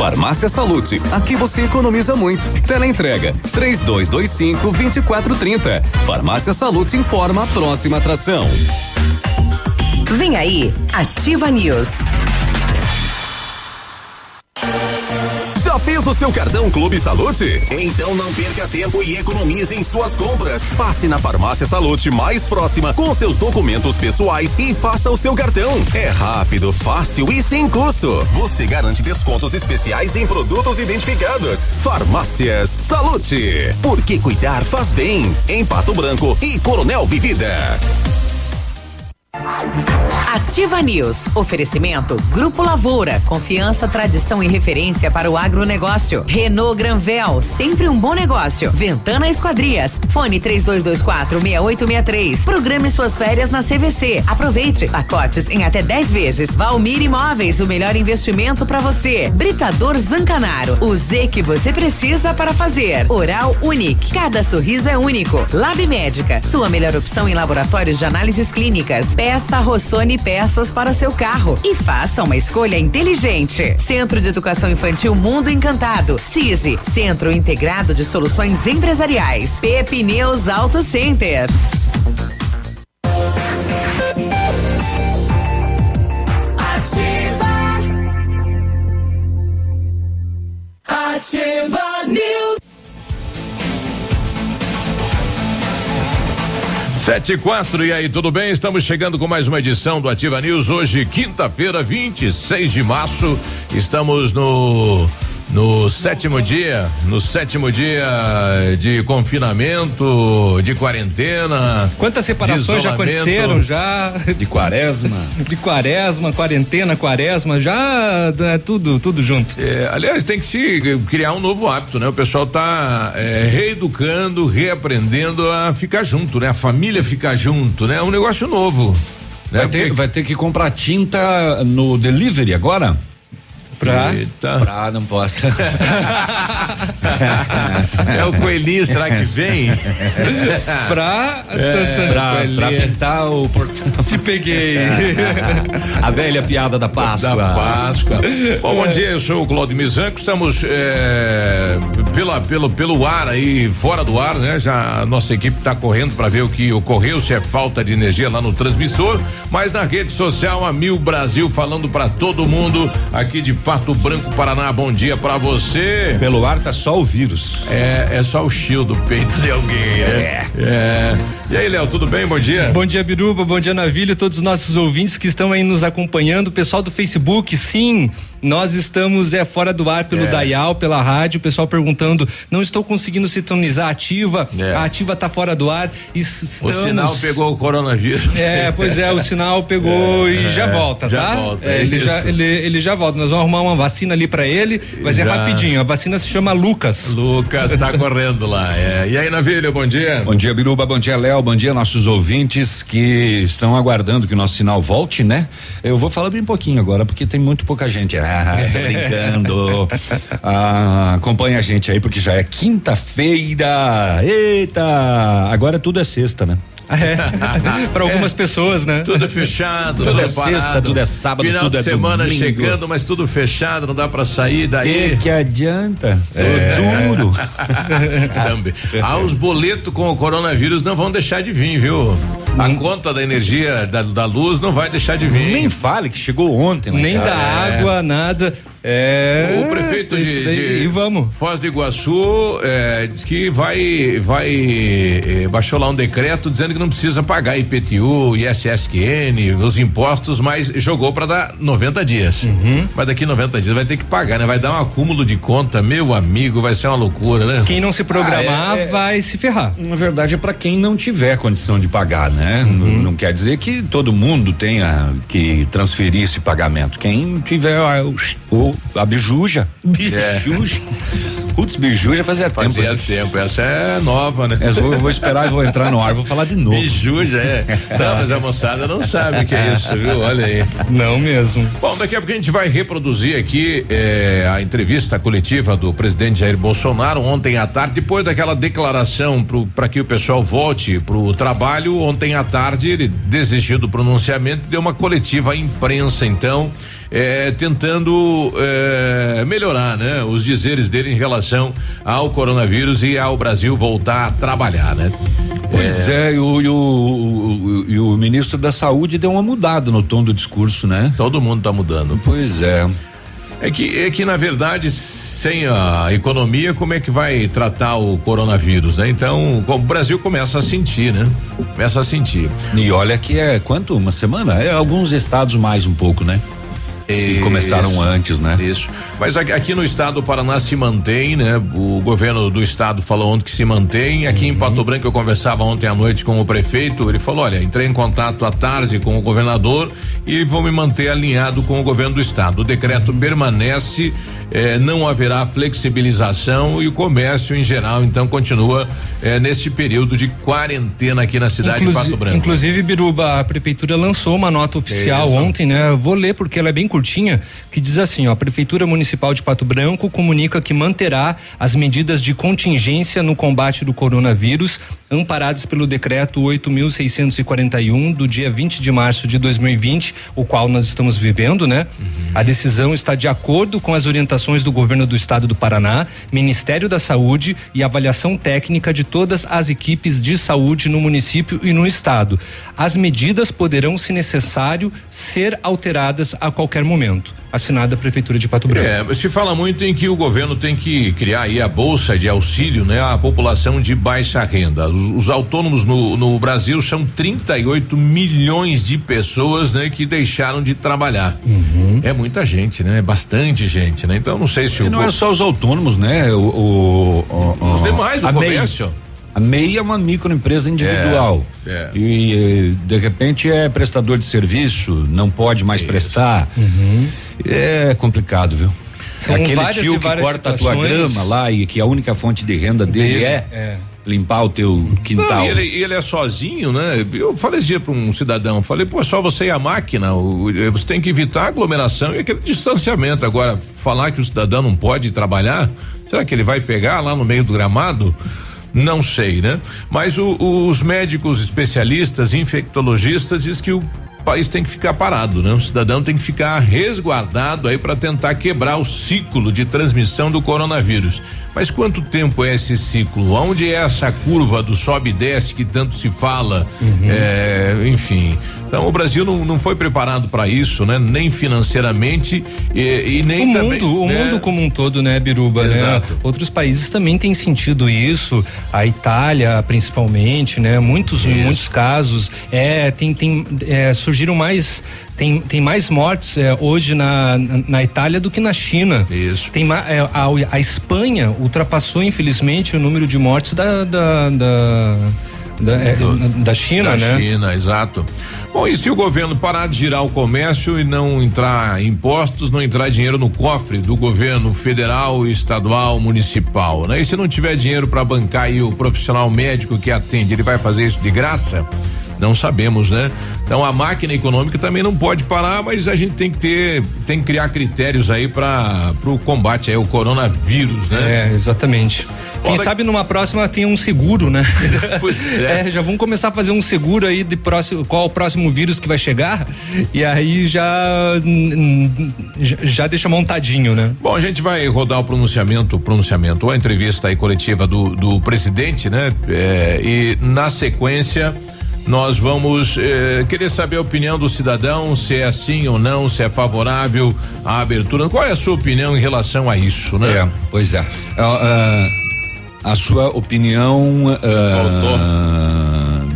Farmácia Salute, aqui você economiza muito. Teleentrega, três dois, dois cinco, vinte e quatro, trinta. Farmácia Salute informa a próxima atração. Vem aí, Ativa News. Fez o seu cartão Clube Salute? Então não perca tempo e economize em suas compras. Passe na farmácia Salute mais próxima com seus documentos pessoais e faça o seu cartão. É rápido, fácil e sem custo. Você garante descontos especiais em produtos identificados. Farmácias Salute. Porque cuidar faz bem. Em Pato Branco e Coronel Vivida. Ativa News. Oferecimento Grupo Lavoura. Confiança, tradição e referência para o agronegócio. Renault Granvel. Sempre um bom negócio. Ventana Esquadrias. Fone 3224 6863. Programe suas férias na CVC. Aproveite. Pacotes em até 10 vezes. Valmir Imóveis. O melhor investimento para você. Britador Zancanaro. O Z que você precisa para fazer. Oral Unique. Cada sorriso é único. Lab Médica. Sua melhor opção em laboratórios de análises clínicas. Peça Rossoni peças para o seu carro e faça uma escolha inteligente. Centro de Educação Infantil Mundo Encantado. CISI, Centro Integrado de Soluções Empresariais. Pepineus Auto Center. Sete e quatro, e aí, tudo bem? Estamos chegando com mais uma edição do Ativa News. Hoje, quinta-feira, 26 de março. Estamos no. No sétimo dia, no sétimo dia de confinamento, de quarentena. Quantas separações já aconteceram já? De quaresma. De quaresma, quarentena, quaresma, já é tudo, tudo junto. É, aliás, tem que se criar um novo hábito, né? O pessoal tá é, reeducando, reaprendendo a ficar junto, né? A família ficar junto, né? É um negócio novo. Né? Vai, ter, vai ter que comprar tinta no delivery agora? Pra, Eita. Pra, não posso. É o coelhinho, será que vem? pra, pra, pra pintar o portão. te peguei. A velha piada da Páscoa. Da Páscoa. Bom, bom dia, eu sou o Claudio Mizanco, estamos é, pela, pelo, pelo ar aí, fora do ar, né? Já a nossa equipe está correndo para ver o que ocorreu, se é falta de energia lá no transmissor, mas na rede social a Mil Brasil falando para todo mundo aqui de Pato Branco, Paraná, bom dia para você. Pelo ar tá só o vírus. É, é só o chill do peito de alguém, né? É. E aí, Léo, tudo bem? Bom dia. Bom dia, Biruba, bom dia, Navilho, todos os nossos ouvintes que estão aí nos acompanhando, o pessoal do Facebook, sim, nós estamos é fora do ar pelo É. Dayal, pela rádio, o pessoal perguntando, não estou conseguindo sintonizar a ativa, É. a ativa tá fora do ar. O Estamos... sinal pegou o coronavírus. É, pois é, o sinal pegou e já volta, já tá? volta, É, ele, isso. já, ele, ele já volta. Nós vamos arrumar uma vacina ali pra ele, vai ser Já. rapidinho. A vacina se chama Lucas. Lucas tá correndo lá. É. E aí, Navilho, bom dia. Bom dia, Biruba. Bom dia, Léo. Bom dia, nossos ouvintes que estão aguardando que o nosso sinal volte, né? Eu vou falar bem pouquinho agora, porque tem muito pouca gente. Ah, tô brincando. Ah, acompanha a gente aí, porque já é quinta-feira. Eita! Agora tudo é sexta, né? É. Pra algumas pessoas, né? Tudo fechado, Tudo tudo é parado. sexta, tudo é sábado, Final tudo de é semana domingo. chegando, mas tudo fechado, não dá pra sair daí. Que que adianta? É duro. Também. Ah, os boletos com o coronavírus não vão deixar de vir, viu? A conta da energia da, da luz não vai deixar de vir. Nem fale que chegou ontem. Nem casa. da água, nada. É. O prefeito de, daí, de E vamos. Foz do Iguaçu eh, diz que vai, vai baixou lá um decreto dizendo que não precisa pagar IPTU, ISSQN, os impostos, mas jogou para dar 90 dias. Uhum. Mas daqui 90 dias vai ter que pagar, né? Vai dar um acúmulo de conta, meu amigo, vai ser uma loucura, né? Quem não se programar Ah, é- é- vai se ferrar. Na verdade é para quem não tiver condição de pagar, né? Não, não quer dizer que todo mundo tenha que transferir esse pagamento. Quem tiver a, o, a bijuja, bijuja. Putz, bijuja fazia, Fazia tempo. tempo, essa é nova, né? Eu vou, eu vou esperar e vou entrar no ar, vou falar de novo. Biju já é. Não, mas a moçada não sabe o que é isso, viu? Olha aí. Não mesmo. Bom, daqui a pouco a gente vai reproduzir aqui eh, a entrevista coletiva do presidente Jair Bolsonaro ontem à tarde, depois daquela declaração para que o pessoal volte para o trabalho. Ontem à tarde ele desistiu do pronunciamento e deu uma coletiva à imprensa, então. É, tentando é, melhorar, né? Os dizeres dele em relação ao coronavírus e ao Brasil voltar a trabalhar, né? Pois é, é e, o, e, o, e o ministro da Saúde deu uma mudada no tom do discurso, né? Todo mundo está mudando. Pois é. É que, é que na verdade sem a economia, como é que vai tratar o coronavírus, né? Então, o Brasil começa a sentir, né? Começa a sentir. E olha que é quanto? Uma semana? É alguns estados mais um pouco, né? Que começaram antes, né? Isso. Mas aqui, no estado do Paraná se mantém, né? O governo do estado falou ontem que se mantém. Aqui uhum. em Pato Branco eu conversava ontem à noite com o prefeito. Ele falou: olha, entrei em contato à tarde com o governador e vou me manter alinhado com o governo do estado. O decreto permanece eh, não haverá flexibilização e o comércio em geral então continua eh, nesse período de quarentena aqui na cidade Inclusi de Pato Branco. Inclusive, Biruba, a prefeitura lançou uma nota oficial Isso. ontem, né? vou ler porque ela é bem curtinha, que diz assim, ó, a prefeitura municipal de Pato Branco comunica que manterá as medidas de contingência no combate do coronavírus amparadas pelo decreto 8.641 do dia 20 de março de 2020, o qual nós estamos vivendo, né? Uhum. A decisão está de acordo com as orientações do governo do estado do Paraná, Ministério da Saúde e avaliação técnica de todas as equipes de saúde no município e no estado. As medidas poderão, se necessário, ser alteradas a qualquer momento assinada a prefeitura de Pato Branco. É, se fala muito em que o governo tem que criar aí a bolsa de auxílio, né, à população de baixa renda. Os, os autônomos no, no, Brasil são 38 milhões de pessoas, né, que deixaram de trabalhar. Uhum. É muita gente, né? É bastante gente, né? Então não sei se e o não é só os autônomos, né? O, o, o os demais, o comércio. Meio. A MEI é uma microempresa individual. É, é. E de repente é prestador de serviço, não pode mais Isso. prestar. Uhum. É complicado, viu? São Aquele tio que corta situações. a tua grama lá e que a única fonte de renda dele, dele é, é, limpar o teu quintal. Não, ele, ele, é sozinho, né? Eu falei para um cidadão, falei, pô, só você e a máquina, o, você tem que evitar a aglomeração e aquele distanciamento. Agora, falar que o cidadão não pode trabalhar, será que ele vai pegar lá no meio do gramado? Não sei, né? Mas o, os médicos especialistas, infectologistas, diz que o país tem que ficar parado, né? O cidadão tem que ficar resguardado aí para tentar quebrar o ciclo de transmissão do coronavírus. Mas quanto tempo é esse ciclo? Onde é essa curva do sobe e desce que tanto se fala? Uhum. É, enfim. Então o Brasil não, não foi preparado para isso, né? Nem financeiramente e, e nem o também. Mundo, né? O mundo como um todo, né, Biruba? Né? Exato. Né? Outros países também têm sentido isso. A Itália, principalmente, né? Muitos, isso. muitos casos. É, tem, tem é, surgiram mais tem, tem mais mortes é, hoje na, na, Itália do que na China. Isso. Tem é, a, a Espanha ultrapassou infelizmente o número de mortes da da, da, da, é, da China, da né? Da China, exato. Bom, e se o governo parar de girar o comércio e não entrar impostos, não entrar dinheiro no cofre do governo federal, estadual, municipal, né? E se não tiver dinheiro para bancar aí o profissional médico que atende, ele vai fazer isso de graça? Não sabemos, né? Então a máquina econômica também não pode parar, mas a gente tem que ter, tem que criar critérios aí para o combate aí o coronavírus, né? É, exatamente. Quem sabe numa próxima tem um seguro, né? Pois é. é. Já vamos começar a fazer um seguro aí de próximo, qual o próximo vírus que vai chegar e aí já já deixa montadinho, né? Bom, a gente vai rodar o pronunciamento, o pronunciamento, a entrevista aí coletiva do, do presidente, né? É, e na sequência nós vamos eh, querer saber a opinião do cidadão, se é assim ou não, se é favorável à abertura. Qual é a sua opinião em relação a isso, né? É, pois é. Uh, a sua opinião uh,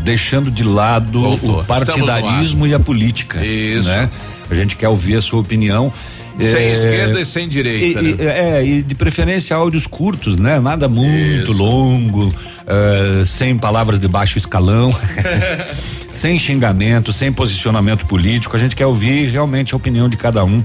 deixando de lado Voltou. o partidarismo e a política. Isso. Né? A gente quer ouvir a sua opinião. Sem é, esquerda e sem direita. E, né? É, e de preferência áudios curtos, né? Nada muito Isso. longo, uh, sem palavras de baixo escalão. sem xingamento, sem posicionamento político. A gente quer ouvir realmente a opinião de cada um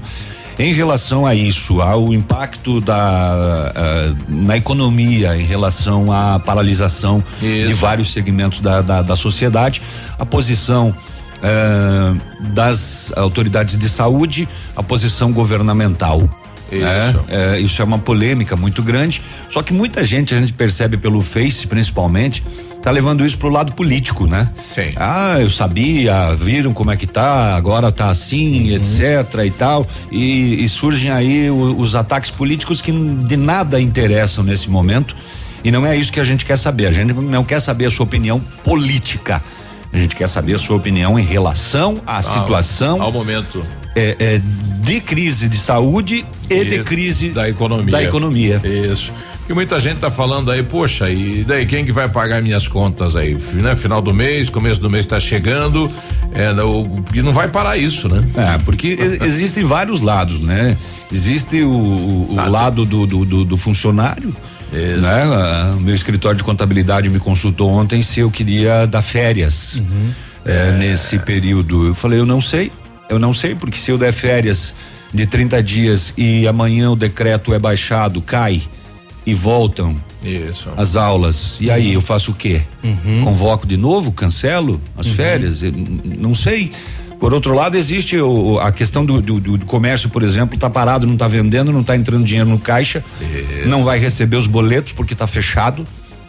em relação a isso, ao impacto da uh, na economia, em relação à paralisação isso. de vários segmentos da, da, da sociedade, a posição uh, das autoridades de saúde, a posição governamental. Isso. É, é, isso é uma polêmica muito grande. Só que muita gente, a gente percebe pelo Face, principalmente, tá levando isso pro lado político, né? Sim. Ah, eu sabia, viram como é que tá, agora tá assim, uhum. etc e tal. E, e surgem aí o, os ataques políticos que de nada interessam nesse momento. E não é isso que a gente quer saber. A gente não quer saber a sua opinião política. A gente quer saber a sua opinião em relação à ah, situação. Ao momento. É, é, de crise de saúde e, e de crise da economia. Da economia. Isso. E muita gente está falando aí, poxa, e daí quem que vai pagar minhas contas aí? Né? Final do mês, começo do mês está chegando, é, não, e não vai parar isso, né? É, porque existem vários lados, né? Existe o, o, o lado do, do, do, do funcionário, isso. Né? Ah, meu escritório de contabilidade me consultou ontem se eu queria dar férias uhum. é, nesse período. Eu falei, eu não sei, eu não sei, porque se eu der férias de 30 dias e amanhã o decreto é baixado, cai e voltam Isso. as aulas. E aí eu faço o quê? Uhum. Convoco de novo, cancelo as uhum. férias? Eu, não sei. Por outro lado, existe o, a questão do, do, do, comércio, por exemplo, está parado, não está vendendo, não está entrando dinheiro no caixa, Isso. não vai receber os boletos porque está fechado.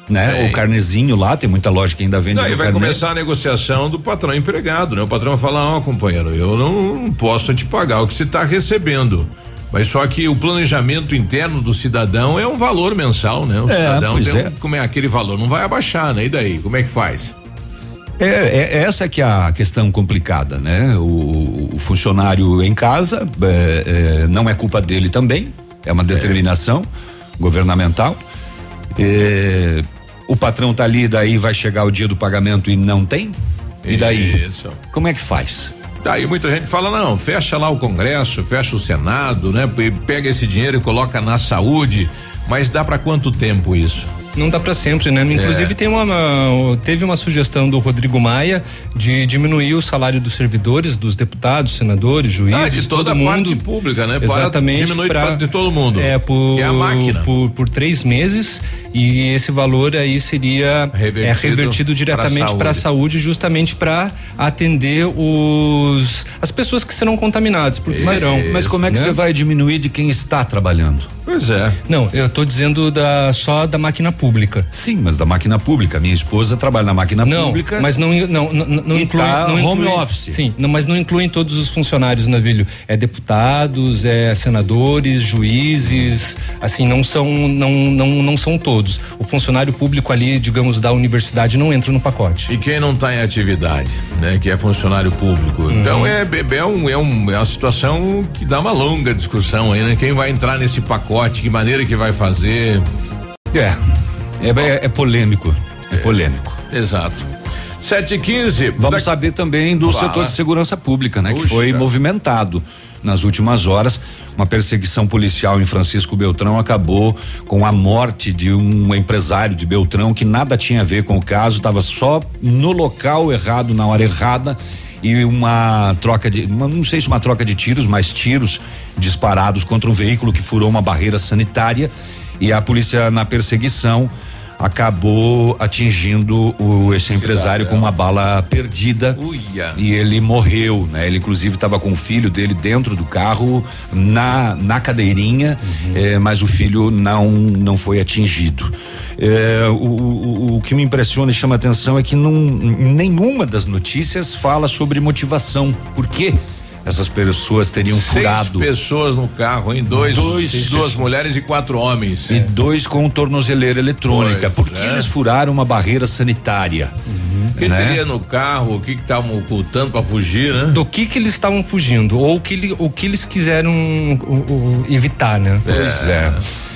Né? O carnezinho lá, tem muita loja que ainda vende. Aí vai carne. começar a negociação do patrão empregado, né? O patrão vai falar, ó, oh, companheiro, eu não posso te pagar o que você está recebendo. Mas só que o planejamento interno do cidadão é um valor mensal, né? O é, cidadão tem é. Um, como é aquele valor, não vai abaixar, né? E daí, como é que faz? É, é, é, essa que é a questão complicada, né? O, o funcionário em casa é, é, não é culpa dele também, é uma determinação governamental. É, o patrão tá ali, daí vai chegar o dia do pagamento e não tem? E daí? Isso. Como é que faz? Daí muita gente fala, não, fecha lá o Congresso, fecha o Senado, né? Pega esse dinheiro e coloca na saúde, mas dá para quanto tempo isso? Não dá para sempre, né? Inclusive é. tem uma, uma, teve uma sugestão do Rodrigo Maia de diminuir o salário dos servidores, dos deputados, senadores, juízes, ah, de toda todo mundo. parte pública, né? Exatamente. Diminuir pra, de todo mundo. É por é a máquina. Por, por três meses e esse valor aí seria revertido, é, revertido diretamente para a saúde. saúde, justamente para atender os as pessoas que serão contaminadas, porque mas, serão. Mas como é que né? você vai diminuir de quem está trabalhando? Pois é. Não, eu estou dizendo da só da máquina pública. Sim, mas da máquina pública. Minha esposa trabalha na máquina não, pública. Mas não não não, não inclui tá não home inclui, office. Sim, não, mas não incluem todos os funcionários navilho. É deputados, é senadores, juízes, assim não são não não não são todos. O funcionário público ali, digamos da universidade não entra no pacote. E quem não está em atividade, né, que é funcionário público. Uhum. Então é, é, é, um, é, um, é uma situação que dá uma longa discussão aí, né? Quem vai entrar nesse pacote, que maneira que vai fazer. É, é, é, é polêmico. É, polêmico. Exato. 7 e 15 Vamos da... saber também do Fala. setor de segurança pública, né? Puxa. Que foi movimentado nas últimas horas. Uma perseguição policial em Francisco Beltrão acabou com a morte de um empresário de Beltrão que nada tinha a ver com o caso, estava só no local errado, na hora errada e uma troca de, uma, não sei se uma troca de tiros, mas tiros disparados contra um veículo que furou uma barreira sanitária e a polícia na perseguição acabou atingindo o, esse empresário com uma bala perdida Uia. e ele morreu, né? Ele inclusive estava com o filho dele dentro do carro na na cadeirinha, uhum. eh, mas o filho não não foi atingido. Eh, o, o, o, que me impressiona e chama atenção é que não, nenhuma das notícias fala sobre motivação. Por quê? Essas pessoas teriam Seis furado. pessoas no carro, em dois, dois duas mulheres e quatro homens. E é. dois com tornozeleira eletrônica. Por que é. eles furaram uma barreira sanitária? Uhum. O que né? teria no carro? O que estavam ocultando para fugir, né? Do que que eles estavam fugindo? Ou o que, o que eles quiseram o, o, evitar, né? Pois é. é.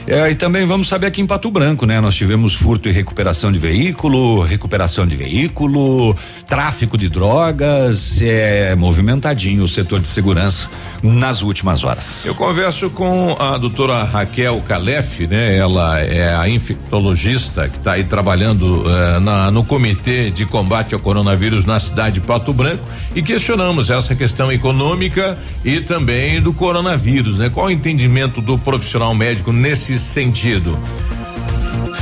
É, e também vamos saber aqui em Pato Branco, né? Nós tivemos furto e recuperação de veículo, recuperação de veículo, tráfico de drogas, é movimentadinho o setor de segurança nas últimas horas. Eu converso com a doutora Raquel Calef, né? Ela é a infectologista que está aí trabalhando uh, na, no comitê de combate ao coronavírus na cidade de Pato Branco e questionamos essa questão econômica e também do coronavírus, né? Qual o entendimento do profissional médico nesse sentido.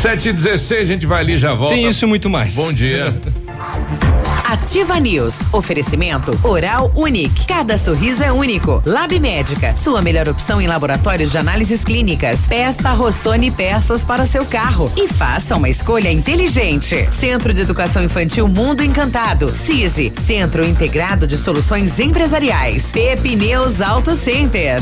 7 e 16 a gente vai ali já volta. Tem isso e muito mais. Bom dia. Ativa News. Oferecimento Oral Unique. Cada sorriso é único. Lab Médica. Sua melhor opção em laboratórios de análises clínicas. Peça Rossoni peças para o seu carro e faça uma escolha inteligente. Centro de Educação Infantil Mundo Encantado. CISI. Centro Integrado de Soluções Empresariais. Pepineus Auto Center.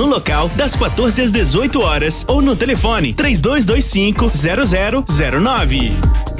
no local das 14 às 18 horas ou no telefone 3225 0009.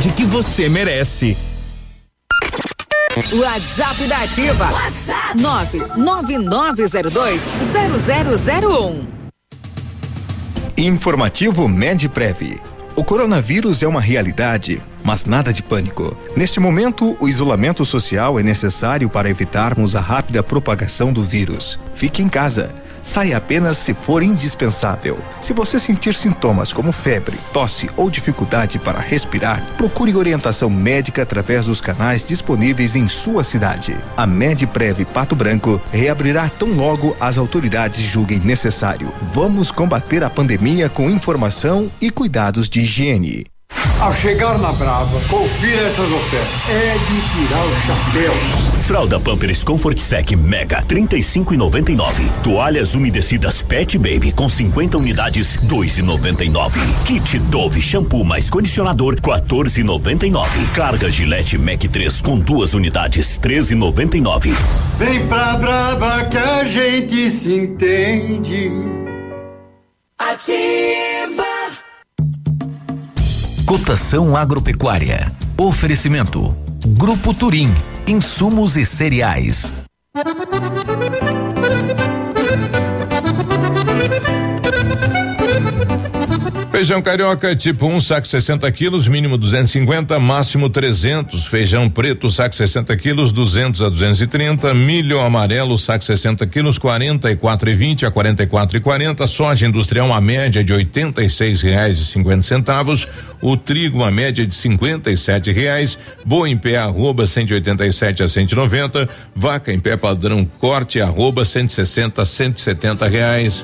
que você merece. WhatsApp da Ativa. WhatsApp 999020001. Informativo Medprev. O coronavírus é uma realidade, mas nada de pânico. Neste momento, o isolamento social é necessário para evitarmos a rápida propagação do vírus. Fique em casa. Saia apenas se for indispensável. Se você sentir sintomas como febre, tosse ou dificuldade para respirar, procure orientação médica através dos canais disponíveis em sua cidade. A Medprev Pato Branco reabrirá tão logo as autoridades julguem necessário. Vamos combater a pandemia com informação e cuidados de higiene. Ao chegar na Brava, confira essas ofertas. É de tirar o chapéu. Fralda Pampers Comfort Sec Mega 35,99. Toalhas umedecidas Pet Baby com 50 unidades 2,99. Kit Dove shampoo mais condicionador 14,99. Carga Gillette Mac 3 com duas unidades 13,99. Vem pra Brava que a gente se entende. Ativa. Cotação agropecuária. Oferecimento. Grupo Turim. Insumos e cereais. Feijão carioca tipo 1, um, saco 60 quilos, mínimo 250, máximo 300. Feijão preto, saco 60 quilos, 200 a 230. Milho amarelo, saco 60 quilos, 44 e 20 a 44 e 40. Soja industrial, uma média de 86 reais e 50 centavos. O trigo, uma média de 57 reais. Boa em pé, arroba 187 a 190. Vaca em pé padrão corte, arroba 160 a 170 reais.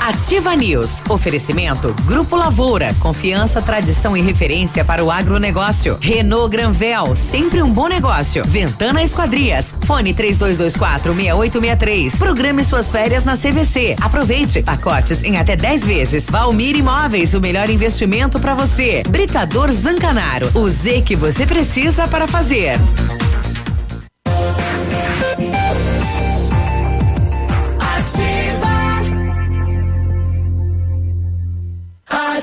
Ativa News. Oferecimento Grupo Lavoura. Confiança, tradição e referência para o agronegócio. Renault Granvel. Sempre um bom negócio. Ventana Esquadrias. Fone 3224 6863. Programe suas férias na CVC. Aproveite. Pacotes em até 10 vezes. Valmir Imóveis. O melhor investimento para você. Britador Zancanaro. O Z que você precisa para fazer.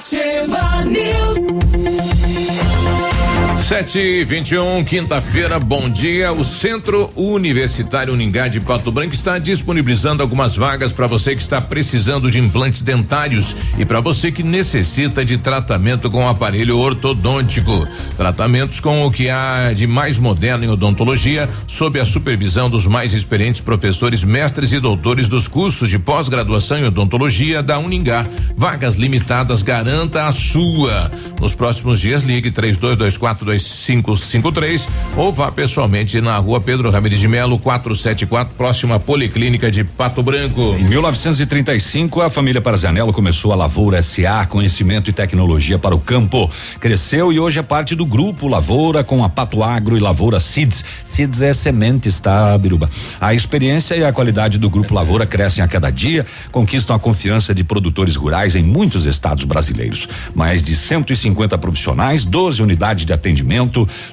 Ativa. Sete e vinte e um, quinta-feira, bom dia. O Centro Universitário Uningá de Pato Branco está disponibilizando algumas vagas para você que está precisando de implantes dentários e para você que necessita de tratamento com aparelho ortodôntico. Tratamentos com o que há de mais moderno em odontologia, sob a supervisão dos mais experientes professores, mestres e doutores dos cursos de pós-graduação em odontologia da Uningá. Vagas limitadas, garanta a sua. Nos próximos dias, ligue três dois dois quatro dois cinco cinco três ou vá pessoalmente na rua Pedro Ramirez de Melo, 474, próxima Policlínica de Pato Branco. Em 1935, a família Parzanello começou a Lavoura SA, conhecimento e tecnologia para o campo. Cresceu e hoje é parte do grupo Lavoura com a Pato Agro e Lavoura Seeds. Seeds é sementes, tá, Biruba? A experiência e a qualidade do grupo Lavoura crescem a cada dia, conquistam a confiança de produtores rurais em muitos estados brasileiros. Mais de 150 profissionais, 12 unidades de atendimento,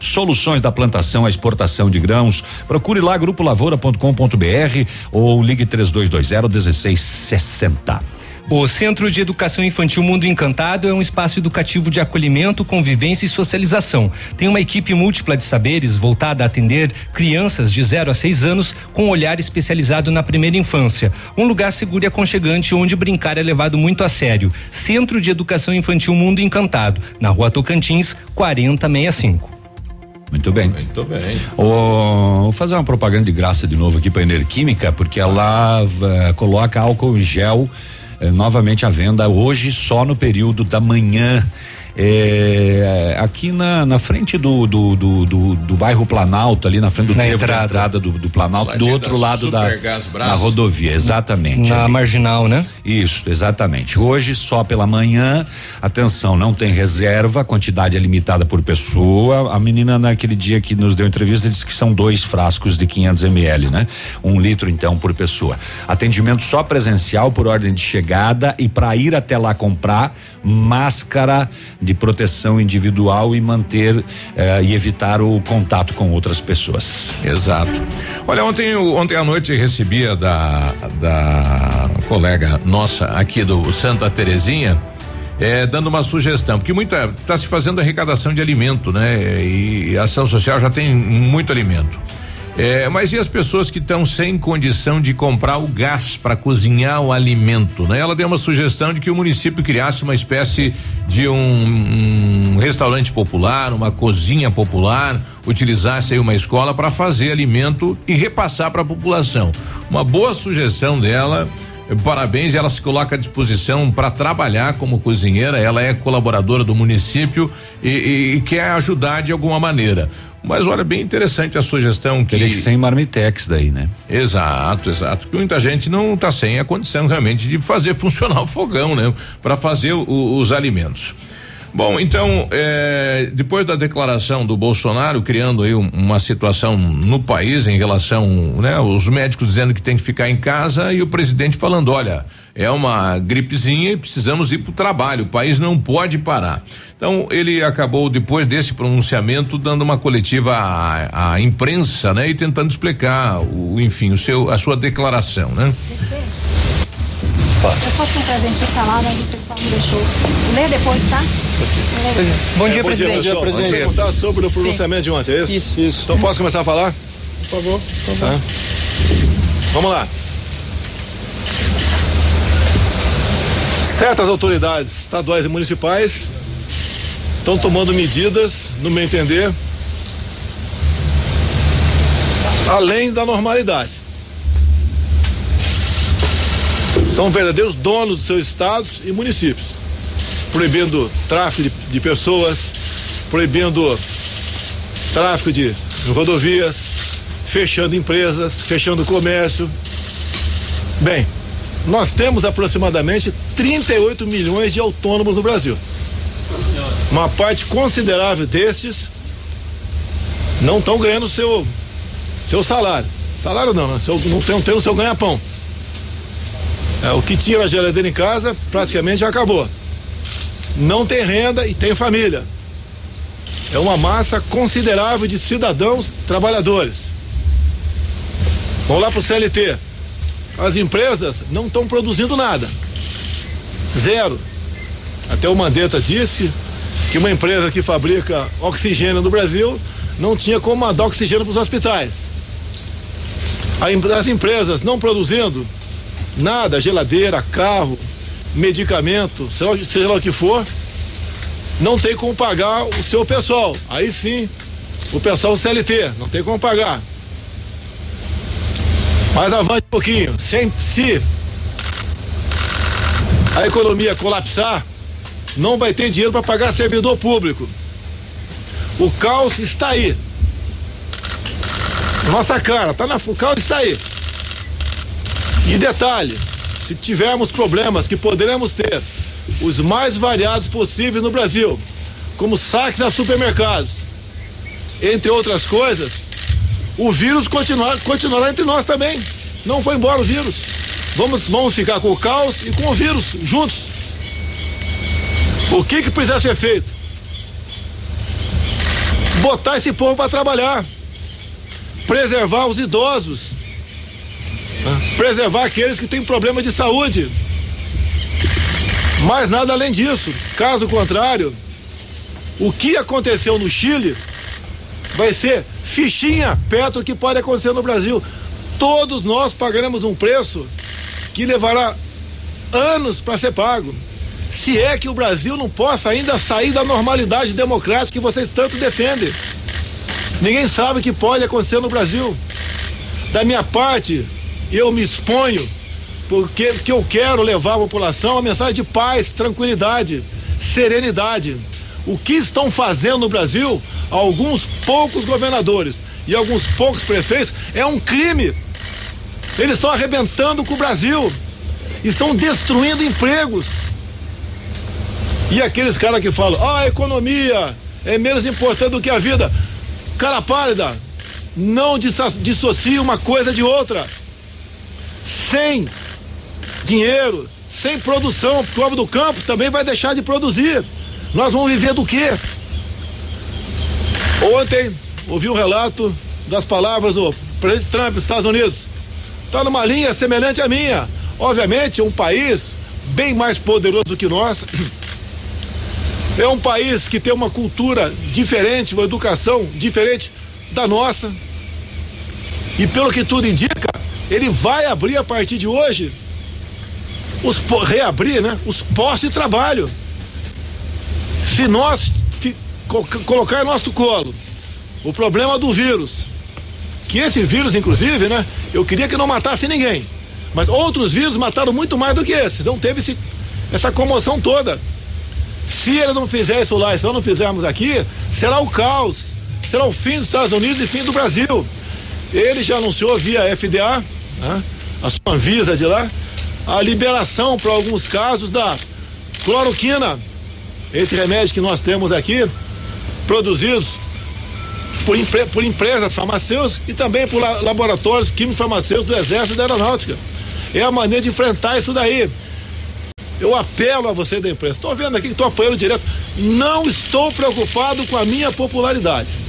soluções da plantação à exportação de grãos. Procure lá grupolavoura.com.br ou ligue 3220 1660. O Centro de Educação Infantil Mundo Encantado é um espaço educativo de acolhimento, convivência e socialização. Tem uma equipe múltipla de saberes voltada a atender crianças de 0 a 6 anos com um olhar especializado na primeira infância. Um lugar seguro e aconchegante onde brincar é levado muito a sério. Centro de Educação Infantil Mundo Encantado, na Rua Tocantins, 4065. Muito bem. Muito bem. Oh, vou fazer uma propaganda de graça de novo aqui para a Enerquímica, porque ela uh, coloca álcool em gel eh, novamente à venda hoje só no período da manhã. É, aqui na, na frente do do, do, do, do, bairro Planalto, ali na frente do na trevo entrada. da entrada do, do Planalto, do Ladinho outro da lado da, da rodovia, exatamente. Na ali. marginal, né? Isso, exatamente. Hoje só pela manhã, atenção, não tem reserva, a quantidade é limitada por pessoa. A menina naquele dia que nos deu entrevista disse que são dois frascos de 500 ml, né? Um litro então por pessoa. Atendimento só presencial por ordem de chegada e para ir até lá comprar máscara de proteção individual e manter eh, e evitar o contato com outras pessoas. Exato. Olha, ontem, ontem à noite recebia da, da colega nossa aqui do Santa Terezinha. eh, dando uma sugestão, porque muita está se fazendo arrecadação de alimento, né? E a ação social já tem muito alimento. Eh, mas e as pessoas que estão sem condição de comprar o gás para cozinhar o alimento, né? Ela deu uma sugestão de que o município criasse uma espécie de um, um restaurante popular, uma cozinha popular, utilizasse aí uma escola para fazer alimento e repassar para a população. Uma boa sugestão dela. Parabéns, ela se coloca à disposição para trabalhar como cozinheira. Ela é colaboradora do município e, e- e quer ajudar de alguma maneira. Mas olha, bem interessante a sugestão que. Teria que ser em marmitex daí, né? Exato, exato. Porque muita gente não está sem a condição realmente de fazer funcionar o fogão, né? Para fazer o- os alimentos. Bom, então, eh, depois da declaração do Bolsonaro criando aí um- uma situação no país em relação, né, os médicos dizendo que tem que ficar em casa e o presidente falando, olha, é uma gripezinha e precisamos ir para o trabalho, o país não pode parar. Então, ele acabou depois desse pronunciamento dando uma coletiva à, à imprensa, né, e tentando explicar o, enfim, o seu, a sua declaração, né? Eu posso tentar a gente pra lá, né? Vocês só me deixou. Lê depois, tá? Bom dia, É, presidente. pessoal. Bom dia. perguntar sobre o pronunciamento de ontem, é isso? Isso, isso. Então posso começar a falar? Por favor, por favor. Tá. Vamos lá. Certas autoridades estaduais e municipais estão tomando medidas, no meu entender, além da normalidade. São verdadeiros donos dos seus estados e municípios, proibindo tráfico de, de pessoas, proibindo tráfico de rodovias, fechando empresas, fechando comércio. Bem, nós temos aproximadamente 38 milhões de autônomos no Brasil. Uma parte considerável destes não estão ganhando seu seu salário. Salário não, né? Não estão tendo seu ganha-pão. É, o que tinha na geladeira em casa praticamente já acabou. Não tem renda e tem família. É uma massa considerável de cidadãos trabalhadores. Vamos lá para o CLT. As empresas não estão produzindo nada. Zero. Até o Mandetta disse que uma empresa que fabrica oxigênio no Brasil não tinha como mandar oxigênio para os hospitais. As empresas não produzindo nada, geladeira, carro, medicamento, seja lá o que for, não tem como pagar o seu pessoal. Aí sim, o pessoal CLT, não tem como pagar. Mais avante um pouquinho. Se, se a economia colapsar, não vai ter dinheiro para pagar servidor público. O caos está aí. Nossa cara, tá na, o caos está aí. E detalhe, se tivermos problemas que poderemos ter, os mais variados possíveis no Brasil, como saques a supermercados, entre outras coisas, o vírus continuar, continuará entre nós também. Não foi embora o vírus. Vamos, vamos ficar com o caos e com o vírus juntos. O que que precisa ser feito? Botar esse povo para trabalhar, preservar os idosos, preservar aqueles que têm problema de saúde. Mas nada além disso. Caso contrário, o que aconteceu no Chile vai ser fichinha perto do que pode acontecer no Brasil. Todos nós pagaremos um preço que levará anos para ser pago. Se é que o Brasil não possa ainda sair da normalidade democrática que vocês tanto defendem. Ninguém sabe o que pode acontecer no Brasil. Da minha parte, eu me exponho porque, porque eu quero levar à população a mensagem de paz, tranquilidade, serenidade. O que estão fazendo no Brasil alguns poucos governadores e alguns poucos prefeitos é um crime. Eles estão arrebentando com o Brasil, estão destruindo empregos. E aqueles caras que falam, ah, a economia é menos importante do que a vida. Cara pálida, não dissocie uma coisa de outra. Sem dinheiro, sem produção, o povo do campo também vai deixar de produzir. Nós vamos viver do quê? Ontem ouvi um relato das palavras do presidente Trump dos Estados Unidos. Está numa linha semelhante à minha. Obviamente, um país bem mais poderoso do que nós. É um país que tem uma cultura diferente, uma educação diferente da nossa. E pelo que tudo indica, ele vai abrir a partir de hoje os reabrir, né? Os postos de trabalho. Se nós colocar em nosso colo o problema do vírus, que esse vírus, inclusive, né? Eu queria que não matasse ninguém, mas outros vírus mataram muito mais do que esse. Então teve esse, essa comoção toda. Se ele não fizer isso lá e se nós não fizermos aqui, será o caos, será o fim dos Estados Unidos e fim do Brasil. Ele já anunciou via FDA, né? a sua Anvisa de lá, a liberação para alguns casos da cloroquina, esse remédio que nós temos aqui, produzidos por, por empresas farmacêuticas e também por la, laboratórios químicos farmacêuticos do Exército e da Aeronáutica. É a maneira de enfrentar isso daí. Eu apelo a você da imprensa. Estou vendo aqui que estou apoiando direto. Não estou preocupado com a minha popularidade.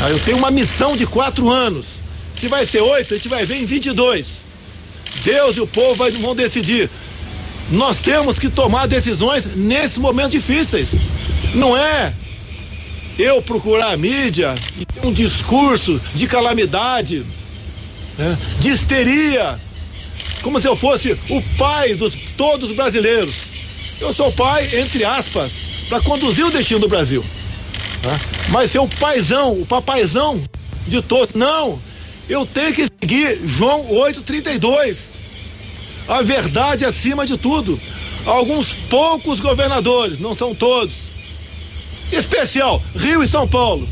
Ah, eu tenho uma missão de quatro anos. Se vai ser oito, a gente vai ver em 22. Deus e o povo vão decidir. Nós temos que tomar decisões nesses momentos difíceis. Não é eu procurar a mídia e ter um discurso de calamidade, né, de histeria, como se eu fosse o pai de todos os brasileiros. Eu sou pai, entre aspas, para conduzir o destino do Brasil. Mas ser o paizão, o papaizão de todos. Não! Eu tenho que seguir João 8,32 a verdade acima de tudo. Alguns poucos governadores, não são todos, especial Rio e São Paulo,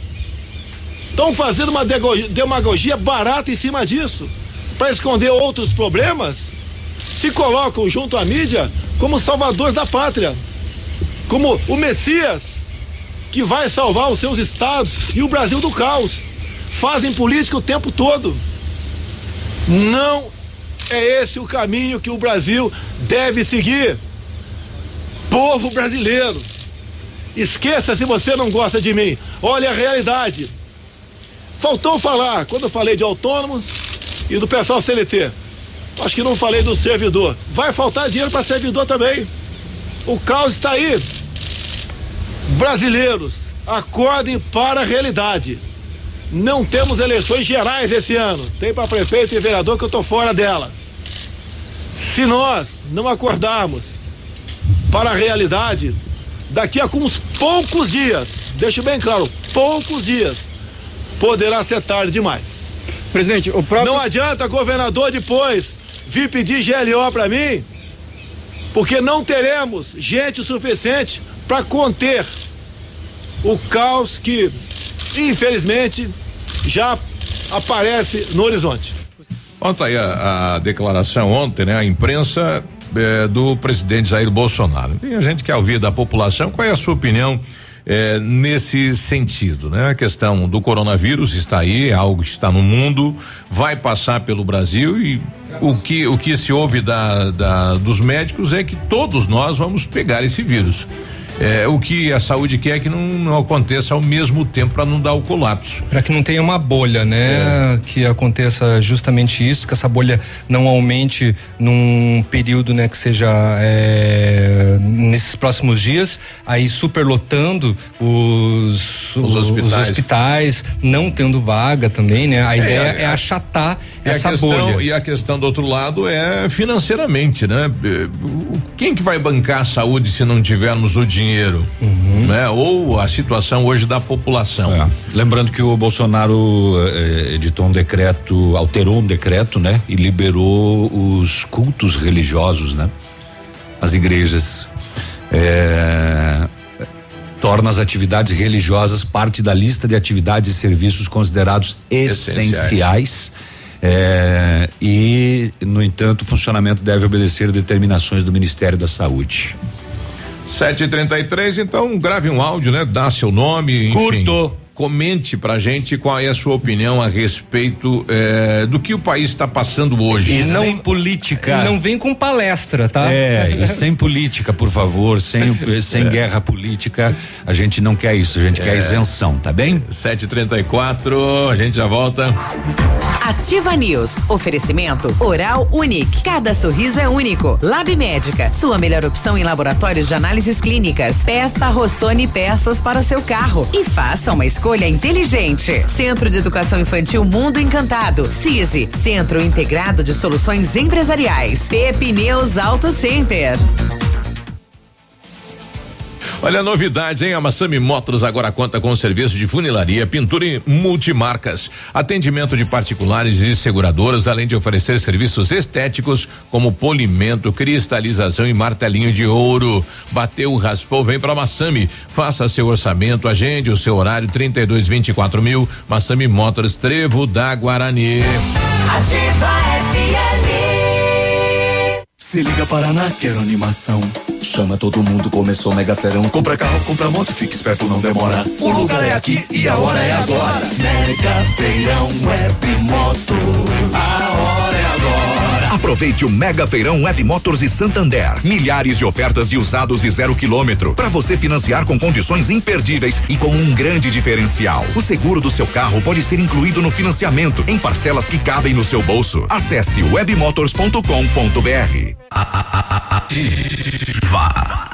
estão fazendo uma demagogia barata em cima disso, para esconder outros problemas, se colocam junto à mídia como salvadores da pátria, como o Messias que vai salvar os seus estados e o Brasil do caos. Fazem política o tempo todo. Não é esse o caminho que o Brasil deve seguir. Povo brasileiro, esqueça se você não gosta de mim. Olha a realidade. Faltou falar, quando eu falei de autônomos e do pessoal CLT. Acho que não falei do servidor. Vai faltar dinheiro para servidor também. O caos está aí. Brasileiros, acordem para a realidade. Não temos eleições gerais esse ano. Tem para prefeito e vereador que eu tô fora dela. Se nós não acordarmos para a realidade, daqui a uns poucos dias, deixo bem claro, poucos dias, poderá ser tarde demais. Presidente, o próprio. Não adianta governador depois vir pedir GLO para mim, porque não teremos gente o suficiente para conter o caos que, infelizmente, já aparece no horizonte. Ontem a, a declaração ontem, né? A imprensa eh, do presidente Jair Bolsonaro. A gente quer ouvir da população qual é a sua opinião eh, nesse sentido, né? A questão do coronavírus está aí, é algo que está no mundo, vai passar pelo Brasil e o que o que se ouve da, da dos médicos é que todos nós vamos pegar esse vírus. É, o que a saúde quer é que não, não aconteça ao mesmo tempo para não dar o colapso. Para que não tenha uma bolha, né? É. Que aconteça justamente isso, que essa bolha não aumente num período, né, que seja é, nesses próximos dias, aí superlotando os, os, hospitais. os, hospitais. não tendo vaga também, né? A é, ideia é, achatar essa questão, bolha. E a questão do outro lado é financeiramente, né? Quem que vai bancar a saúde se não tivermos o dinheiro? dinheiro, uhum. né? Ou a situação hoje da população. É. Lembrando que o Bolsonaro eh, editou um decreto, alterou um decreto, né? E liberou os cultos religiosos, né? As igrejas. É, torna as atividades religiosas parte da lista de atividades e serviços considerados essenciais. essenciais é, e, no entanto, o funcionamento deve obedecer determinações do Ministério da Saúde. 733, então grave um áudio, né? Dá seu nome, enfim. Curto comente pra gente qual é a sua opinião a respeito eh, do que o país está passando hoje. E não sem política. E não vem com palestra, tá? É, e sem política, por favor, sem, sem é. guerra política. A gente não quer isso, a gente é. quer isenção, tá bem? 734, a gente já volta. Ativa News. Oferecimento Oral Unique. Cada sorriso é único. Lab Médica. Sua melhor opção em laboratórios de análises clínicas. Peça Rossoni peças para o seu carro. E faça uma escolha inteligente. Centro de Educação Infantil Mundo Encantado. CISI, Centro Integrado de Soluções Empresariais. Pepineus Auto Center. Olha a novidade, hein? A Massami Motors agora conta com serviço de funilaria, pintura e multimarcas, atendimento de particulares e seguradoras, além de oferecer serviços estéticos como polimento, cristalização e martelinho de ouro. Bateu, raspou, vem para Massami. Faça seu orçamento, agende o seu horário 32 24 mil. Massami Motors, Trevo da Guarani. Ativa FM. Se liga Paraná, quero animação. Chama todo mundo, começou mega ferão. Compra carro, compra moto, fique esperto, não demora. O lugar é aqui e a hora é agora. Mega feirão web moto. A hora é agora. Aproveite o Mega Feirão Web Motors e Santander. Milhares de ofertas de usados e zero quilômetro. Para você financiar com condições imperdíveis e com um grande diferencial. O seguro do seu carro pode ser incluído no financiamento em parcelas que cabem no seu bolso. Acesse webmotors.com.br. Ativa.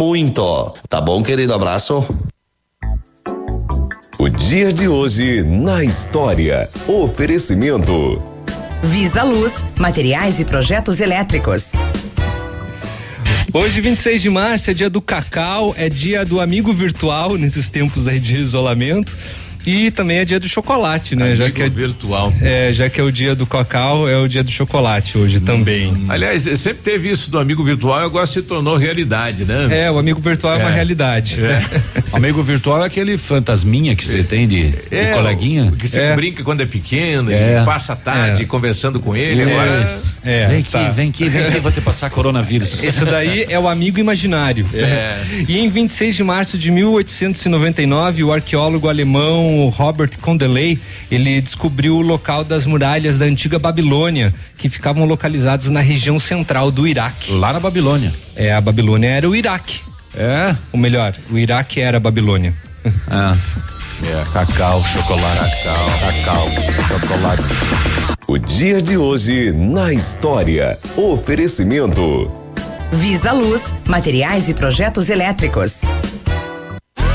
muito. Tá bom, querido? Abraço. O dia de hoje na história. Oferecimento. Visa Luz, materiais e projetos elétricos. Hoje, 26 de março, é dia do cacau, é dia do amigo virtual nesses tempos aí de isolamento. E também é dia do chocolate, né? Amigo já que é virtual. É, já que é o dia do cacau, é o dia do chocolate hoje hum. também. Aliás, sempre teve isso do amigo virtual, agora se tornou realidade, né? É, o amigo virtual é, é uma realidade. É. amigo virtual é aquele fantasminha que você tem de, é, de coleguinha. Que você é. brinca quando é pequeno, é. passa a tarde conversando com ele. Agora, é, vem tá. aqui, vem aqui, vem aqui, vou te passar coronavírus. Esse daí é o amigo imaginário. É. E em 26 de março de 1899, o arqueólogo alemão Robert Condeley, ele descobriu o local das muralhas da antiga Babilônia, que ficavam localizadas na região central do Iraque. Lá na Babilônia. É, a Babilônia era o Iraque. É? Ou melhor, o Iraque era a Babilônia. Ah. É, cacau, chocolate. Cacau, cacau, chocolate. O dia de hoje na história. Oferecimento. Visa Luz, materiais e projetos elétricos.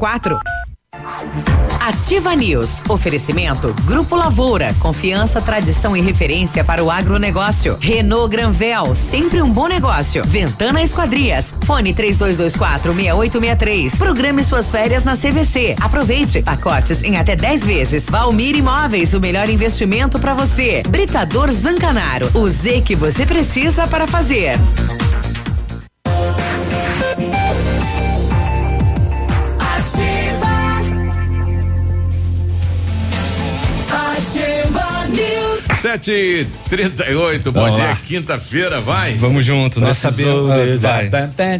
quatro. Ativa News. Oferecimento Grupo Lavoura. Confiança, tradição e referência para o agronegócio. Renault Granvel. Sempre um bom negócio. Ventana Esquadrias. Fone 3224 6863. Programe suas férias na CVC. Aproveite. Pacotes em até 10 vezes. Valmir Imóveis. O melhor investimento para você. Britador Zancanaro. O Z que você precisa para fazer. Sete e trinta e oito, bom dia, quinta-feira, vai. Vamos junto, nós sabemos. Ah, vai.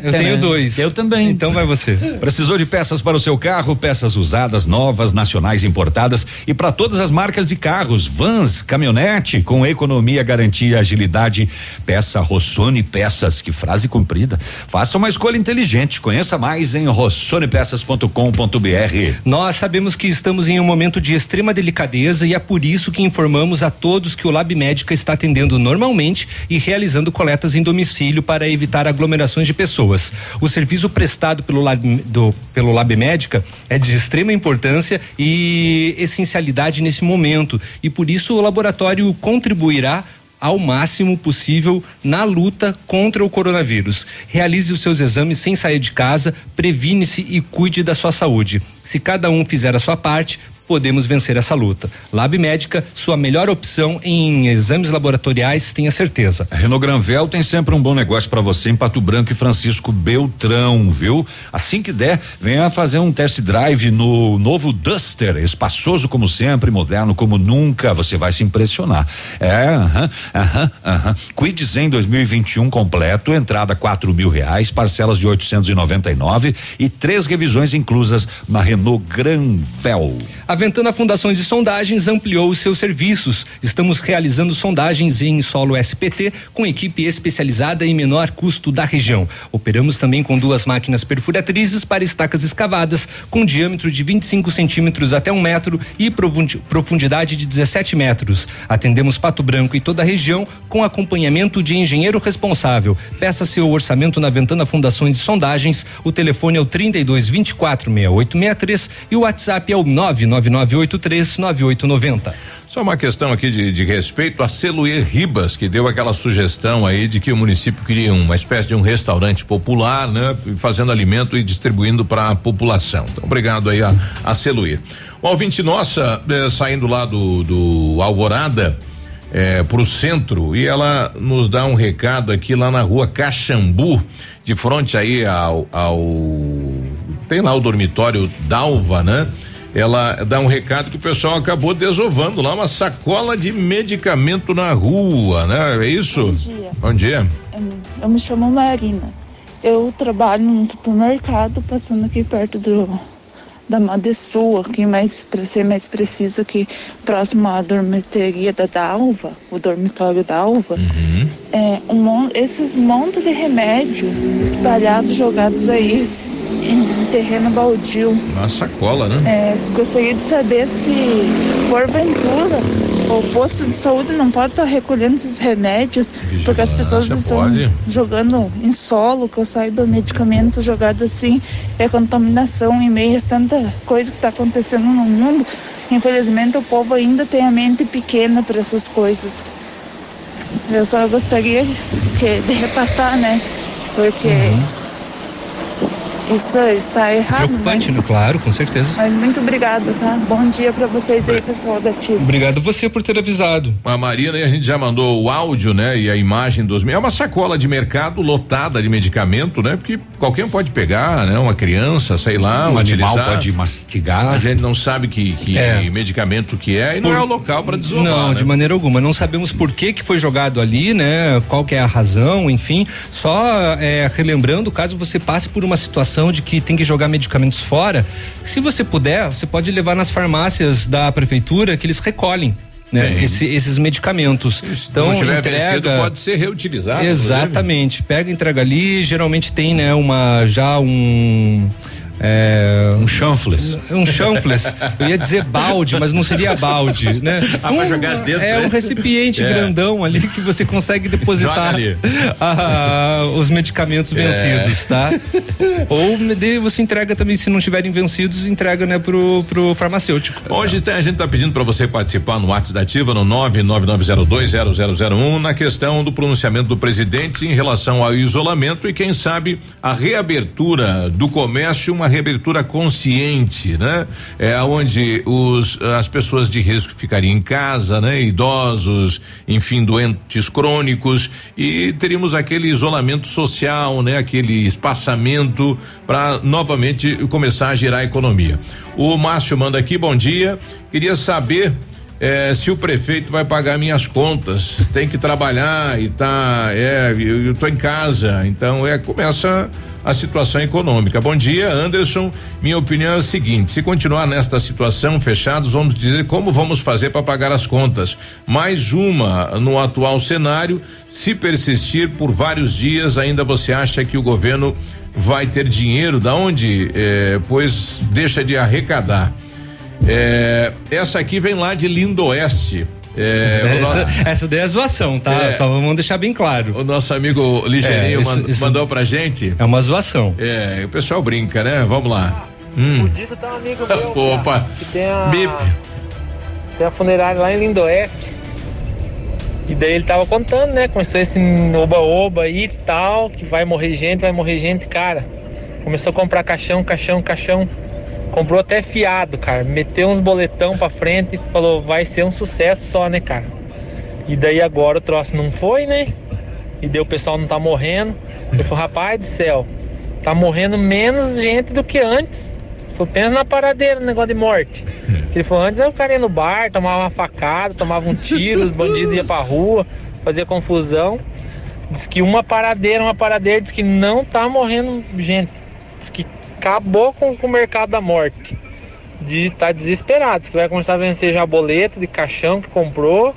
Eu tenho dois. Eu também. Então vai você. Precisou de peças para o seu carro, peças usadas, novas, nacionais importadas e para todas as marcas de carros, vans, caminhonete, com economia, garantia, agilidade. Peça Rossoni Peças, que frase comprida. Faça uma escolha inteligente. Conheça mais em rossonepeças.com.br. Nós sabemos que estamos em um momento de extrema delicadeza e é por isso que informamos a todos que o Lab Médica está atendendo normalmente e realizando coletas em domicílio para evitar aglomerações de pessoas. O serviço prestado pelo Lab, do, pelo Lab Médica é de extrema importância e essencialidade nesse momento e por isso o laboratório contribuirá ao máximo possível na luta contra o coronavírus. Realize os seus exames sem sair de casa, previne-se e cuide da sua saúde. Se cada um fizer a sua parte, podemos vencer essa luta. Lab Médica, sua melhor opção em exames laboratoriais, tenha certeza. A Renault Granvel tem sempre um bom negócio para você em Pato Branco e Francisco Beltrão, viu? Assim que der, venha fazer um test drive no novo Duster, espaçoso como sempre, moderno como nunca, você vai se impressionar. É, aham, aham, aham. Cuide Zen 2021 completo, entrada quatro mil reais, parcelas de 899 e três revisões inclusas na Renault Granvel. A Ventana Fundações e Sondagens ampliou os seus serviços. Estamos realizando sondagens em solo SPT com equipe especializada e menor custo da região. Operamos também com duas máquinas perfuratrizes para estacas escavadas com diâmetro de 25 centímetros até um metro e profundidade de 17 metros. Atendemos Pato Branco e toda a região com acompanhamento de engenheiro responsável. Peça seu orçamento na Ventana Fundações e Sondagens. O telefone é o 32 24 6863 e o WhatsApp é o 999 99839890. Só uma questão aqui de, de respeito a Celuê Ribas, que deu aquela sugestão aí de que o município queria uma espécie de um restaurante popular, né? Fazendo alimento e distribuindo para a população. Então, obrigado aí a, a Celuê. Uma ouvinte nossa, eh, saindo lá do, do Alvorada, eh, para o centro, e ela nos dá um recado aqui lá na rua Caxambu, de frente aí ao, ao tem lá o dormitório Dalva, né? Ela dá um recado que o pessoal acabou desovando lá uma sacola de medicamento na rua, né? É isso? Bom dia. Bom dia. Eu, me chamo Marina. Eu trabalho num supermercado passando aqui perto do da Madesul, aqui mais para ser mais preciso aqui próximo à dormitoria da Dalva, o dormitório da Alva. Uhum. É, um, esses montes de remédio espalhados, jogados aí terreno baldio. Uma sacola, né? É, gostaria de saber se, porventura, o posto de saúde não pode estar recolhendo esses remédios, porque as pessoas estão pode. jogando em solo, que eu saiba, medicamento jogado assim, é contaminação em meio a tanta coisa que está acontecendo no mundo. Infelizmente, o povo ainda tem a mente pequena para essas coisas. Eu só gostaria que, de repassar, né? Porque isso está errado, né? Preocupante, né? Claro, com certeza. Mas muito obrigada, tá? Bom dia para vocês aí, pessoal da TIV. Obrigado você por ter avisado. A Marina e a gente já mandou o áudio, né? E a imagem dos. É uma sacola de mercado lotada de medicamento, né? Porque qualquer um pode pegar, né? Uma criança, sei lá, Um animal utilizar. pode mastigar. A gente não sabe que, que É. medicamento que é e não Por- é o local para desovar. Não, né? de maneira alguma. Não sabemos por que que foi jogado ali, né? Qual que é a razão, enfim. Só é, relembrando, caso você passe por uma situação de que tem que jogar medicamentos fora, se você puder, você pode levar nas farmácias da prefeitura que eles recolhem. Né, esse- esses medicamentos. Então, não entrega. pode ser reutilizado. Exatamente. Pega, entrega ali. Geralmente tem, né, uma já um é, um chanfles. Um chanfles. Eu ia dizer balde, mas não seria balde, né? Ah, pra jogar dentro, É né? um recipiente É. grandão ali que você consegue depositar ali. ah, os medicamentos É. vencidos, tá? Ou você entrega também, se não estiverem vencidos, entrega, né, pro, pro farmacêutico. Hoje tem- a gente está pedindo para você participar no WhatsApp da Ativa no 999020001 na questão do pronunciamento do presidente em relação ao isolamento e quem sabe a reabertura do comércio, uma reabertura consciente, né? É onde os as pessoas de risco ficariam em casa, né? Idosos, enfim, doentes crônicos e teríamos aquele isolamento social, né? Aquele espaçamento para novamente começar a girar a economia. O Márcio manda aqui, bom dia. Queria saber eh, se o prefeito vai pagar minhas contas. Tem que trabalhar e tá. É, eu, eu tô em casa. Então é começa a situação econômica. Bom dia, Anderson. Minha opinião é a seguinte: se continuar nesta situação, fechados, vamos dizer como vamos fazer para pagar as contas. Mais uma no atual cenário. Se persistir por vários dias, ainda você acha que o governo vai ter dinheiro? Da onde? Eh, pois deixa de arrecadar. Eh, essa aqui vem lá de Lindoeste. É, o no- essa, essa daí é zoação, tá? É. Só vamos deixar bem claro. O nosso amigo Ligeirinho É, isso- man- isso- mandou pra gente. É uma zoação. É, o pessoal brinca, né? Vamos lá. Hum. Fudido tá um amigo meu. Opa. cara, que tem a, Bip. tem a funerária lá em Lindoeste. E daí ele tava contando, né? Começou esse oba-oba aí e tal, que vai morrer gente, vai morrer gente, cara. Começou a comprar caixão, caixão, caixão. Comprou até fiado, cara. Meteu uns boletão pra frente e falou, vai ser um sucesso só, né, cara? E daí agora o troço não foi, né? E daí o pessoal não tá morrendo. Ele falou, rapaz do céu, tá morrendo menos gente do que antes. Falou, pensa na paradeira, no negócio de morte. Ele falou, antes o cara ia no bar, tomava uma facada, tomava um tiro, os bandidos iam pra rua, fazia confusão. Diz que uma paradeira, uma paradeira, diz que não tá morrendo gente. Diz que acabou com, com o mercado da morte. De, tá desesperado, que vai começar a vencer já boleto de caixão que comprou.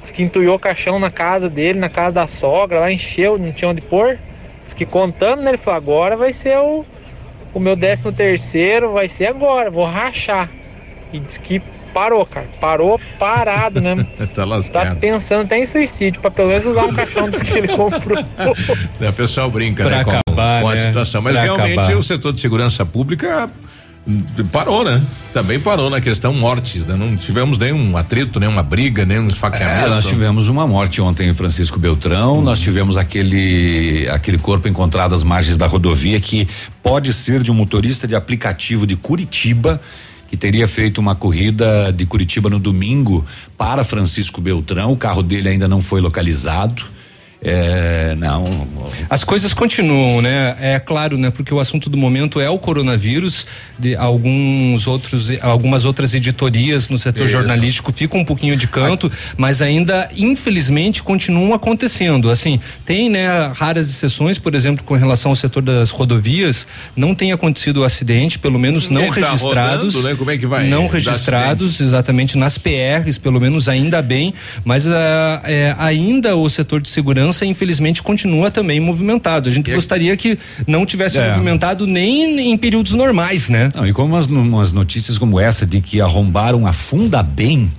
Diz que entulhou caixão na casa dele, na casa da sogra, lá encheu, não tinha onde pôr. Diz que contando, né? Ele falou, agora vai ser o, o meu décimo terceiro, vai ser agora, vou rachar. E diz que parou, cara. Parou parado, né? tá Tá lascado. pensando até em suicídio, pra pelo menos usar um caixão dos que ele comprou. É, O pessoal brinca, Pra né? Com, acabar, com a né? situação. Mas Pra realmente acabar. o setor de segurança pública hum, parou, né? Também parou na questão mortes, né? Não tivemos nenhum atrito, nenhuma briga, nenhum esfaqueamento. É, nós tivemos uma morte ontem em Francisco Beltrão, nós tivemos aquele aquele corpo encontrado às margens da rodovia que pode ser de um motorista de aplicativo de Curitiba que teria feito uma corrida de Curitiba no domingo para Francisco Beltrão, o carro dele ainda não foi localizado. É, não. As coisas continuam, né? É claro, né? Porque o assunto do momento é o coronavírus. De alguns outros, algumas outras editorias no setor Isso. jornalístico ficam um pouquinho de canto, mas ainda, infelizmente, continuam acontecendo. Assim, tem, né? Raras exceções, por exemplo, com relação ao setor das rodovias, não tem acontecido o acidente, pelo menos não Ninguém tá registrados. rodando, né? Como é que vai Não registrados, exatamente nas PRs, pelo menos ainda bem, mas ah, é, ainda o setor de segurança segurança, infelizmente, continua também movimentado. A gente gostaria que não tivesse É. movimentado nem em períodos normais, né? Não, e como umas, umas notícias como essa de que arrombaram a Funda Bem.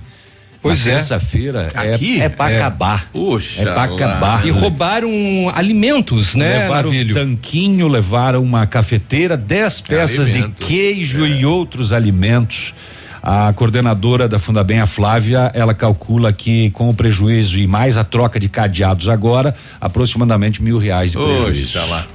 Pois na é. Terça-feira é, Aqui? é pra É. acabar. Puxa é pra lá. acabar. E roubaram alimentos, né, Levaram um tanquinho, levaram uma cafeteira, 10 peças Alimentos. de queijo e outros alimentos. A coordenadora da Fundabem, a Flávia, ela calcula que com o prejuízo e mais a troca de cadeados agora, aproximadamente mil reais de prejuízo. Oxa lá.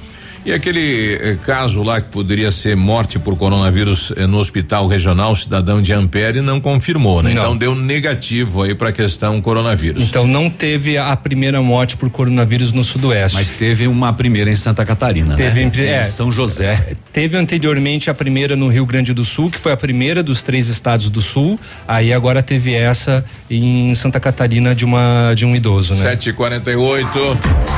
E aquele eh, caso lá que poderia ser morte por coronavírus eh, no hospital regional cidadão de Ampere não confirmou, né? Não. Então deu negativo aí para a questão coronavírus. Então não teve a primeira morte por coronavírus no Sudoeste. Mas teve uma primeira em Santa Catarina, Teve né? em- é. São José. Teve anteriormente a primeira no Rio Grande do Sul, que foi a primeira dos três estados do Sul. Aí agora teve essa em Santa Catarina de uma de um idoso, né? 7h48.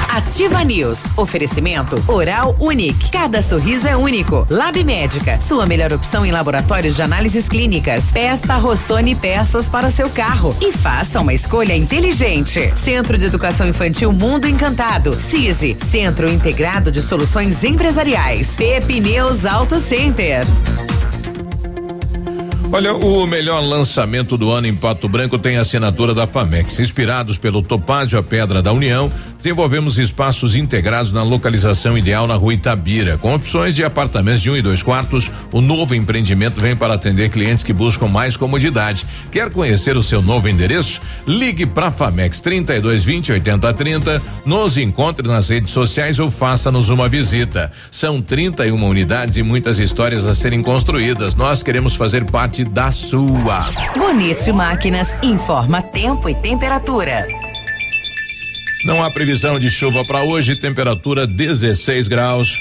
Ativa News. Oferecimento Oral Unique. Cada sorriso é único. Lab Médica. Sua melhor opção em laboratórios de análises clínicas. Peça Rossoni peças para o seu carro. E faça uma escolha inteligente. Centro de Educação Infantil Mundo Encantado. CISI. Centro Integrado de Soluções Empresariais. Pepineus Auto Center. Olha, o melhor lançamento do ano em Pato Branco tem a assinatura da Famex. Inspirados pelo Topázio, a Pedra da União, desenvolvemos espaços integrados na localização ideal na rua Itabira. Com opções de apartamentos de um e dois quartos, o novo empreendimento vem para atender clientes que buscam mais comodidade. Quer conhecer o seu novo endereço? Ligue para Famex 3220 8030, nos encontre nas redes sociais ou faça-nos uma visita. São 31 unidades e muitas histórias a serem construídas. Nós queremos fazer parte da sua. Bonito Máquinas informa tempo e temperatura. Não há previsão de chuva para hoje, temperatura 16 graus.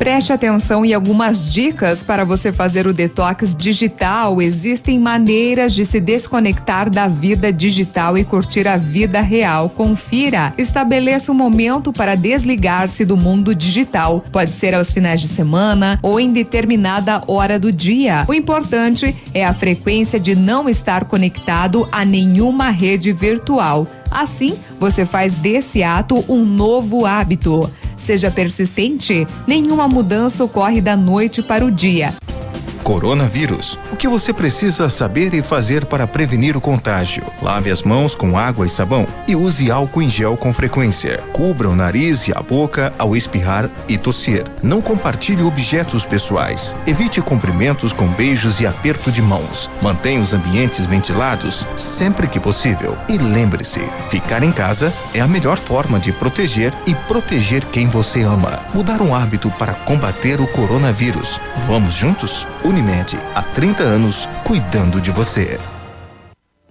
Preste atenção em algumas dicas para você fazer o detox digital. Existem maneiras de se desconectar da vida digital e curtir a vida real. Confira. Estabeleça um momento para desligar-se do mundo digital. Pode ser aos finais de semana ou em determinada hora do dia. O importante é a frequência de não estar conectado a nenhuma rede virtual. Assim, você faz desse ato um novo hábito. Seja persistente, nenhuma mudança ocorre da noite para o dia. Coronavírus. O que você precisa saber e fazer para prevenir o contágio? Lave as mãos com água e sabão e use álcool em gel com frequência. Cubra o nariz e a boca ao espirrar e tossir. Não compartilhe objetos pessoais. Evite cumprimentos com beijos e aperto de mãos. Mantenha os ambientes ventilados sempre que possível. E lembre-se, ficar em casa é a melhor forma de proteger e proteger quem você ama. Mudar um hábito para combater o coronavírus. Vamos juntos? Unimed, há 30 anos, cuidando de você.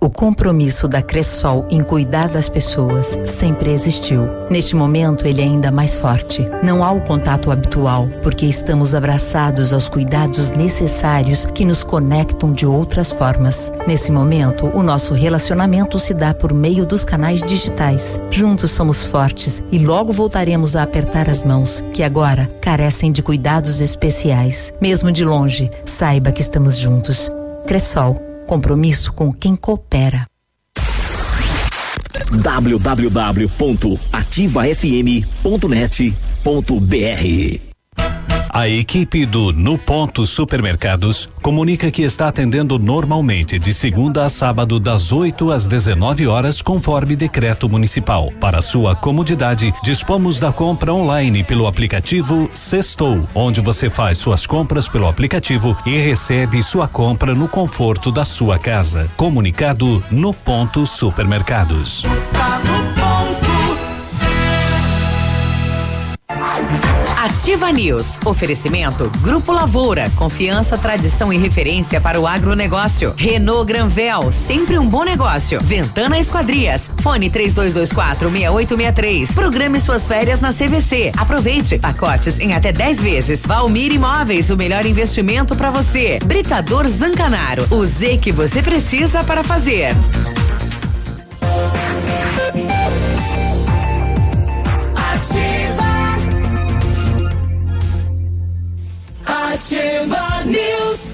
O compromisso da Cressol em cuidar das pessoas sempre existiu. Neste momento, ele é ainda mais forte. Não há o contato habitual, porque estamos abraçados aos cuidados necessários que nos conectam de outras formas. Nesse momento, o nosso relacionamento se dá por meio dos canais digitais. Juntos somos fortes e logo voltaremos a apertar as mãos, que agora carecem de cuidados especiais. Mesmo de longe, saiba que estamos juntos. Cressol compromisso com quem coopera. www.ativafm.net.br A equipe do No Ponto Supermercados comunica que está atendendo normalmente de segunda a sábado das 8 às 19 horas conforme decreto municipal. Para sua comodidade, dispomos da compra online pelo aplicativo Sextou, onde você faz suas compras pelo aplicativo e recebe sua compra no conforto da sua casa. Comunicado No Ponto Supermercados. Ativa News. Oferecimento Grupo Lavoura. Confiança, tradição e referência para o agronegócio. Renault Granvel. Sempre um bom negócio. Ventana Esquadrias. Fone 3224 6863. Programe suas férias na CVC. Aproveite. Pacotes em até 10 vezes. Valmir Imóveis. O melhor investimento para você. Britador Zancanaro. O Z que você precisa para fazer. Ativa News.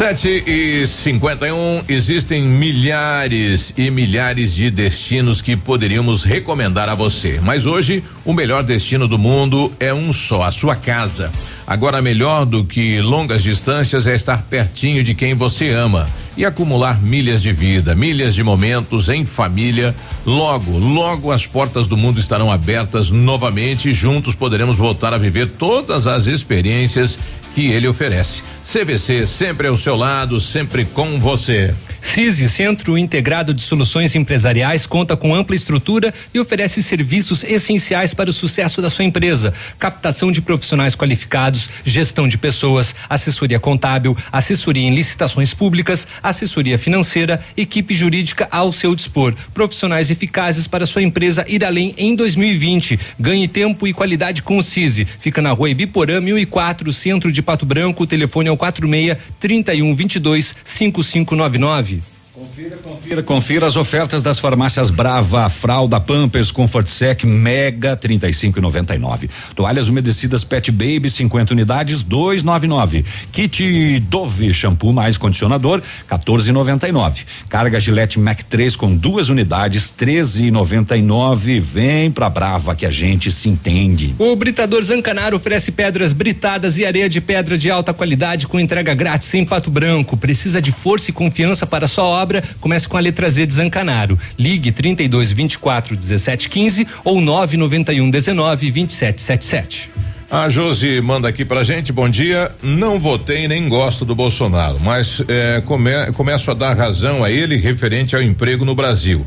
7 e 51 um, existem milhares e milhares de destinos que poderíamos recomendar a você. Mas hoje, o melhor destino do mundo é um só, a sua casa. Agora, melhor do que longas distâncias é estar pertinho de quem você ama e acumular milhas de vida, milhas de momentos em família. Logo, logo as portas do mundo estarão abertas novamente e juntos poderemos voltar a viver todas as experiências que ele oferece. CVC sempre ao seu lado, sempre com você. CISI, Centro Integrado de Soluções Empresariais, conta com ampla estrutura e oferece serviços essenciais para o sucesso da sua empresa: captação de profissionais qualificados, gestão de pessoas, assessoria contábil, assessoria em licitações públicas, assessoria financeira, equipe jurídica ao seu dispor, profissionais eficazes para sua empresa ir além em 2020. Ganhe tempo e qualidade com o CISI. Fica na rua Ibiporã, 1004, centro de Pato Branco. Telefone é o 46 31 22 5599. Confira, confira, confira as ofertas das farmácias Brava, Fralda, Pampers, Comfort Sec, Mega 35,99. Toalhas umedecidas Pet Baby 50 unidades 299. Kit Dove shampoo mais condicionador 14,99. Carga Gillette Mac 3 com duas unidades 13,99. Vem pra Brava que a gente se entende. O Britador Zancanaro oferece pedras britadas e areia de pedra de alta qualidade com entrega grátis em Pato Branco. Precisa de força e confiança para sua obra? Comece com a letra Z de Zancanaro. Ligue 32 24 17 15 ou 991 19 27 77. A Josi manda aqui pra gente, bom dia. Não votei nem gosto do Bolsonaro, mas é, come, começo a dar razão a ele referente ao emprego no Brasil.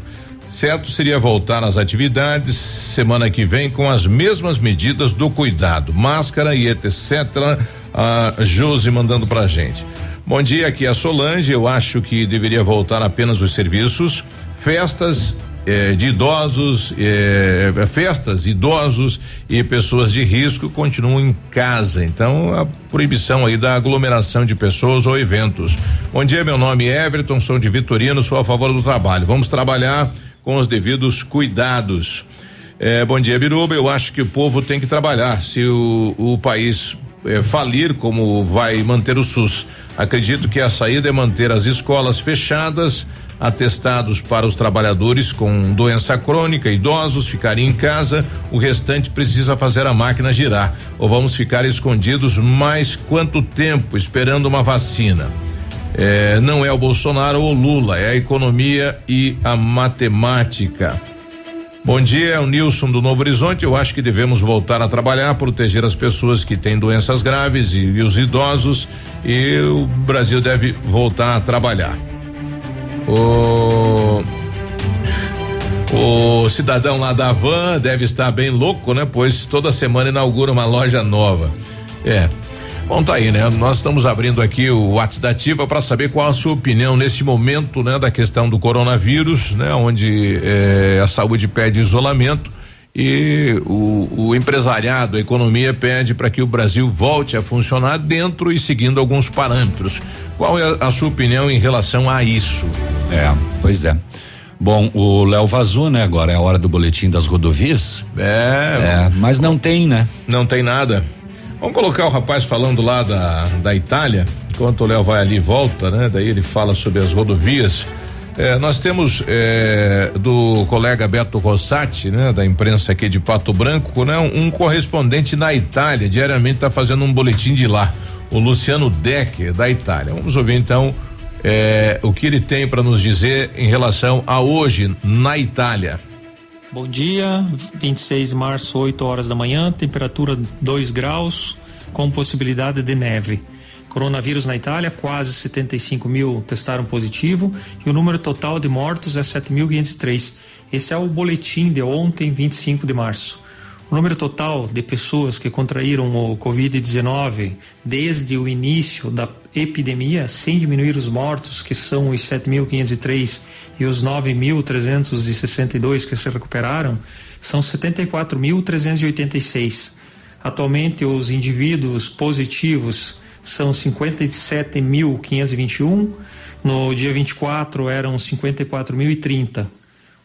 Certo seria voltar às atividades semana que vem com as mesmas medidas do cuidado, máscara e etc. A Josi mandando pra gente. Bom dia, aqui é a Solange. Eu acho que deveria voltar apenas os serviços, festas eh, de idosos, eh, festas, idosos e pessoas de risco continuam em casa. Então, a proibição aí da aglomeração de pessoas ou eventos. Bom dia, meu nome é Everton, sou de Vitorino, sou a favor do trabalho. Vamos trabalhar com os devidos cuidados. Eh, bom dia, Biruba. Eu acho que o povo tem que trabalhar. Se o, o país falir, como vai manter o SUS? Acredito que a saída é manter as escolas fechadas, atestados para os trabalhadores com doença crônica, idosos ficarem em casa, o restante precisa fazer a máquina girar. Ou vamos ficar escondidos mais quanto tempo esperando uma vacina? É, não é o Bolsonaro ou o Lula, é a economia e a matemática. Bom dia, é o Nilson do Novo Horizonte. Eu acho que devemos voltar a trabalhar, proteger as pessoas que têm doenças graves e, e os idosos. E o Brasil deve voltar a trabalhar. O o cidadão lá da van deve estar bem louco, né? Pois toda semana inaugura uma loja nova. É, Bom, tá aí, né? Nós estamos abrindo aqui o WhatsApp da Ativa para saber qual a sua opinião neste momento, né? Da questão do coronavírus, né? Onde eh, a saúde pede isolamento e o, o empresariado, a economia pede para que o Brasil volte a funcionar dentro e seguindo alguns parâmetros. Qual é a, sua opinião em relação a isso? É, pois é. Bom, o Léo vazou, né? Agora é a hora do boletim das rodovias. É. é mas não tem, né? Não tem nada. Vamos colocar o rapaz falando lá da, da Itália, enquanto o Léo vai ali e volta, né? Daí ele fala sobre as rodovias. É, nós temos é, do colega Beto Rossati, né, da imprensa aqui de Pato Branco, né, um, correspondente na Itália, diariamente está fazendo um boletim de lá, o Luciano Decker, da Itália. Vamos ouvir então é, o que ele tem para nos dizer em relação a hoje na Itália. Bom dia, 26 de março, 8 horas da manhã, temperatura 2 graus, com possibilidade de neve. Coronavírus na Itália, quase 75 mil testaram positivo e o número total de mortos é 7.503. Esse é o boletim de ontem, 25 de março. O número total de pessoas que contraíram o Covid-19 desde o início da epidemia, sem diminuir os mortos, que são os 7.503 e os 9.362 que se recuperaram, são 74.386. Atualmente, os indivíduos positivos são 57.521. No dia 24 eram 54.030.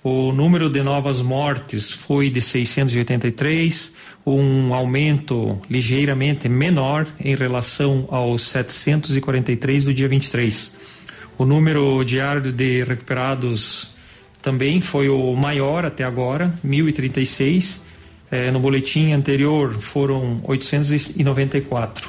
O número de novas mortes foi de 683, um aumento ligeiramente menor em relação aos 743 do dia 23. O número diário de recuperados também foi o maior até agora, 1036. Eh, no boletim anterior foram 894.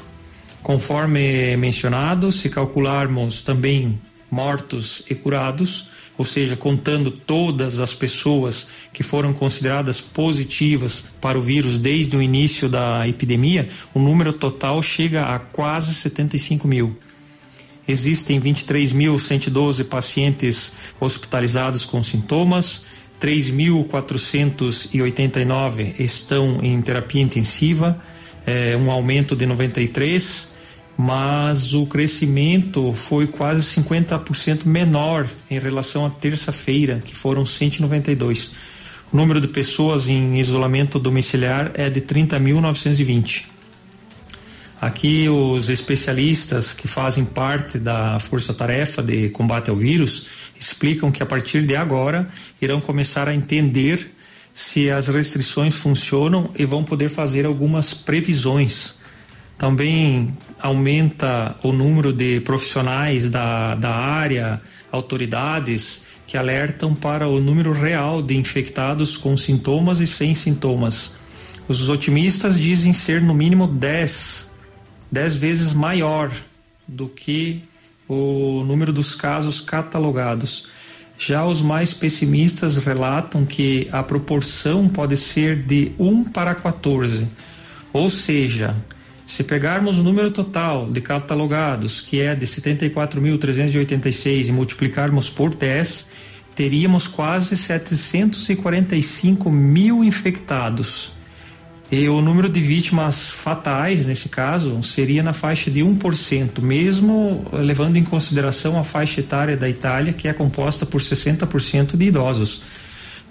Conforme mencionado, se calcularmos também mortos e curados, ou seja, contando todas as pessoas que foram consideradas positivas para o vírus desde o início da epidemia, o número total chega a quase 75 mil. Existem 23.112 pacientes hospitalizados com sintomas, 3.489 estão em terapia intensiva, é, um aumento de 93 mas o crescimento foi quase 50% menor em relação à terça-feira, que foram 192. O número de pessoas em isolamento domiciliar é de 30.920. Aqui os especialistas que fazem parte da força-tarefa de combate ao vírus explicam que a partir de agora irão começar a entender se as restrições funcionam e vão poder fazer algumas previsões. Também aumenta o número de profissionais da, da área, autoridades que alertam para o número real de infectados com sintomas e sem sintomas. Os otimistas dizem ser no mínimo 10, 10 vezes maior do que o número dos casos catalogados. Já os mais pessimistas relatam que a proporção pode ser de 1 para 14, ou seja, se pegarmos o número total de catalogados, que é de 74.386, e multiplicarmos por 10, teríamos quase 745 mil infectados. E o número de vítimas fatais, nesse caso, seria na faixa de 1%, mesmo levando em consideração a faixa etária da Itália, que é composta por 60% de idosos.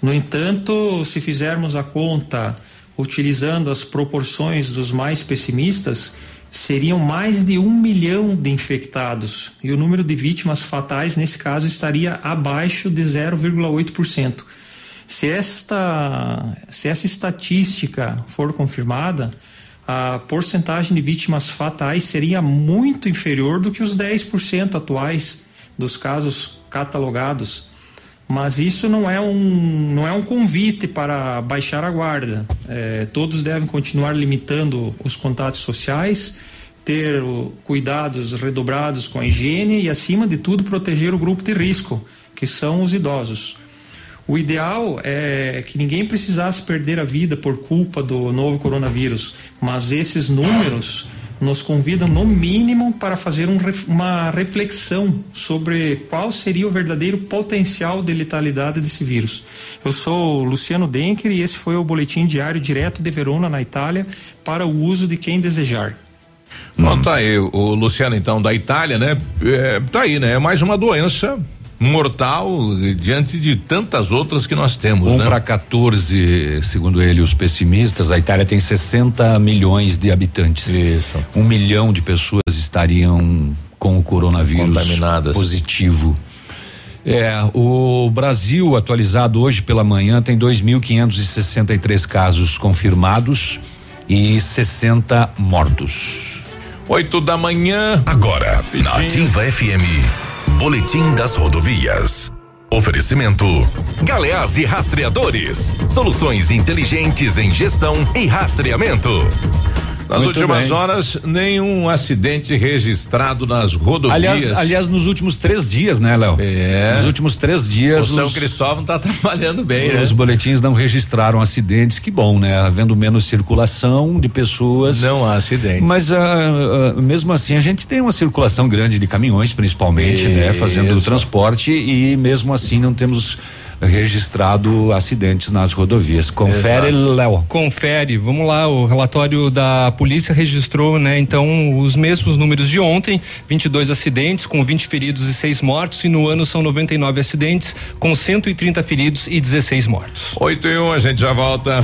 No entanto, se fizermos a conta utilizando as proporções dos mais pessimistas, seriam mais de um milhão de infectados e o número de vítimas fatais nesse caso estaria abaixo de 0,8%. Se esta, se essa estatística for confirmada, a porcentagem de vítimas fatais seria muito inferior do que os 10% atuais dos casos catalogados mas isso não é um, não é um convite para baixar a guarda. É, todos devem continuar limitando os contatos sociais, ter cuidados redobrados com a higiene e, acima de tudo, proteger o grupo de risco, que são os idosos. O ideal é que ninguém precisasse perder a vida por culpa do novo coronavírus, mas esses números nos convidam, no mínimo, para fazer um, uma reflexão sobre qual seria o verdadeiro potencial de letalidade desse vírus. Eu sou Luciano Denker e esse foi o boletim diário direto de Verona, na Itália, para o uso de quem desejar. Bom, tá aí o Luciano, então, da Itália, né? É, tá aí, né? É mais uma doença mortal diante de tantas outras que nós temos. Um né? para 14, segundo ele, os pessimistas, a Itália tem 60 milhões de habitantes. Isso. Um milhão de pessoas estariam com o coronavírus Contaminadas. positivo. É, o Brasil, atualizado hoje pela manhã, tem 2.563 casos confirmados e 60 mortos. 8 da manhã. Agora, na Ativa FM. Boletim das rodovias. Oferecimento: Galeás e Rastreadores. Soluções inteligentes em gestão e rastreamento. Nas Muito últimas bem. horas, nenhum acidente registrado nas rodovias. Aliás, aliás, nos últimos três dias, né, Léo? É. Nos últimos três o dias. São os- Cristóvão tá trabalhando bem, né? Os boletins não registraram acidentes, que bom, né? Havendo menos circulação de pessoas. Não há acidentes. Mas ah, ah, mesmo assim a gente tem uma circulação grande de caminhões, principalmente, né? Fazendo o Isso. transporte e mesmo assim não temos registrado acidentes nas rodovias. Confere, Léo. Confere. Vamos lá, o relatório da polícia registrou, né, então, os mesmos números de ontem, 22 acidentes com 20 feridos e 6 mortos e no ano são 99 acidentes com 130 feridos e 16 mortos. 8 e 1, um, a gente já volta.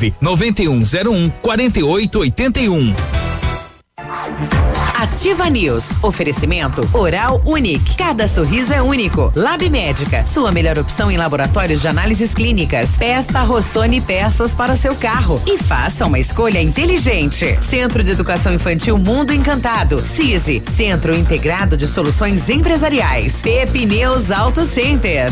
9101 4881. Ativa News. Oferecimento Oral Unique. Cada sorriso é único. Lab Médica. Sua melhor opção em laboratórios de análises clínicas. Peça Rossoni peças para o seu carro e faça uma escolha inteligente. Centro de Educação Infantil Mundo Encantado. CISI. Centro Integrado de Soluções Empresariais. Pepineus Auto Center.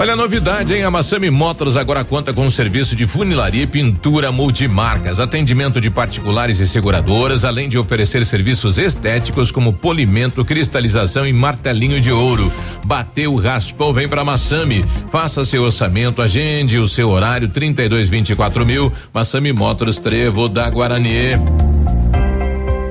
Olha a novidade, hein? A Massami Motors agora conta com um serviço de funilaria e pintura multimarcas, atendimento de particulares e seguradoras, além de oferecer serviços estéticos como polimento, cristalização e martelinho de ouro. Bateu, raspou, vem pra Massami. Faça seu orçamento, agende o seu horário 32 24 mil. Massami Motors Trevo da Guarani.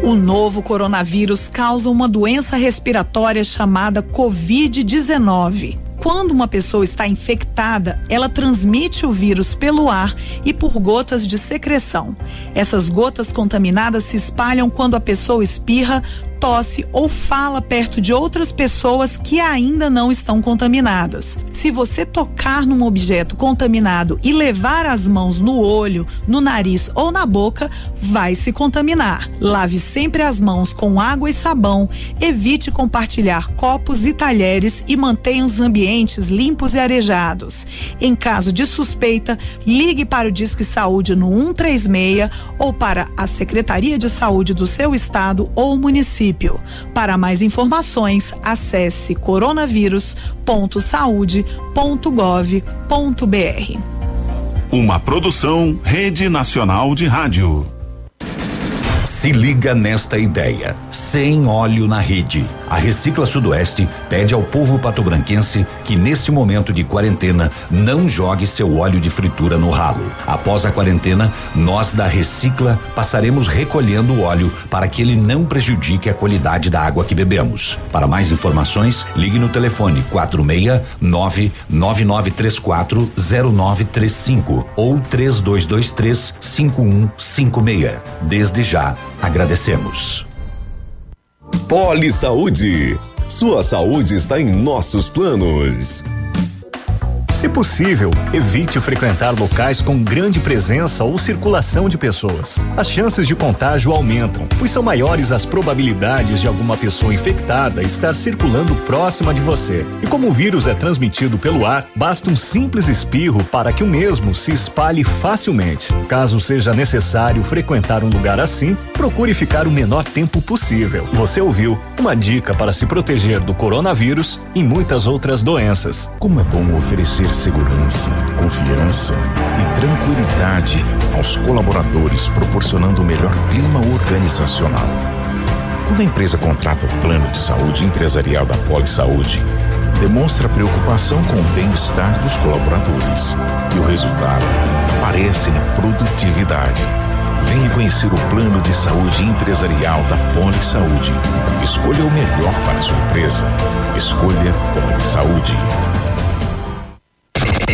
O novo coronavírus causa uma doença respiratória chamada Covid-19. Quando uma pessoa está infectada, ela transmite o vírus pelo ar e por gotas de secreção. Essas gotas contaminadas se espalham quando a pessoa espirra, tosse ou fala perto de outras pessoas que ainda não estão contaminadas. Se você tocar num objeto contaminado e levar as mãos no olho, no nariz ou na boca, vai se contaminar. Lave sempre as mãos com água e sabão, evite compartilhar copos e talheres e mantenha os ambientes limpos e arejados. Em caso de suspeita, ligue para o Disque Saúde no 136 ou para a Secretaria de Saúde do seu estado ou município município. Para mais informações, acesse coronavírus.saude.gov.br. Uma produção Rede Nacional de Rádio. Se liga nesta ideia. Sem óleo na rede. A Recicla Sudoeste pede ao povo patobranquense que nesse momento de quarentena não jogue seu óleo de fritura no ralo. Após a quarentena, nós da Recicla passaremos recolhendo o óleo para que ele não prejudique a qualidade da água que bebemos. Para mais informações, ligue no telefone 469 9934 0935 ou 3223 5156. Desde já Agradecemos. Poli Saúde. Sua saúde está em nossos planos. Se possível, evite frequentar locais com grande presença ou circulação de pessoas. As chances de contágio aumentam, pois são maiores as probabilidades de alguma pessoa infectada estar circulando próxima de você. E como o vírus é transmitido pelo ar, basta um simples espirro para que o mesmo se espalhe facilmente. Caso seja necessário frequentar um lugar assim, procure ficar o menor tempo possível. Você ouviu uma dica para se proteger do coronavírus e muitas outras doenças. Como é bom oferecer segurança, confiança e tranquilidade aos colaboradores, proporcionando o melhor clima organizacional. Quando a empresa contrata o plano de saúde empresarial da Poli Saúde, demonstra preocupação com o bem-estar dos colaboradores e o resultado aparece na produtividade. Venha conhecer o plano de saúde empresarial da Poli Saúde. Escolha o melhor para a sua empresa. Escolha Poli Saúde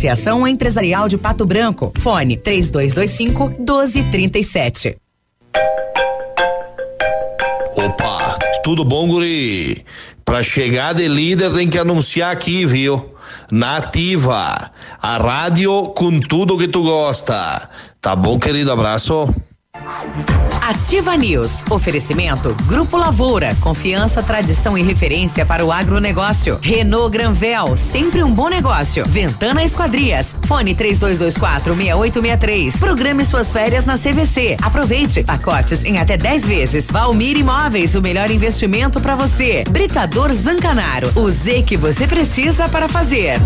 Associação Empresarial de Pato Branco. Fone 3225 1237. Opa, tudo bom, guri? Pra chegar de líder tem que anunciar aqui, viu? Nativa, a rádio com tudo que tu gosta. Tá bom, querido? Abraço. Ativa News. Oferecimento Grupo Lavoura. Confiança, tradição e referência para o agronegócio. Renault Granvel. Sempre um bom negócio. Ventana Esquadrias. Fone 3224 6863. Programe suas férias na CVC. Aproveite. Pacotes em até 10 vezes. Valmir Imóveis. O melhor investimento para você. Britador Zancanaro. O Z que você precisa para fazer.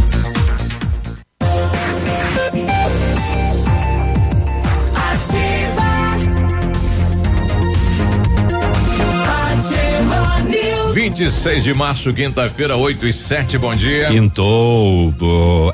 26 de março, quinta-feira, 8 e 7, bom dia. Quintou.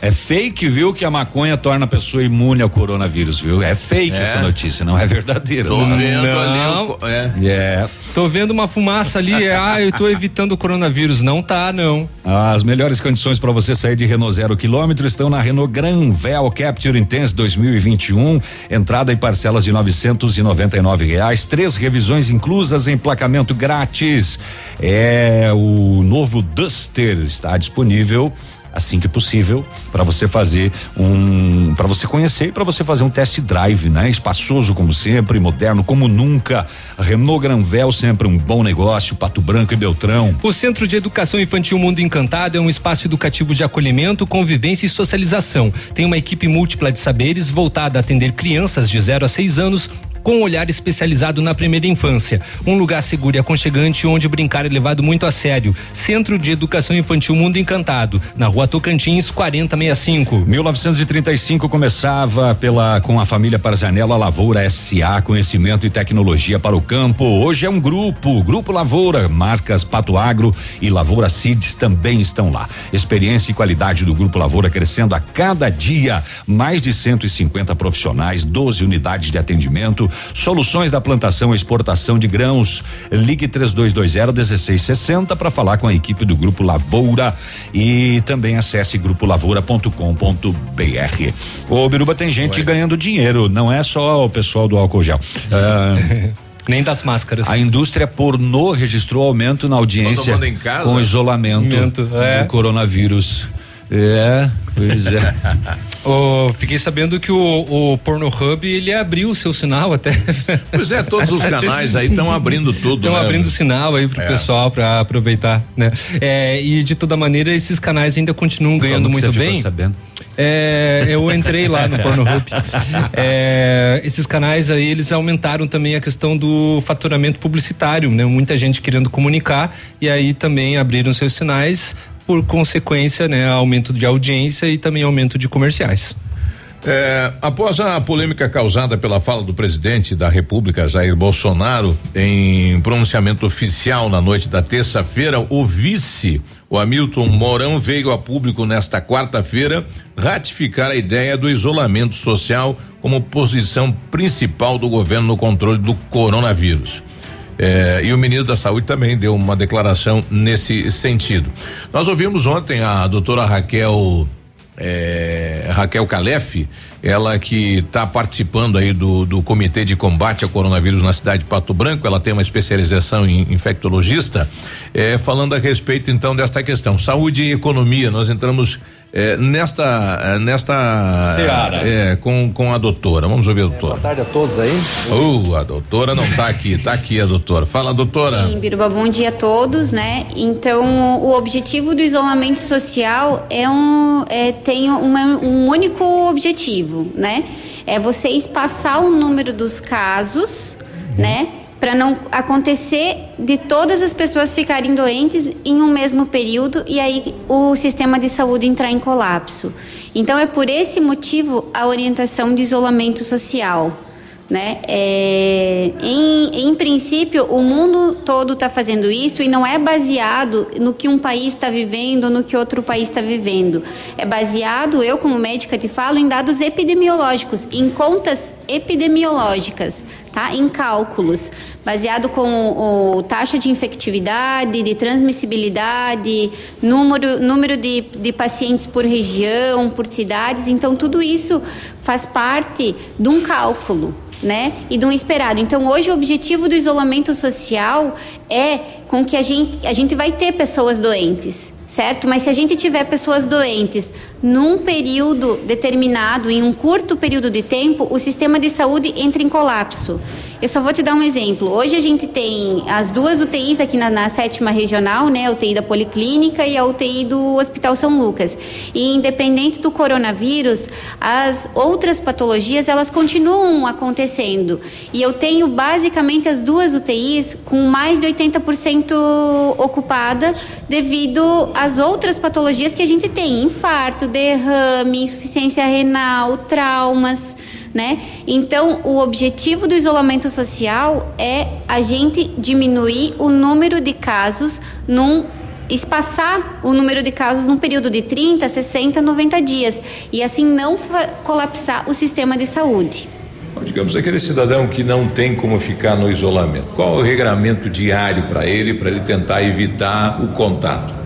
É fake, viu, que a maconha torna a pessoa imune ao coronavírus, viu? É fake é. essa notícia, não é verdadeira. Tô não. vendo não. ali. O, é. é. Tô vendo uma fumaça ali, é, ah, eu tô evitando o coronavírus. Não tá, não. As melhores condições para você sair de Renault zero quilômetro estão na Renault Granvel Capture Intense 2021. Entrada em parcelas de novecentos e noventa e nove reais, três revisões inclusas, emplacamento grátis. É o novo Duster está disponível assim que possível para você fazer um para você conhecer e para você fazer um test drive, né? Espaçoso como sempre, moderno como nunca. Renault Granvel sempre um bom negócio, Pato Branco e Beltrão. O Centro de Educação Infantil Mundo Encantado é um espaço educativo de acolhimento, convivência e socialização. Tem uma equipe múltipla de saberes voltada a atender crianças de 0 a 6 anos com um olhar especializado na primeira infância. Um lugar seguro e aconchegante onde brincar é levado muito a sério. Centro de Educação Infantil Mundo Encantado, na rua Tocantins, 4065. 1935 começava pela com a família Parzanella Lavoura SA, conhecimento e tecnologia para o campo. Hoje é um grupo, Grupo Lavoura, marcas Pato Agro e Lavoura Seeds também estão lá. Experiência e qualidade do Grupo Lavoura crescendo a cada dia. Mais de 150 profissionais, 12 unidades de atendimento Soluções da plantação e exportação de grãos. Ligue 3220 1660 para falar com a equipe do Grupo Lavoura e também acesse grupolavoura.com.br. Ô Biruba, tem gente ganhando dinheiro, não é só o pessoal do álcool gel. Uh, Nem das máscaras. A indústria pornô registrou aumento na audiência com o isolamento é. do coronavírus. É, pois é. oh, fiquei sabendo que o, o Pornhub ele abriu o seu sinal até. Pois é, todos os canais aí estão abrindo tudo. Estão né? abrindo sinal aí pro é. pessoal para aproveitar, né? É, e de toda maneira esses canais ainda continuam ganhando muito bem. Sabendo? É, eu entrei lá no Pornhub. É, esses canais aí, eles aumentaram também a questão do faturamento publicitário, né? Muita gente querendo comunicar e aí também abriram seus sinais por consequência, né, aumento de audiência e também aumento de comerciais. É, após a polêmica causada pela fala do presidente da República, Jair Bolsonaro, em pronunciamento oficial na noite da terça-feira, o vice, o Hamilton Mourão, veio a público nesta quarta-feira ratificar a ideia do isolamento social como posição principal do governo no controle do coronavírus. É, e o ministro da Saúde também deu uma declaração nesse sentido. Nós ouvimos ontem a doutora Raquel é, Raquel Calef, ela que está participando aí do, do Comitê de Combate ao Coronavírus na cidade de Pato Branco, ela tem uma especialização em infectologista, é, falando a respeito então desta questão. Saúde e economia, nós entramos é, nesta é, nesta Seara. É, com, com a doutora. Vamos ouvir a doutora. boa tarde a todos aí. Uh, a doutora não está aqui, está aqui a doutora. Fala, doutora. Sim, Biruba, bom dia a todos, né? Então, o objetivo do isolamento social é um é, tem uma, um único objetivo, né? É você espaçar o número dos casos, uhum. né? Para não acontecer de todas as pessoas ficarem doentes em um mesmo período e aí o sistema de saúde entrar em colapso. Então é por esse motivo a orientação de isolamento social. Né? É, em, em princípio, o mundo todo está fazendo isso e não é baseado no que um país está vivendo no que outro país está vivendo. É baseado, eu como médica te falo, em dados epidemiológicos, em contas epidemiológicas, tá? Em cálculos, baseado com o, taxa de infectividade, de transmissibilidade, número, número de, de pacientes por região, por cidades. Então, tudo isso faz parte de um cálculo né? E do esperado. Então, hoje o objetivo do isolamento social é com que a gente a gente vai ter pessoas doentes, certo? Mas se a gente tiver pessoas doentes num período determinado, em um curto período de tempo, o sistema de saúde entra em colapso. Eu só vou te dar um exemplo. Hoje a gente tem as duas UTIs aqui na, na sétima regional, né? A UTI da Policlínica e a UTI do Hospital São Lucas. E independente do coronavírus, as outras patologias elas continuam acontecendo. E eu tenho basicamente as duas UTIs com mais de 80% ocupada devido às outras patologias que a gente tem: infarto, derrame, insuficiência renal, traumas né? Então, o objetivo do isolamento social é a gente diminuir o número de casos num espaçar o número de casos num período de 30, 60, 90 dias e assim não colapsar o sistema de saúde. Digamos, aquele cidadão que não tem como ficar no isolamento, qual é o regramento diário para ele, para ele tentar evitar o contato?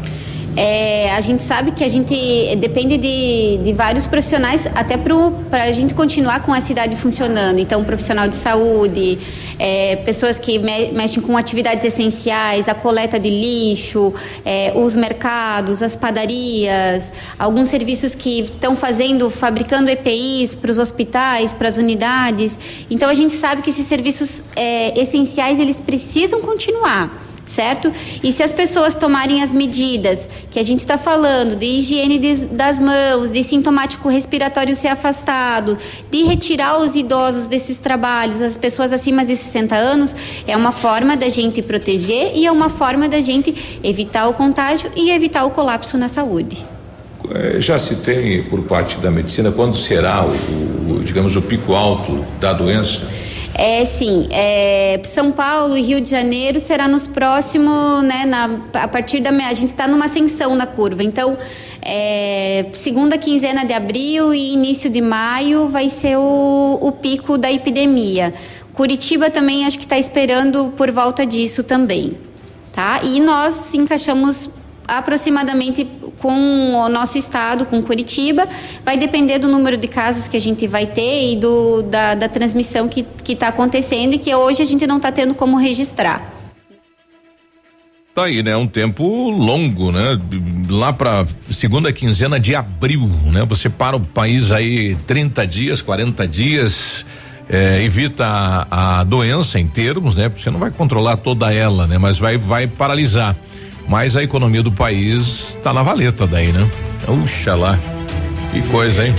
É, a gente sabe que a gente depende de, de vários profissionais até para a gente continuar com a cidade funcionando. Então, profissional de saúde, é, pessoas que me, mexem com atividades essenciais, a coleta de lixo, é, os mercados, as padarias, alguns serviços que estão fazendo, fabricando EPIs para os hospitais, para as unidades. Então, a gente sabe que esses serviços é, essenciais eles precisam continuar certo? E se as pessoas tomarem as medidas que a gente está falando, de higiene de, das mãos, de sintomático respiratório ser afastado, de retirar os idosos desses trabalhos, as pessoas acima de 60 anos, é uma forma da gente proteger e é uma forma da gente evitar o contágio e evitar o colapso na saúde. É, já se tem por parte da medicina quando será o, o digamos o pico alto da doença? É sim, é, São Paulo e Rio de Janeiro será nos próximos, né, na, a partir da a gente está numa ascensão na curva, então é, segunda quinzena de abril e início de maio vai ser o, o pico da epidemia. Curitiba também acho que está esperando por volta disso também, tá? E nós encaixamos aproximadamente com o nosso estado, com Curitiba, vai depender do número de casos que a gente vai ter e do, da, da transmissão que está acontecendo e que hoje a gente não está tendo como registrar. Tá aí, né? Um tempo longo, né? Lá para segunda quinzena de abril, né? Você para o país aí 30 dias, 40 dias, é, evita a, a, doença em termos, né? Porque você não vai controlar toda ela, né? Mas vai, vai paralisar. Mas a economia do país está na valeta daí, né? Puxa lá. Que coisa, hein?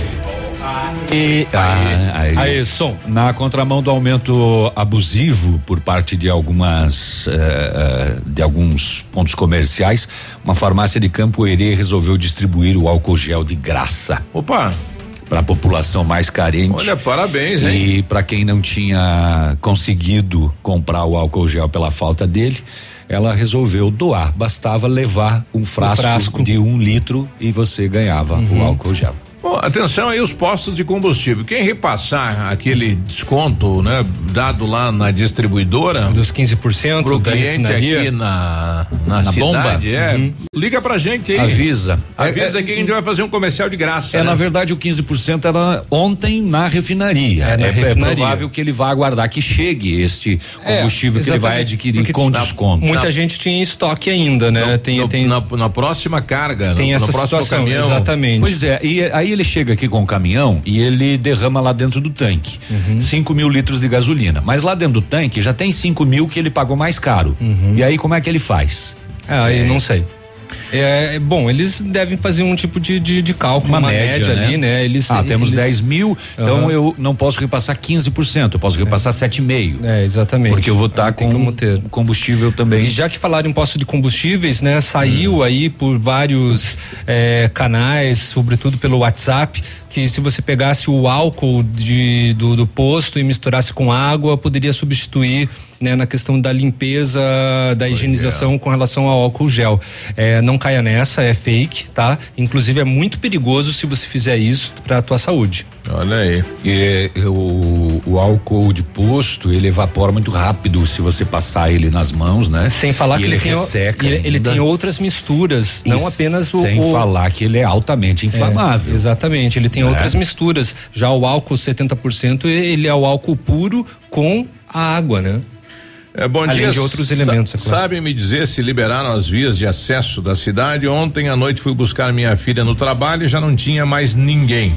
E aí, aí, aí, som. Na contramão do aumento abusivo por parte de algumas eh, eh, de alguns pontos comerciais, uma farmácia de Campo Herê resolveu distribuir o álcool gel de graça. Opa! Para a população mais carente. Olha, parabéns, hein? E para quem não tinha conseguido comprar o álcool gel pela falta dele, ela resolveu doar. Bastava levar um frasco, um frasco. de um litro e você ganhava uhum. o álcool gel. Bom, atenção aí os postos de combustível. Quem repassar aquele desconto, né, dado lá na distribuidora dos 15% pro cliente aqui na na, na cidade, bomba, é, uhum. liga pra gente aí. Avisa. Avisa é, que a gente vai fazer um comercial de graça. É, né? na verdade o 15% era ontem na refinaria. É, na é, é refinaria. é, provável que ele vá aguardar que chegue este é, combustível que ele vai adquirir Porque com desconto. Muita na, gente tinha estoque ainda, né? No, tem, no, tem na, na, próxima carga, tem no, essa no próximo situação, caminhão. Exatamente. Pois é, e aí ele chega aqui com o caminhão e ele derrama lá dentro do tanque. 5 uhum. mil litros de gasolina. Mas lá dentro do tanque já tem 5 mil que ele pagou mais caro. Uhum. E aí como é que ele faz? Ah, aí é, não sei. É, bom, eles devem fazer um tipo de, de, de cálculo, Uma uma, média, média, né? ali, né? Eles, Ah, temos eles, 10 mil, então Aham. eu não posso repassar 15%, eu posso repassar 7,5%. É, exatamente. Porque eu vou estar Aí tem com combustível também. E já que falaram em posto de combustíveis, né? Saiu aí por vários eh, canais, sobretudo pelo WhatsApp, que se você pegasse o álcool de, do, do posto e misturasse com água, poderia substituir né, na questão da limpeza, da higienização com relação ao álcool gel. Eh, não caia nessa, é fake, tá? Inclusive é muito perigoso se você fizer isso para a tua saúde. Olha aí. E, o, o álcool de posto, ele evapora muito rápido se você passar ele nas mãos, né? Sem falar E que ele, tem, o- resseca ele, ele tem outras misturas, E não apenas o. Sem o- falar que ele é altamente inflamável. É, exatamente, ele tem Né? outras misturas. Já o álcool 70%, ele é o álcool puro com a água, né? É, bom Além dia. de outros elementos, é claro. Sabe me dizer se liberaram as vias de acesso da cidade? Ontem à noite fui buscar minha filha no trabalho e já não tinha mais ninguém.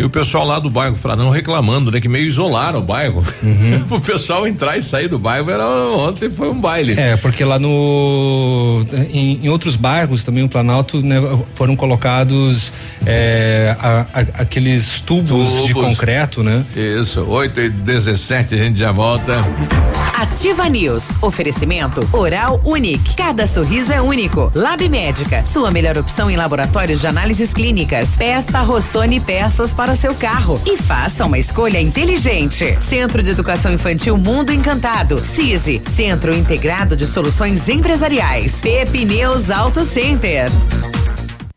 E o pessoal lá do bairro Fradão reclamando, né? Que meio isolaram o bairro. Uhum. o pessoal entrar e sair do bairro era ontem foi um baile. É, porque lá no. Em, em outros bairros também, o Planalto, né, foram colocados é, a- a- aqueles tubos, de Tubos. concreto, né? Isso, 8 e 17 a gente já volta. Ativa News. Oferecimento Oral Unique. Cada sorriso é único. Lab Médica. Sua melhor opção em laboratórios de análises clínicas. Peça Rossoni peças para o seu carro. E faça uma escolha inteligente. Centro de Educação Infantil Mundo Encantado. CISI. Centro Integrado de Soluções Empresariais. Pepineus Auto Center.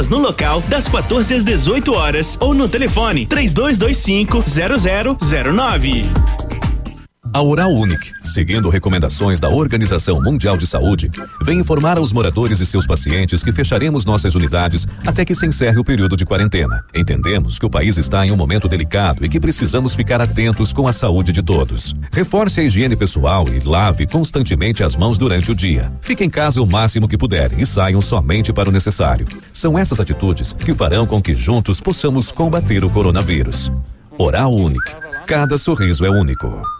vendas no local das 14 às 18 horas ou no telefone 3225 0009. A Oral Unique, seguindo recomendações da Organização Mundial de Saúde, vem informar aos moradores e seus pacientes que fecharemos nossas unidades até que se encerre o período de quarentena. Entendemos que o país está em um momento delicado e que precisamos ficar atentos com a saúde de todos. Reforce a higiene pessoal e lave constantemente as mãos durante o dia. Fique em casa o máximo que puderem e saiam somente para o necessário. São essas atitudes que farão com que juntos possamos combater o coronavírus. Oral Unique. Cada sorriso é único.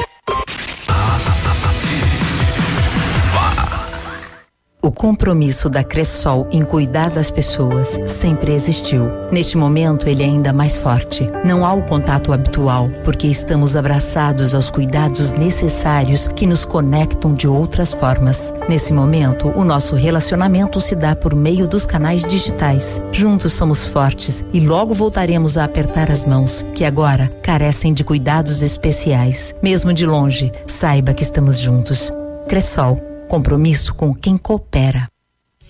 O compromisso da Cressol em cuidar das pessoas sempre existiu. Neste momento, ele é ainda mais forte. Não há o contato habitual, porque estamos abraçados aos cuidados necessários que nos conectam de outras formas. Nesse momento, o nosso relacionamento se dá por meio dos canais digitais. Juntos somos fortes e logo voltaremos a apertar as mãos, que agora carecem de cuidados especiais. Mesmo de longe, saiba que estamos juntos. Cressol compromisso com quem coopera.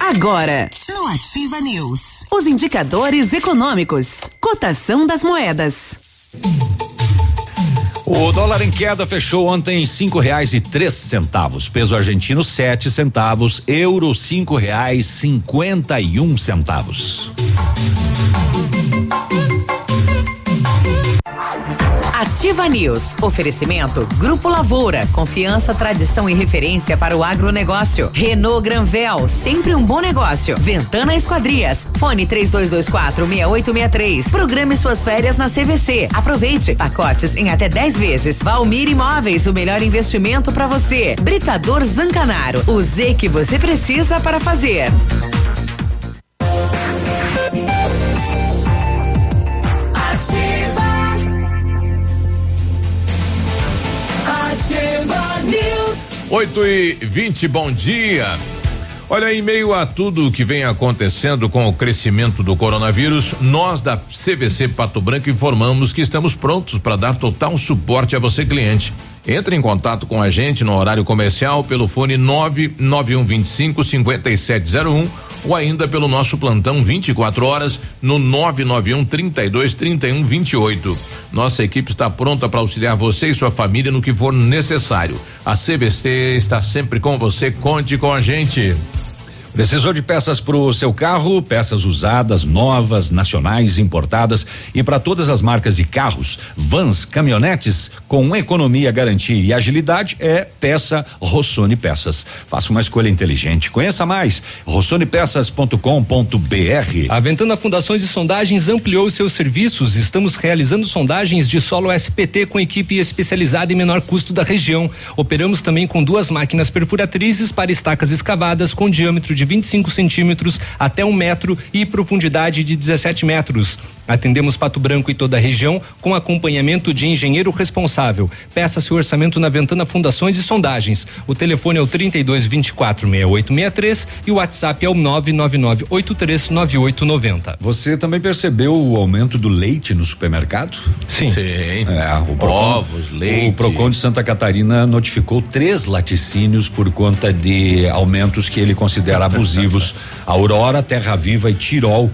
Agora, no Ativa News, os indicadores econômicos, cotação das moedas. O dólar em queda fechou ontem em cinco reais e três centavos. Peso argentino sete centavos. Euro cinco reais cinquenta e um centavos. Ativa News. Oferecimento Grupo Lavoura. Confiança, tradição e referência para o agronegócio. Renault Granvel. Sempre um bom negócio. Ventana Esquadrias. Fone 3224 6863. Programe suas férias na CVC. Aproveite. Pacotes em até 10 vezes. Valmir Imóveis. O melhor investimento para você. Britador Zancanaro. O Z que você precisa para fazer. 8 e 20, bom dia. Olha, em meio a tudo que vem acontecendo com o crescimento do coronavírus, nós da CVC Pato Branco informamos que estamos prontos para dar total suporte a você, cliente. Entre em contato com a gente no horário comercial pelo fone 99125 5701 ou ainda pelo nosso plantão 24 horas no 991 32 31 28. Nossa equipe está pronta para auxiliar você e sua família no que for necessário. A CBC está sempre com você. Conte com a gente. Precisou de peças para o seu carro? Peças usadas, novas, nacionais, importadas e para todas as marcas de carros, vans, caminhonetes com economia, garantia e agilidade é peça Rossoni Peças. Faça uma escolha inteligente. Conheça mais rossonepeças.com.br. A Ventana Fundações e Sondagens ampliou seus serviços. Estamos realizando sondagens de solo SPT com equipe especializada em menor custo da região. Operamos também com duas máquinas perfuratrizes para estacas escavadas com diâmetro de de 25 centímetros até um metro e profundidade de 17 metros. Atendemos Pato Branco e toda a região com acompanhamento de engenheiro responsável. Peça seu orçamento na Ventana Fundações e Sondagens. O telefone é o 32 24 6863 e o WhatsApp é o 999 839890. Você também percebeu o aumento do leite no supermercado? Sim. Sim. É, o Procon, Ovos, leite. O Procon de Santa Catarina notificou três laticínios por conta de aumentos que ele considera abusivos. Aurora, Terra Viva e Tirol.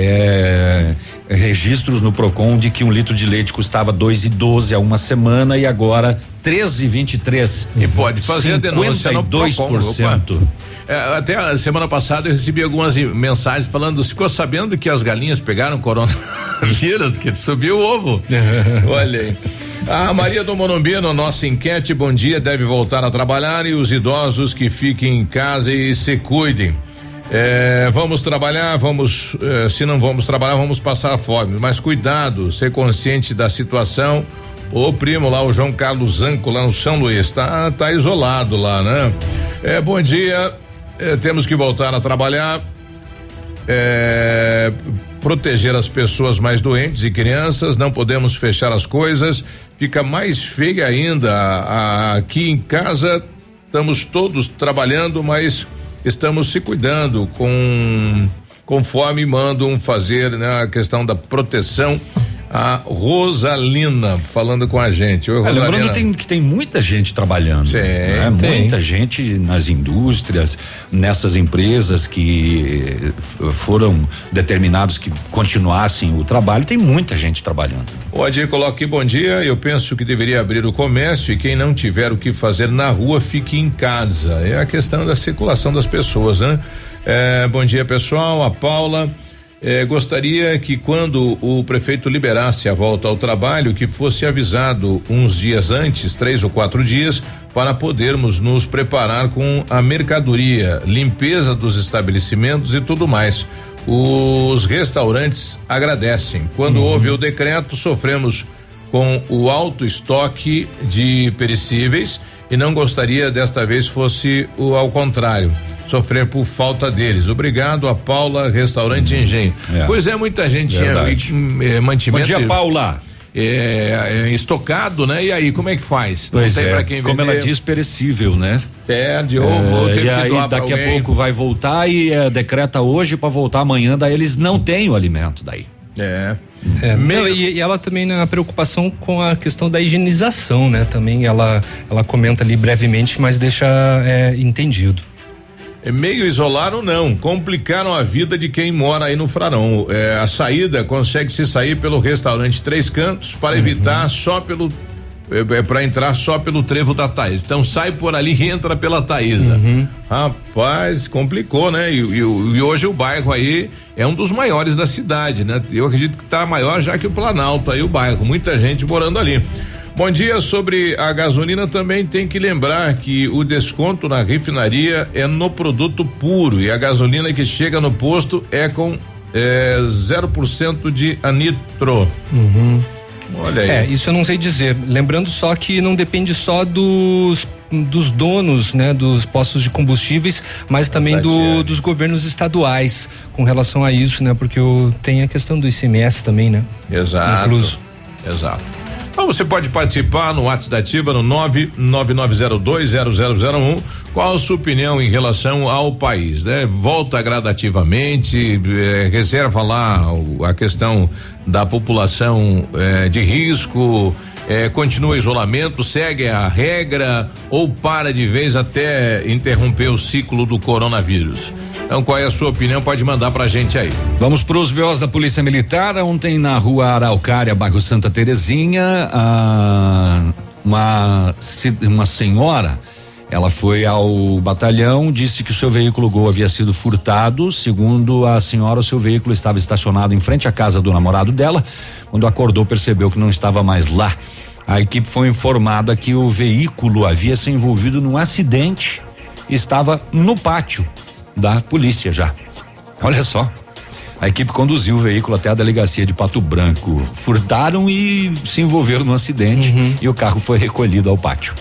É, registros no Procon de que um litro de leite custava dois e doze há uma semana e agora treze e vinte e três. E pode fazer a denúncia no Procon. É, até a semana passada eu recebi algumas mensagens falando, ficou sabendo que as galinhas pegaram coronavírus, que subiu o ovo. Olha aí. A Maria do Morumbi, no nossa enquete, bom dia, deve voltar a trabalhar e os idosos que fiquem em casa e se cuidem. É, vamos trabalhar, vamos, é, se não vamos trabalhar, vamos passar fome. Mas cuidado, ser consciente da situação. O primo lá, o João Carlos Zanco, lá no São Luís, tá, tá isolado lá, né? É, bom dia, é, temos que voltar a trabalhar. É, proteger as pessoas mais doentes e crianças, não podemos fechar as coisas, fica mais feia ainda. A, a, aqui em casa estamos todos trabalhando, mas estamos se cuidando com conforme mandam fazer né, a questão da proteção a Rosalina falando com a gente. Oi, Rosalina. É, lembrando tem, que tem muita gente trabalhando. Sim, né? Muita gente nas indústrias, nessas empresas que foram determinados que continuassem o trabalho, tem muita gente trabalhando. O Adir coloca aqui, bom dia. Eu penso que deveria abrir o comércio e quem não tiver o que fazer na rua, fique em casa. É a questão da circulação das pessoas, né? É, bom dia, pessoal. A Paula. Eh, gostaria que quando o prefeito liberasse a volta ao trabalho, que fosse avisado uns dias antes, três ou quatro dias, para podermos nos preparar com a mercadoria, limpeza dos estabelecimentos e tudo mais. Os restaurantes agradecem. Quando uhum. houve o decreto, sofremos com o alto estoque de perecíveis e não gostaria desta vez fosse o ao contrário sofrer por falta deles. Obrigado a Paula Restaurante hum, Engenho. É. Pois é, muita gente tinha é, mantimento. Bom dia, Paula. É, é, estocado, né? E aí, como é que faz? Pois Não tem é, para quem vender. Como ela diz, perecível, né? Perde ou, é, ou e aí daqui a pouco vai voltar e é, decreta hoje para voltar amanhã, daí eles não têm o alimento daí. É. É, Meio... e, e, ela também na preocupação com a questão da higienização, né? Também ela ela comenta ali brevemente, mas deixa é, entendido. É meio isolaram não, complicaram a vida de quem mora aí no Frarão. É, a saída consegue se sair pelo restaurante Três Cantos para uhum. evitar só pelo é, é para entrar só pelo trevo da Thaís. Então sai por ali e entra pela Thaísa. Uhum. Rapaz, complicou, né? E, e, e, hoje o bairro aí é um dos maiores da cidade, né? Eu acredito que tá maior já que o Planalto aí o bairro, muita gente morando ali. Bom dia. Sobre a gasolina também tem que lembrar que o desconto na refinaria é no produto puro e a gasolina que chega no posto é com é, 0% de anitro. Uhum. Olha aí. É, isso eu não sei dizer. Lembrando só que não depende só dos dos donos, né, dos postos de combustíveis, mas também do, dos governos estaduais com relação a isso, né, porque o, tem a questão do ICMS também, né? Exato. Incluso. Exato. Então você pode participar no WhatsApp da Ativa no 999020001. Qual a sua opinião em relação ao país, né? Volta gradativamente, eh, reserva lá a questão da população eh, de risco, eh, continua isolamento, segue a regra ou para de vez até interromper o ciclo do coronavírus. Então, qual é a sua opinião? Pode mandar pra gente aí. Vamos para os BOs da Polícia Militar. Ontem na rua Araucária, bairro Santa Terezinha, uma, uma senhora. Ela foi ao batalhão, disse que o seu veículo Gol havia sido furtado. Segundo a senhora, o seu veículo estava estacionado em frente à casa do namorado dela. Quando acordou, percebeu que não estava mais lá. A equipe foi informada que o veículo havia se envolvido num acidente e estava no pátio da polícia já. Olha só. A equipe conduziu o veículo até a delegacia de Pato Branco. Furtaram e se envolveram no acidente uhum. e o carro foi recolhido ao pátio.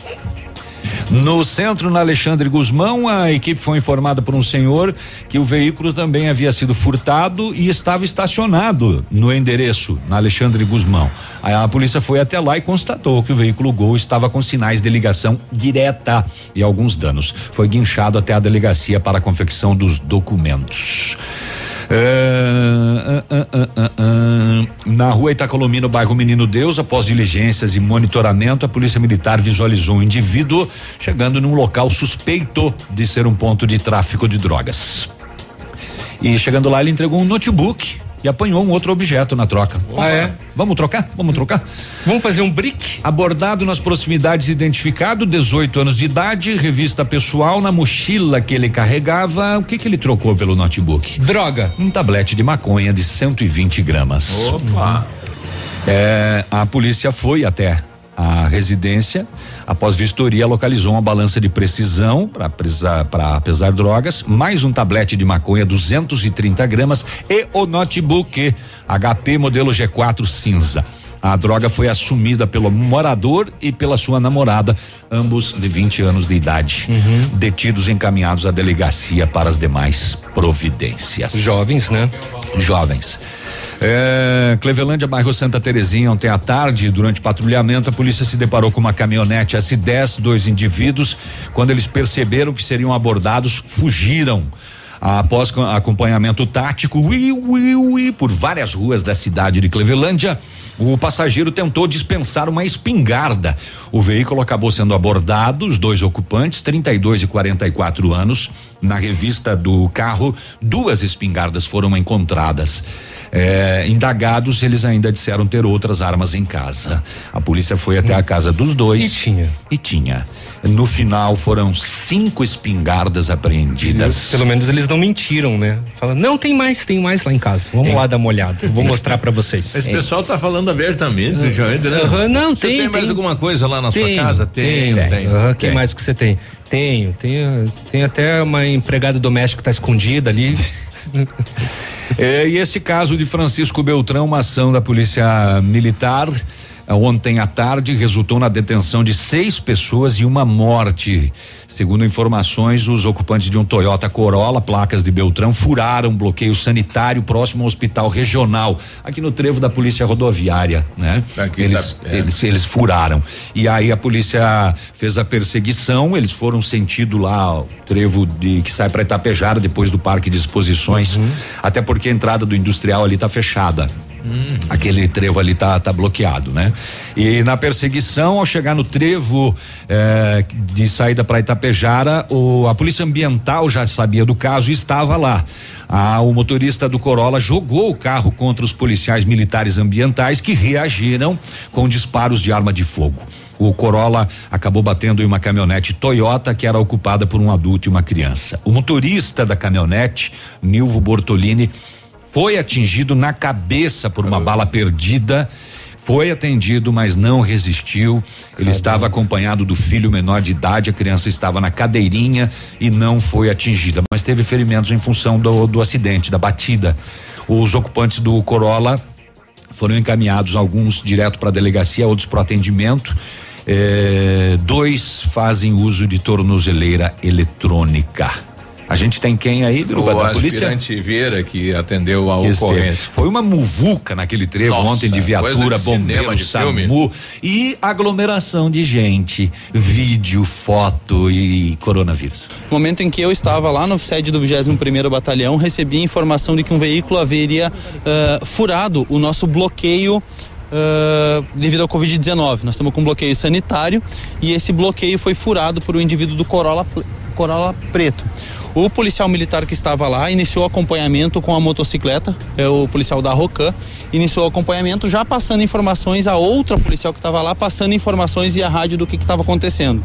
No centro, na Alexandre Guzmão, a equipe foi informada por um senhor que o veículo também havia sido furtado e estava estacionado no endereço, na Alexandre Guzmão. Aí a polícia foi até lá e constatou que o veículo Gol estava com sinais de ligação direta e alguns danos. Foi guinchado até a delegacia para a confecção dos documentos. É, é, é, na rua Itacolomi, no bairro Menino Deus, após diligências e monitoramento, a polícia militar visualizou um indivíduo chegando num local suspeito de ser um ponto de tráfico de drogas. E chegando lá, ele entregou um notebook e apanhou um outro objeto na troca. Opa. Ah, é? Vamos trocar? Vamos trocar? Vamos fazer um brick? Abordado nas proximidades, identificado, 18 anos de idade, revista pessoal na mochila que ele carregava. O que que ele trocou pelo notebook? Droga. Um tablete de maconha de 120 gramas. Opa. É, a polícia foi até a residência. Após vistoria, localizou uma balança de precisão para pesar drogas, mais um tablete de maconha 230 gramas e o notebook HP modelo G4 cinza. A droga foi assumida pelo morador e pela sua namorada, ambos de 20 anos de idade, uhum. detidos e encaminhados à delegacia para as demais providências. Jovens, né? Jovens. É, Clevelândia, bairro Santa Terezinha, ontem à tarde, durante patrulhamento, a polícia se deparou com uma caminhonete S10, dois indivíduos. Quando eles perceberam que seriam abordados, fugiram. Após acompanhamento tático, ui, ui, ui, por várias ruas da cidade de Clevelândia, o passageiro tentou dispensar uma espingarda. O veículo acabou sendo abordado, os dois ocupantes, 32 e 44 anos. Na revista do carro, duas espingardas foram encontradas. É, indagados, eles ainda disseram ter outras armas em casa. A polícia foi até a casa dos dois. E tinha. E tinha. No final foram cinco espingardas apreendidas. Pelo menos eles não mentiram, né? Fala, não tem mais, tem mais lá em casa. Vamos é. lá dar uma olhada. Vou mostrar para vocês. Esse é. pessoal tá falando abertamente, é. já, né? Uhum, não, tem. Você tem mais alguma coisa lá na tem, sua casa? Tem, tem. tem. Uhum, que mais que você tem? Tenho, tenho, tem até uma empregada doméstica que tá escondida ali. É, e esse caso de Francisco Beltrão, uma ação da Polícia Militar, eh, ontem à tarde, resultou na detenção de seis pessoas e uma morte. Segundo informações, os ocupantes de um Toyota Corolla, placas de Beltrão, furaram um bloqueio sanitário próximo ao hospital regional, aqui no trevo da polícia rodoviária, né? Aqui eles, tá, é. eles, eles furaram. E aí a polícia fez a perseguição, eles foram sentido lá o trevo de que sai para Itapejara depois do parque de exposições, uhum. até porque a entrada do industrial ali tá fechada. Hum. Aquele trevo ali tá, tá bloqueado, né? E na perseguição, ao chegar no trevo eh, de saída para Itapejara, o, a polícia ambiental já sabia do caso e estava lá. Ah, o motorista do Corolla jogou o carro contra os policiais militares ambientais que reagiram com disparos de arma de fogo. O Corolla acabou batendo em uma caminhonete Toyota que era ocupada por um adulto e uma criança. O motorista da caminhonete, Nilvo Bortolini, foi atingido na cabeça por uma bala perdida. Foi atendido, mas não resistiu. Ele estava acompanhado do filho menor de idade. A criança estava na cadeirinha e não foi atingida, mas teve ferimentos em função do, do acidente, da batida. Os ocupantes do Corolla foram encaminhados, alguns direto para a delegacia, outros para atendimento. É, dois fazem uso de tornozeleira eletrônica. A gente tem quem aí, Biruba, o da polícia? O Vieira que atendeu a que ocorrência. Esteve. Foi uma muvuca naquele trevo Nossa, ontem de viatura, bombeiro, de SAMU e aglomeração de gente, vídeo, foto e coronavírus. No momento em que eu estava lá no sede do 21º Batalhão, recebi a informação de que um veículo haveria uh, furado o nosso bloqueio Uh, devido ao Covid-19. Nós estamos com um bloqueio sanitário e esse bloqueio foi furado por um indivíduo do Corolla, Corolla preto. O policial militar que estava lá iniciou acompanhamento com a motocicleta, é o policial da Rocan, iniciou acompanhamento já passando informações a outra policial que estava lá, passando informações via rádio do que estava acontecendo.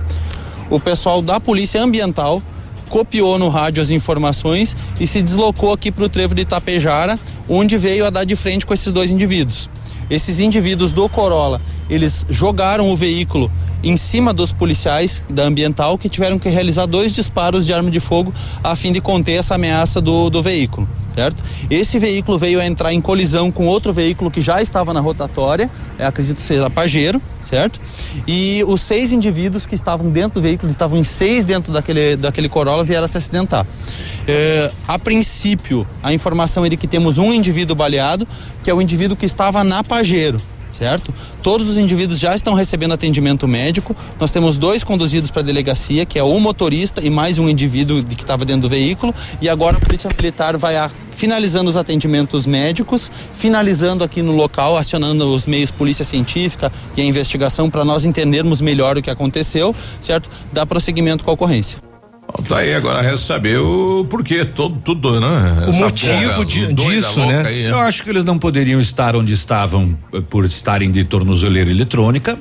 O pessoal da Polícia Ambiental copiou no rádio as informações e se deslocou aqui para o trevo de Itapejara, onde veio a dar de frente com esses dois indivíduos. Esses indivíduos do Corolla, eles jogaram o veículo em cima dos policiais da ambiental que tiveram que realizar dois disparos de arma de fogo a fim de conter essa ameaça do, do veículo certo? Esse veículo veio a entrar em colisão com outro veículo que já estava na rotatória, é, acredito que seja Pajero, certo? E os seis indivíduos que estavam dentro do veículo, estavam em seis dentro daquele, daquele Corolla, vieram a se acidentar. É, a princípio, a informação é de que temos um indivíduo baleado, que é o indivíduo que estava na Pajero, certo? Todos os indivíduos já estão recebendo atendimento médico. Nós temos dois conduzidos para a delegacia, que é o motorista e mais um indivíduo que estava dentro do veículo. E agora a Polícia Militar vai a, finalizando os atendimentos médicos, finalizando aqui no local, acionando os meios polícia científica e a investigação para nós entendermos melhor o que aconteceu, certo? Dar prosseguimento com a ocorrência. Tá aí, agora resta saber o porquê, todo, tudo, né? O Essa motivo de, disso, né? Aí, né? Eu acho que eles não poderiam estar onde estavam eh, por estarem de tornozeleira eletrônica.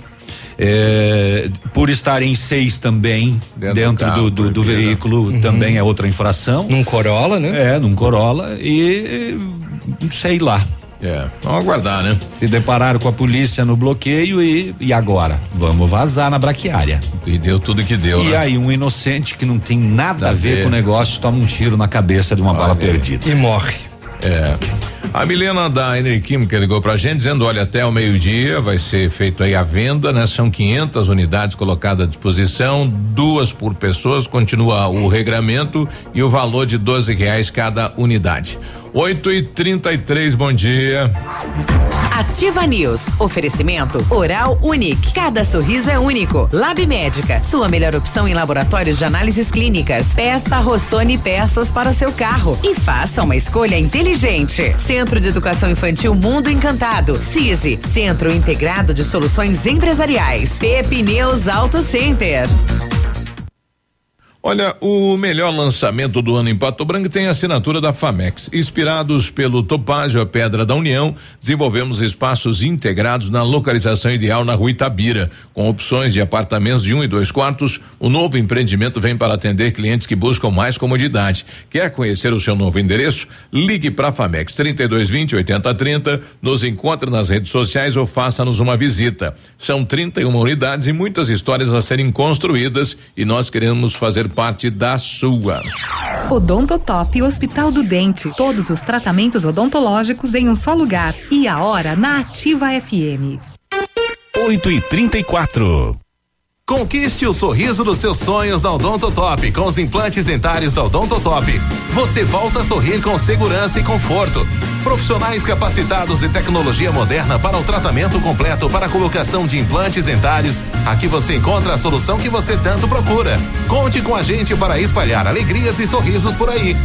É, por estarem seis também dentro, dentro do, carro, do, do veículo uhum. também é outra infração. Num Corolla, né? É, num Corolla e sei lá. É, vamos aguardar, né? Se depararam com a polícia no bloqueio e, e agora? Vamos vazar na braquiária. E deu tudo que deu, E né? aí um inocente que não tem nada a ver, ver, com o negócio toma um tiro na cabeça de uma Olha bala perdida. E morre. É. A Milena da Enerquímica ligou pra gente dizendo, olha, até o meio-dia vai ser feito aí a venda, né? São 500 unidades colocadas à disposição, duas por pessoas, continua o regramento e o valor de 12 reais cada unidade. 8 e 33 bom dia. Ativa News. Oferecimento Oral Unique. Cada sorriso é único. Lab Médica. Sua melhor opção em laboratórios de análises clínicas. Peça Rossoni peças para o seu carro. E faça uma escolha inteligente. Centro de Educação Infantil Mundo Encantado. CISI. Centro Integrado de Soluções Empresariais. Pepineus Auto Center. Olha, o melhor lançamento do ano em Pato Branco tem a assinatura da Famex. Inspirados pelo Topázio, a Pedra da União, desenvolvemos espaços integrados na localização ideal na rua Itabira, com opções de apartamentos de um e dois quartos. O novo empreendimento vem para atender clientes que buscam mais comodidade. Quer conhecer o seu novo endereço? Ligue para a Famex 3220 8030, nos encontre nas redes sociais ou faça-nos uma visita. São 31 unidades e muitas histórias a serem construídas e nós queremos fazer parte da sua. Odontotop Hospital do Dente. Todos os tratamentos odontológicos em um só lugar. E a hora na Ativa FM. 8 e 34 Conquiste o sorriso dos seus sonhos da Odontotop. Com os implantes dentários da Odontotop, você volta a sorrir com segurança e conforto. Profissionais capacitados e tecnologia moderna para o tratamento completo para a colocação de implantes dentários. Aqui você encontra a solução que você tanto procura. Conte com a gente para espalhar alegrias e sorrisos por aí.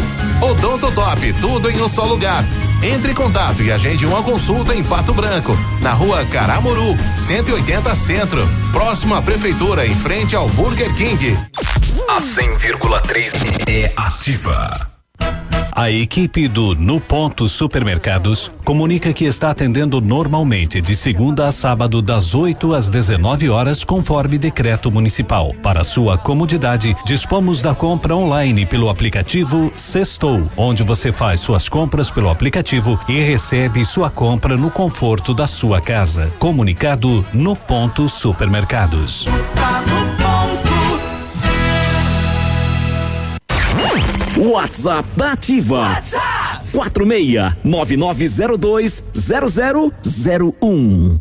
Odontotop, tudo em um só lugar. Entre em contato e agende uma consulta em Pato Branco, na rua Caramuru, 180 Centro, próximo à Prefeitura, em frente ao Burger King. A 100,3 é ativa. A equipe do No Ponto Supermercados comunica que está atendendo normalmente de segunda a sábado das 8 às 19 horas conforme decreto municipal. Para sua comodidade, dispomos da compra online pelo aplicativo Sextou, onde você faz suas compras pelo aplicativo e recebe sua compra no conforto da sua casa. Comunicado No Ponto Supermercados. Tá. WhatsApp da Ativa. WhatsApp 46 9902 0001.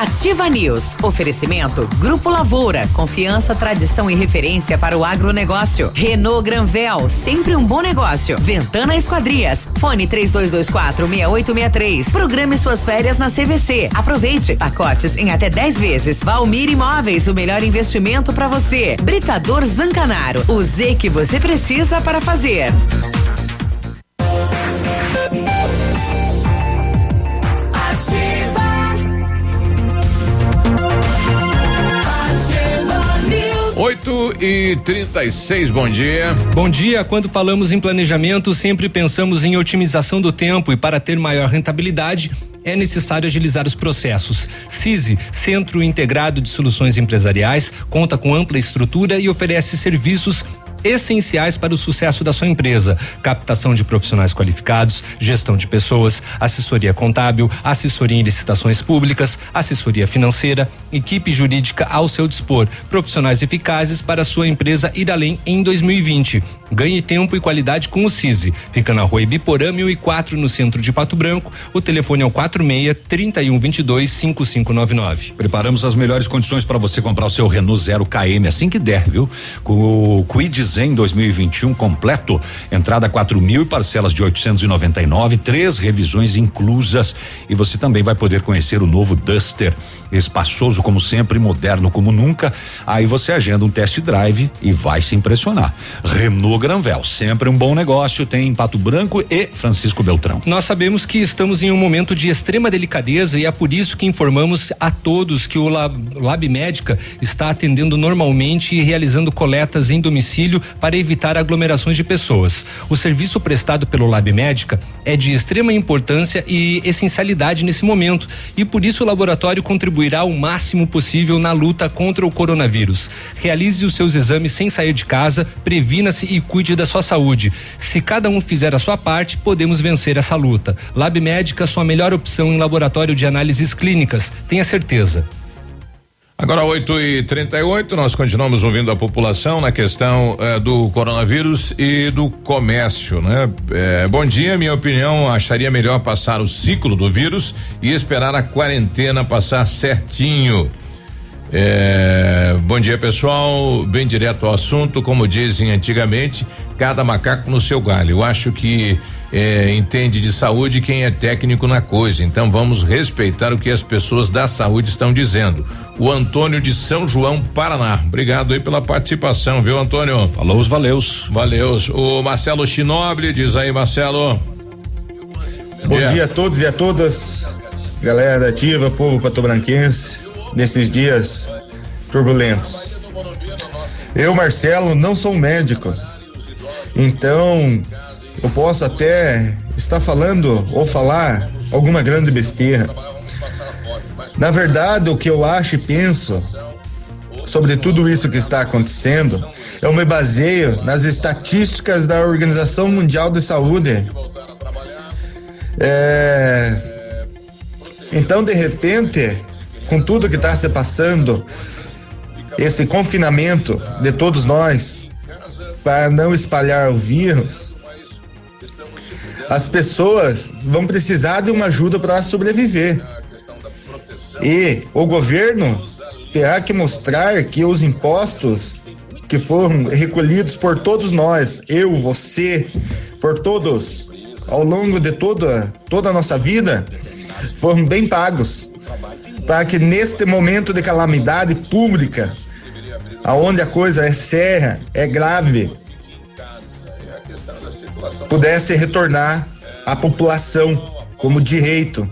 Ativa News. Oferecimento Grupo Lavoura. Confiança, tradição e referência para o agronegócio. Renault Granvel. Sempre um bom negócio. Ventana Esquadrias. Fone 3224 6863. Programe suas férias na CVC. Aproveite. Pacotes em até 10 vezes. Valmir Imóveis. O melhor investimento para você. Britador Zancanaro. O Z que você precisa para fazer. 8 e 36 bom dia. Bom dia. Quando falamos em planejamento, sempre pensamos em otimização do tempo e para ter maior rentabilidade, é necessário agilizar os processos. CISI, Centro Integrado de Soluções Empresariais, conta com ampla estrutura e oferece serviços essenciais para o sucesso da sua empresa: captação de profissionais qualificados, gestão de pessoas, assessoria contábil, assessoria em licitações públicas, assessoria financeira, equipe jurídica ao seu dispor, profissionais eficazes para a sua empresa ir além em 2020. Ganhe tempo e qualidade com o CISI. Fica na rua Ibiporã 1004, no centro de Pato Branco. O telefone é o 46 3122 5599. Preparamos as melhores condições para você comprar o seu Renault Zero KM assim que der, viu? Com o Quid Zen 2021 completo, entrada quatro mil e parcelas de 899, três revisões inclusas. E você também vai poder conhecer o novo Duster, espaçoso como sempre, moderno como nunca. Aí você agenda um test drive e vai se impressionar. Renault Granvel, sempre um bom negócio, tem em Pato Branco e Francisco Beltrão. Nós sabemos que estamos em um momento de extrema delicadeza e é por isso que informamos a todos que o Lab, Lab Médica está atendendo normalmente e realizando coletas em domicílio para evitar aglomerações de pessoas. O serviço prestado pelo Lab Médica é de extrema importância e essencialidade nesse momento e por isso o laboratório contribuirá o máximo possível na luta contra o coronavírus. Realize os seus exames sem sair de casa, previna-se e cuide da sua saúde. Se cada um fizer a sua parte, podemos vencer essa luta. Lab Médica, sua melhor opção em laboratório de análises clínicas. Tenha certeza. Agora 8 e 38 nós continuamos ouvindo a população na questão eh, do coronavírus e do comércio, né? Eh, bom dia, minha opinião, acharia melhor passar o ciclo do vírus e esperar a quarentena passar certinho. É, bom dia, pessoal. Bem direto ao assunto, como dizem antigamente, cada macaco no seu galho. Eu acho que é, entende de saúde quem é técnico na coisa. Então vamos respeitar o que as pessoas da saúde estão dizendo. O Antônio de São João, Paraná. Obrigado aí pela participação, viu, Antônio? Falou os valeus. Valeus. O Marcelo Chinobre, diz aí, Marcelo. Bom dia. dia a todos e a todas, galera ativa, povo patobranquense, nesses dias turbulentos. Eu, Marcelo, não sou médico, então eu posso até estar falando ou falar alguma grande besteira. Na verdade, o que eu acho e penso sobre tudo isso que está acontecendo, eu me baseio nas estatísticas da Organização Mundial de Saúde. É... Então, de repente, com tudo que está se passando, esse confinamento de todos nós, para não espalhar o vírus, as pessoas vão precisar de uma ajuda para sobreviver. E o governo terá que mostrar que os impostos que foram recolhidos por todos nós, eu, você, por todos, ao longo de toda, toda a nossa vida, foram bem pagos. Para que neste momento de calamidade pública, aonde a coisa é séria, é grave, pudesse retornar à população como direito.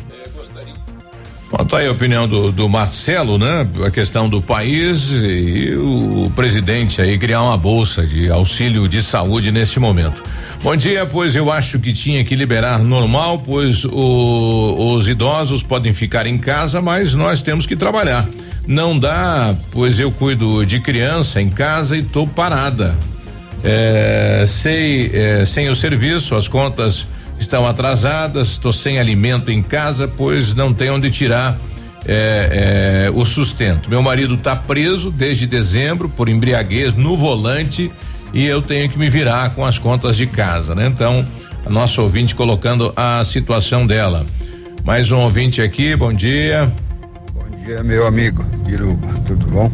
Bom, tá aí a opinião do, do Marcelo, né? A questão do país e o presidente aí criar uma bolsa de auxílio de saúde neste momento. Bom dia, pois eu acho que tinha que liberar normal, pois o, os idosos podem ficar em casa, mas nós temos que trabalhar. Não dá, pois eu cuido de criança em casa e tô parada. É, sei, é, sem o serviço, as contas estão atrasadas, estou sem alimento em casa, pois não tem onde tirar é, é, o sustento. Meu marido está preso desde dezembro por embriaguez no volante e eu tenho que me virar com as contas de casa, né? Então, a nossa ouvinte colocando a situação dela. Mais um ouvinte aqui, bom dia. Bom dia, meu amigo Biruba, tudo bom?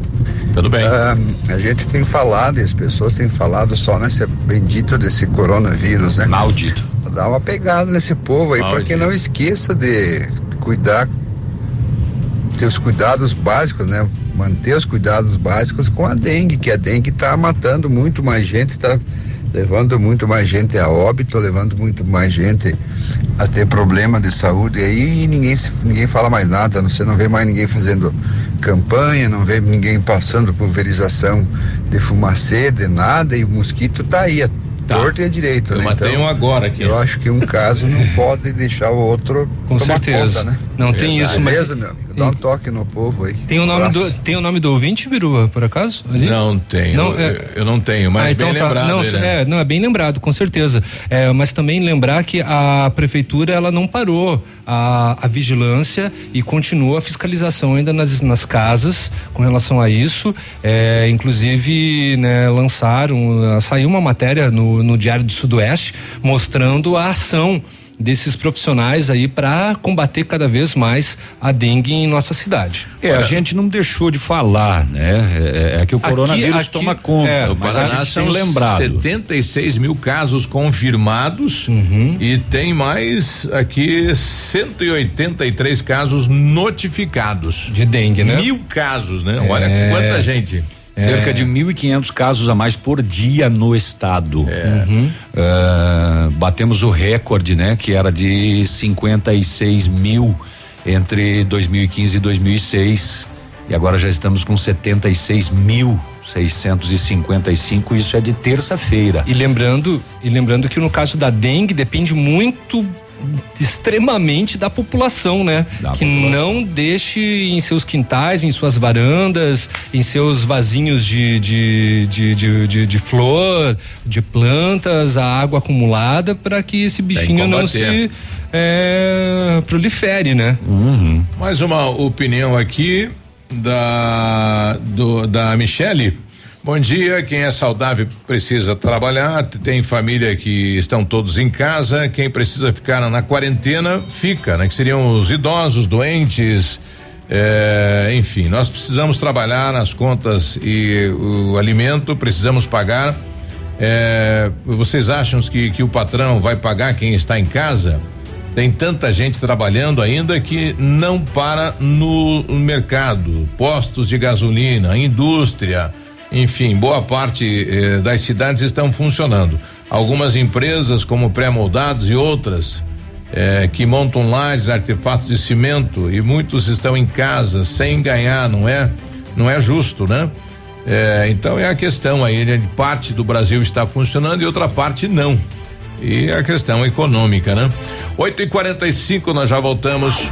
Tudo bem. Ah, a gente tem falado, e as pessoas têm falado só nesse bendito desse coronavírus, né? Maldito. Dá uma pegada nesse povo aí, para que não esqueça de cuidar, ter os cuidados básicos, né? Manter os cuidados básicos com a dengue, que a dengue está matando muito mais gente, está levando muito mais gente a óbito, levando muito mais gente a ter problema de saúde aí e ninguém, ninguém fala mais nada, você não vê mais ninguém fazendo campanha, não vê ninguém passando pulverização de fumacê, de nada, e o mosquito tá aí, a tá. torto e a direito. Eu né? matei então, um agora aqui. Eu acho que um caso não pode deixar o outro Com certeza. Conta, né? Não tem isso, mas Beleza, meu amigo? Dá um toque no povo aí. Tem o nome do tem o nome do ouvinte, Biruba, por acaso? Ali? Não tenho. Não, eu, é- eu não tenho, mas Ah, então bem tá. lembrado. Não, aí, né? é, não, é bem lembrado, com certeza. É, mas também lembrar que a prefeitura ela não parou a, a vigilância e continua a fiscalização ainda nas, nas casas com relação a isso. É, inclusive, né, lançaram, saiu uma matéria no, no Diário do Sudoeste mostrando a ação desses profissionais aí para combater cada vez mais a dengue em nossa cidade. É, a gente não deixou de falar, né? É, é que o Aqui- coronavírus aqui- toma conta, é, O mas a Paraná gente tem são lembrado. 76 mil casos confirmados Uhum. e tem mais aqui 183 casos notificados. De dengue, né? Mil casos, né? Olha É. quanta gente. Cerca de 1.500 casos a mais por dia no estado. É. Uhum. Ah, batemos o recorde, né? Que era de 56 mil entre 2015 e 2006. E agora já estamos com 76 mil 655. Isso é de terça-feira. E lembrando, e lembrando que no caso da dengue depende muito extremamente da população, né? Da que população. não deixe em seus quintais, em suas varandas, em seus vasinhos de, de, de, de, de- de flor, de plantas, a água acumulada para que esse bichinho não se é, prolifere, né? Mais uma opinião aqui da do, da Michele. Bom dia, quem é saudável precisa trabalhar, tem família que estão todos em casa, quem precisa ficar na quarentena, fica, né? Que seriam os idosos, doentes, eh, enfim, nós precisamos trabalhar nas contas e o alimento, precisamos pagar. Eh, vocês acham que, que o patrão vai pagar quem está em casa? Tem tanta gente trabalhando ainda que não para no mercado, postos de gasolina, indústria, enfim, boa parte eh, das cidades estão funcionando. Algumas empresas, como pré-moldados e outras, eh, que montam lajes, artefatos de cimento e muitos estão em casa sem ganhar, não é? Não é justo, né? Eh, então é a questão aí, né? Parte do Brasil está funcionando e outra parte não. E a questão econômica, né? 8 e 45 nós já voltamos.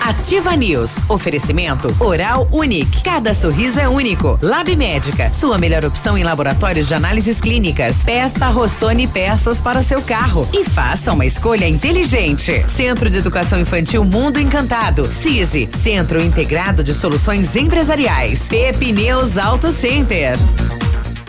Ativa News. Oferecimento Oral Unique. Cada sorriso é único. Lab Médica. Sua melhor opção em laboratórios de análises clínicas. Peça Rossoni peças para o seu carro. E faça uma escolha inteligente. Centro de Educação Infantil Mundo Encantado. CISI. Centro Integrado de Soluções Empresariais. Pepineus Auto Center.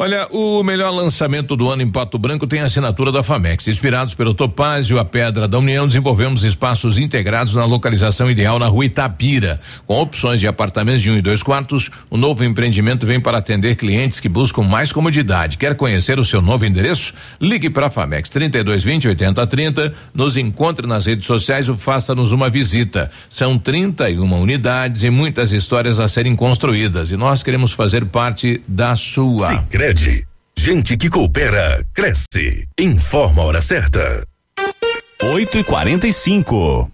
Olha, o melhor lançamento do ano em Pato Branco tem a assinatura da Famex. Inspirados pelo Topázio, a Pedra da União, desenvolvemos espaços integrados na localização ideal na rua Itapira. Com opções de apartamentos de um e dois quartos, o novo empreendimento vem para atender clientes que buscam mais comodidade. Quer conhecer o seu novo endereço? Ligue para a Famex 3220 8030, nos encontre nas redes sociais ou faça-nos uma visita. São 31 unidades e muitas histórias a serem construídas e nós queremos fazer parte da sua. Sicredi, gente que coopera cresce. Informa a hora certa. 8 e 45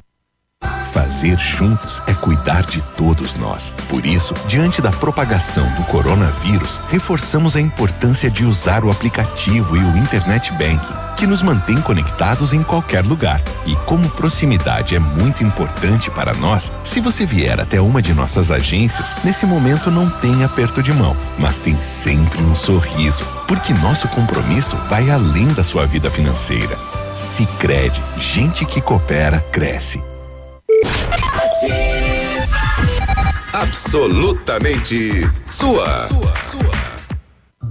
Fazer juntos é cuidar de todos nós. Por isso, diante da propagação do coronavírus, reforçamos a importância de usar o aplicativo e o Internet Banking, que nos mantém conectados em qualquer lugar. E como proximidade é muito importante para nós, se você vier até uma de nossas agências, nesse momento não tem aperto de mão, mas tem sempre um sorriso, porque nosso compromisso vai além da sua vida financeira. Sicredi, gente que coopera cresce. Absolutamente sua.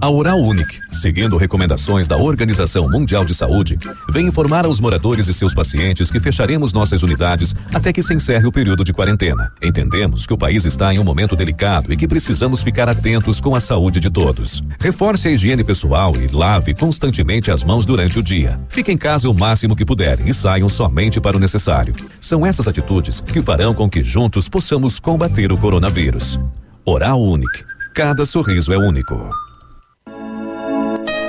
A Oral Unique, seguindo recomendações da Organização Mundial de Saúde, vem informar aos moradores e seus pacientes que fecharemos nossas unidades até que se encerre o período de quarentena. Entendemos que o país está em um momento delicado e que precisamos ficar atentos com a saúde de todos. Reforce a higiene pessoal e lave constantemente as mãos durante o dia. Fique em casa o máximo que puderem e saiam somente para o necessário. São essas atitudes que farão com que juntos possamos combater o coronavírus. Oral Unique. Cada sorriso é único.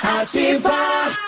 Ativa!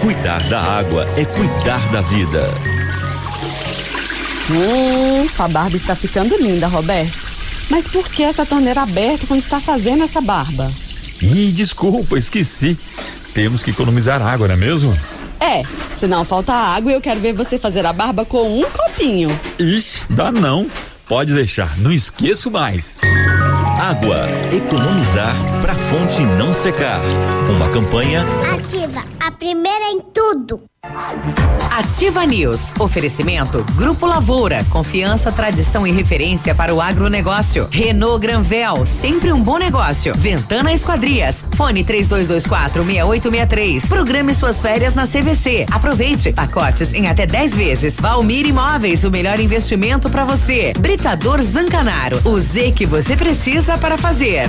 Cuidar da água é cuidar da vida. Hum, sua barba está ficando linda, Roberto. Mas por que essa torneira aberta quando está fazendo essa barba? Ih, desculpa, esqueci. Temos que economizar água, não é mesmo? É, senão falta água e eu quero ver você fazer a barba com um copinho. Ixi, dá não. Pode deixar, não esqueço mais. Água, economizar para a fonte não secar. Uma campanha Ativa, a primeira em tudo. Ativa News. Oferecimento Grupo Lavoura. Confiança, tradição e referência para o agronegócio. Renault Granvel. Sempre um bom negócio. Ventana Esquadrias. Fone 3224 6863. Programe suas férias na CVC. Aproveite. Pacotes em até 10 vezes. Valmir Imóveis. O melhor investimento para você. Britador Zancanaro. O Z que você precisa para fazer.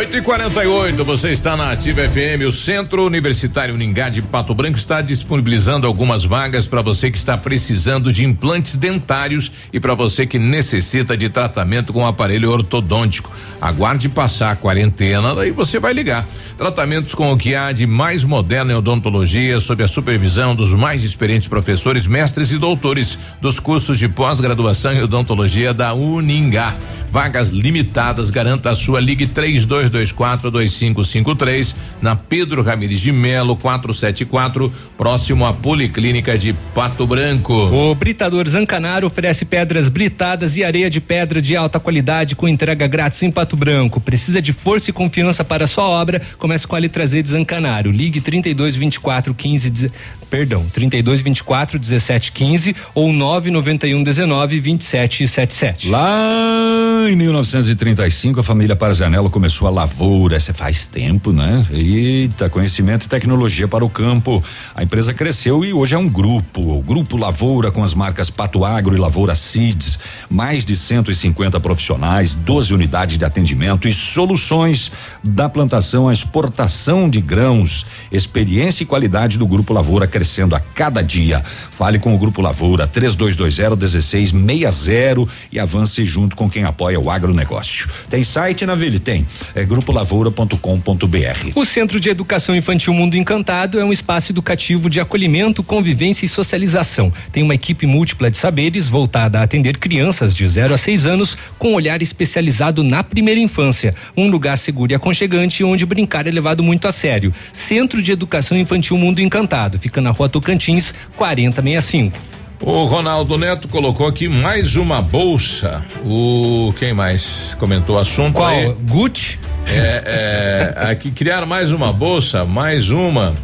8 e 48 você está na Ativa FM. O Centro Universitário Ningá de Pato Branco está disponibilizando algumas vagas para você que está precisando de implantes dentários e para você que necessita de tratamento com aparelho ortodôntico. Aguarde passar a quarentena, daí você vai ligar. Tratamentos com o que há de mais moderno em odontologia, sob a supervisão dos mais experientes professores, mestres e doutores dos cursos de pós-graduação em odontologia da Uningá. Vagas limitadas, garanta a sua Ligue 3224 2553 na Pedro Ramires de Melo 474, próximo à Policlínica de Pato Branco. O Britador Zancanaro oferece pedras britadas e areia de pedra de alta qualidade com entrega grátis em Pato Branco. Precisa de força e confiança para a sua obra? Comece com a letra Z de Zancanaro. Ligue 32 24 15, perdão, 32 24 17 15 ou 991 19 27 77. Lá Em 1935, a família Parzanello começou a lavoura. Essa faz tempo, né? Eita, conhecimento e tecnologia para o campo. A empresa cresceu e hoje é um grupo. O Grupo Lavoura com as marcas Pato Agro e Lavoura Seeds. Mais de 150 profissionais, 12 unidades de atendimento e soluções da plantação à exportação de grãos. Experiência e qualidade do Grupo Lavoura crescendo a cada dia. Fale com o Grupo Lavoura 3220 1660 e avance junto com quem apoia o agronegócio. Tem site na Ville? Tem. É grupolavoura.com.br. O Centro de Educação Infantil Mundo Encantado é um espaço educativo de acolhimento, convivência e socialização. Tem uma equipe múltipla de saberes voltada a atender crianças de 0 a 6 anos com olhar especializado na primeira infância. Um lugar seguro e aconchegante onde brincar é levado muito a sério. Centro de Educação Infantil Mundo Encantado. Fica na rua Tocantins, 4065. O Ronaldo Neto colocou aqui mais uma bolsa. O quem mais comentou o assunto? Qual? Aí? Gucci? É, é, aqui criar mais uma bolsa, mais uma,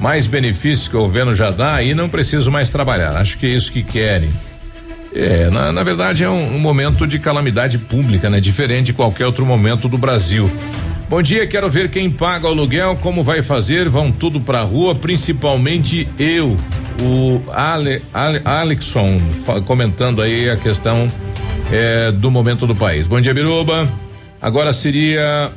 mais benefícios que o governo já dá e não preciso mais trabalhar. Acho que é isso que querem. É, na, na verdade é um, um momento de calamidade pública, né? Diferente de qualquer outro momento do Brasil. Bom dia, quero ver quem paga o aluguel, como vai fazer, vão tudo pra rua, principalmente eu, o Ale, Ale, Alexson, comentando aí a questão é, do momento do país. Bom dia, Biruba. Agora seria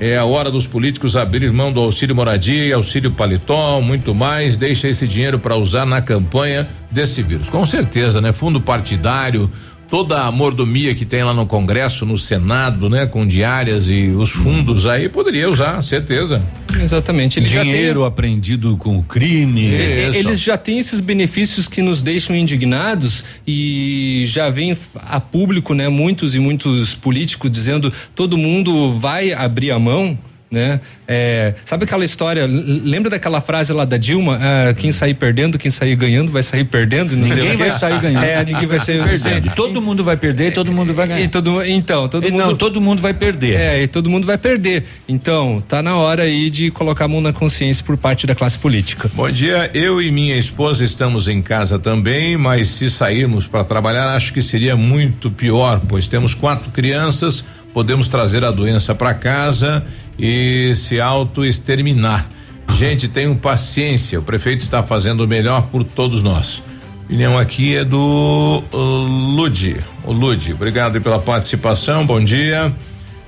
é a hora dos políticos abrir mão do auxílio moradia, auxílio paletó, muito mais. Deixa esse dinheiro para usar na campanha desse vírus. Com certeza, né? Fundo partidário, toda a mordomia que tem lá no Congresso, no Senado, né? Com diárias e os fundos aí poderia usar, certeza. Exatamente. Ele já tem- Dinheiro apreendido com crime. É, Eles já têm esses benefícios que nos deixam indignados e já vem a público, né? Muitos e muitos políticos dizendo todo mundo vai abrir a mão. Né? É, sabe aquela história? Lembra daquela frase lá da Dilma? Ah, quem sair perdendo, quem sair ganhando, vai sair perdendo. e Não sei Ninguém vai sair ganhando. É, ninguém vai sair perdendo. Todo mundo vai perder e todo mundo vai ganhar. E todo, então, todo E mundo. não, todo mundo vai perder. É, e todo mundo vai perder. Então, tá na hora aí de colocar a mão na consciência por parte da classe política. Bom dia, eu e minha esposa estamos em casa também, mas se sairmos para trabalhar, acho que seria muito pior, pois temos quatro crianças, podemos trazer a doença para casa e se auto-exterminar. Gente, tenham paciência, o prefeito está fazendo o melhor por todos nós. A opinião aqui é do uh, Ludi. O Ludi, obrigado pela participação, bom dia.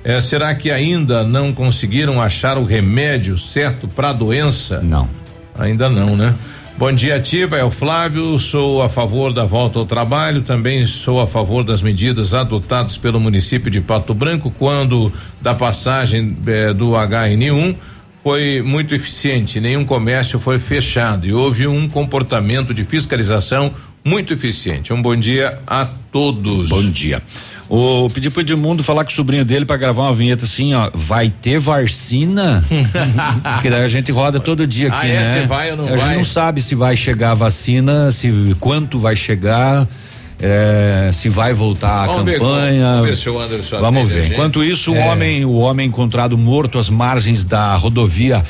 Eh, será que ainda não conseguiram achar o remédio certo para a doença? Não. Ainda não, né? Bom dia, Ativa, é o Flávio, sou a favor da volta ao trabalho, também sou a favor das medidas adotadas pelo município de Pato Branco quando da passagem eh, do HN1 foi muito eficiente, nenhum comércio foi fechado e houve um comportamento de fiscalização muito eficiente. Um bom dia a todos. Bom dia. O pedi pro Edmundo falar com o sobrinho dele para gravar uma vinheta assim, ó. Vai ter vacina? que daí a gente roda todo dia aqui, Ah, é? né? Se vai ou não a vai? gente não sabe se vai chegar a vacina, se quanto vai chegar, é, se vai voltar a Vamos ver, campanha. vamos ver se o Anderson Vamos a ver. Enquanto isso, o É. homem, o homem encontrado morto às margens da rodovia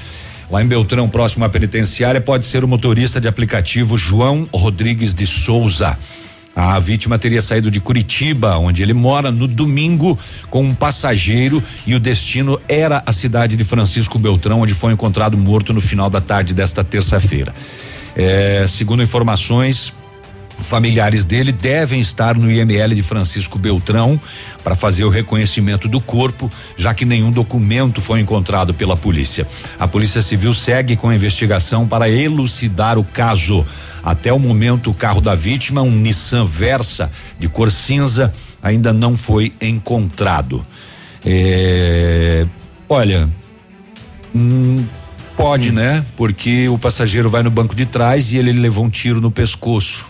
Lá em Beltrão, próximo à penitenciária, pode ser o motorista de aplicativo João Rodrigues de Souza. A vítima teria saído de Curitiba, onde ele mora, no domingo com um passageiro e o destino era a cidade de Francisco Beltrão, onde foi encontrado morto no final da tarde desta terça-feira. É, segundo informações, familiares dele devem estar no IML de Francisco Beltrão para fazer o reconhecimento do corpo, já que nenhum documento foi encontrado pela polícia. A Polícia Civil segue com a investigação para elucidar o caso. Até o momento, o carro da vítima, um Nissan Versa de cor cinza, ainda não foi encontrado. É, olha, hum, pode, né? Porque o passageiro vai no banco de trás e ele levou um tiro no pescoço.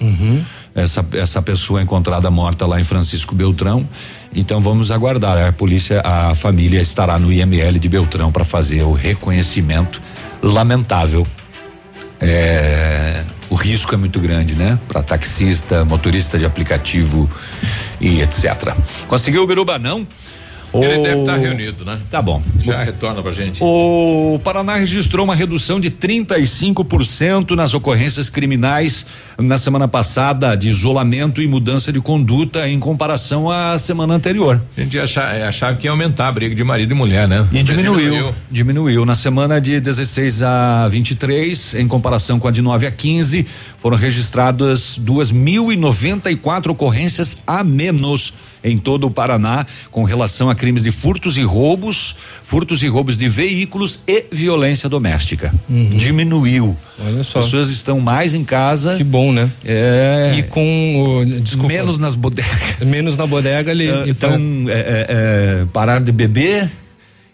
Essa, essa pessoa encontrada morta lá em Francisco Beltrão. Então vamos aguardar. A polícia, a família estará no IML de Beltrão para fazer o reconhecimento. Lamentável. É, o risco é muito grande, né? Para taxista, motorista de aplicativo e etc. Conseguiu o Biruba não? Ele O- deve estar reunido, né? Tá bom. Já retorna pra gente. O Paraná registrou uma redução de 35% nas ocorrências criminais na semana passada de isolamento e mudança de conduta em comparação à semana anterior. A gente acha- achava que ia aumentar a briga de marido e mulher, né? E diminuiu, diminuiu. Na semana de 16 a 23, em comparação com a de 9 a 15, foram registradas 2.094 ocorrências a menos em todo o Paraná com relação a crimes de furtos e roubos, furtos e roubos de veículos e violência doméstica. Diminuiu. Olha só. As pessoas estão mais em casa. Que bom, né? É. E com desculpa, Menos nas bodegas. Menos na bodega ali. Então, é, é, é, parar de beber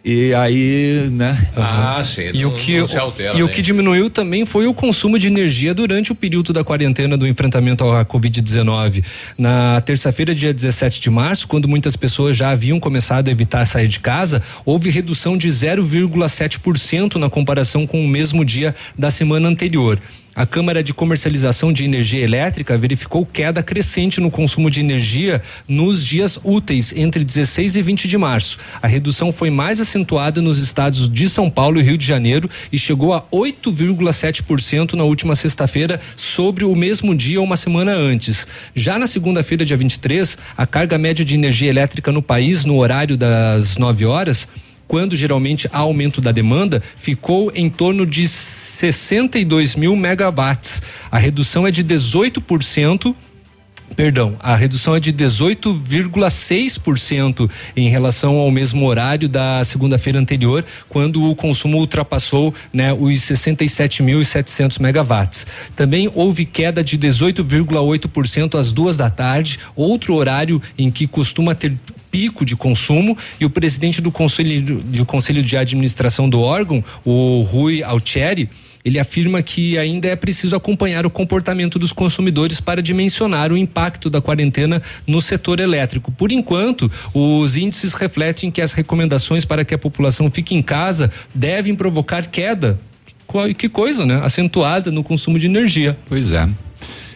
e aí, né? Ah, sim. E não, o que, não se altera, e o né? que diminuiu também foi o consumo de energia durante o período da quarentena do enfrentamento à Covid-19. Na terça-feira, dia 17 de março, quando muitas pessoas já haviam começado a evitar sair de casa, houve redução de 0,7% na comparação com o mesmo dia da semana anterior. A Câmara de Comercialização de Energia Elétrica verificou queda crescente no consumo de energia nos dias úteis entre 16 e 20 de março. A redução foi mais acentuada nos estados de São Paulo e Rio de Janeiro e chegou a 8,7% na última sexta-feira, sobre o mesmo dia uma semana antes. Já na segunda-feira, dia 23, a carga média de energia elétrica no país, no horário das 9 horas, quando geralmente há aumento da demanda, ficou em torno de 62 mil megawatts. A redução é de 18%. Perdão, a redução é de 18,6% em relação ao mesmo horário da segunda-feira anterior, quando o consumo ultrapassou né, os 67.700 megawatts. Também houve queda de 18,8% às duas da tarde, outro horário em que costuma ter pico de consumo e o presidente do conselho, do conselho de administração do órgão, o Rui Altieri, ele afirma que ainda é preciso acompanhar o comportamento dos consumidores para dimensionar o impacto da quarentena no setor elétrico. Por enquanto, os índices refletem que as recomendações para que a população fique em casa devem provocar queda. Que coisa, né? Acentuada no consumo de energia. Pois é.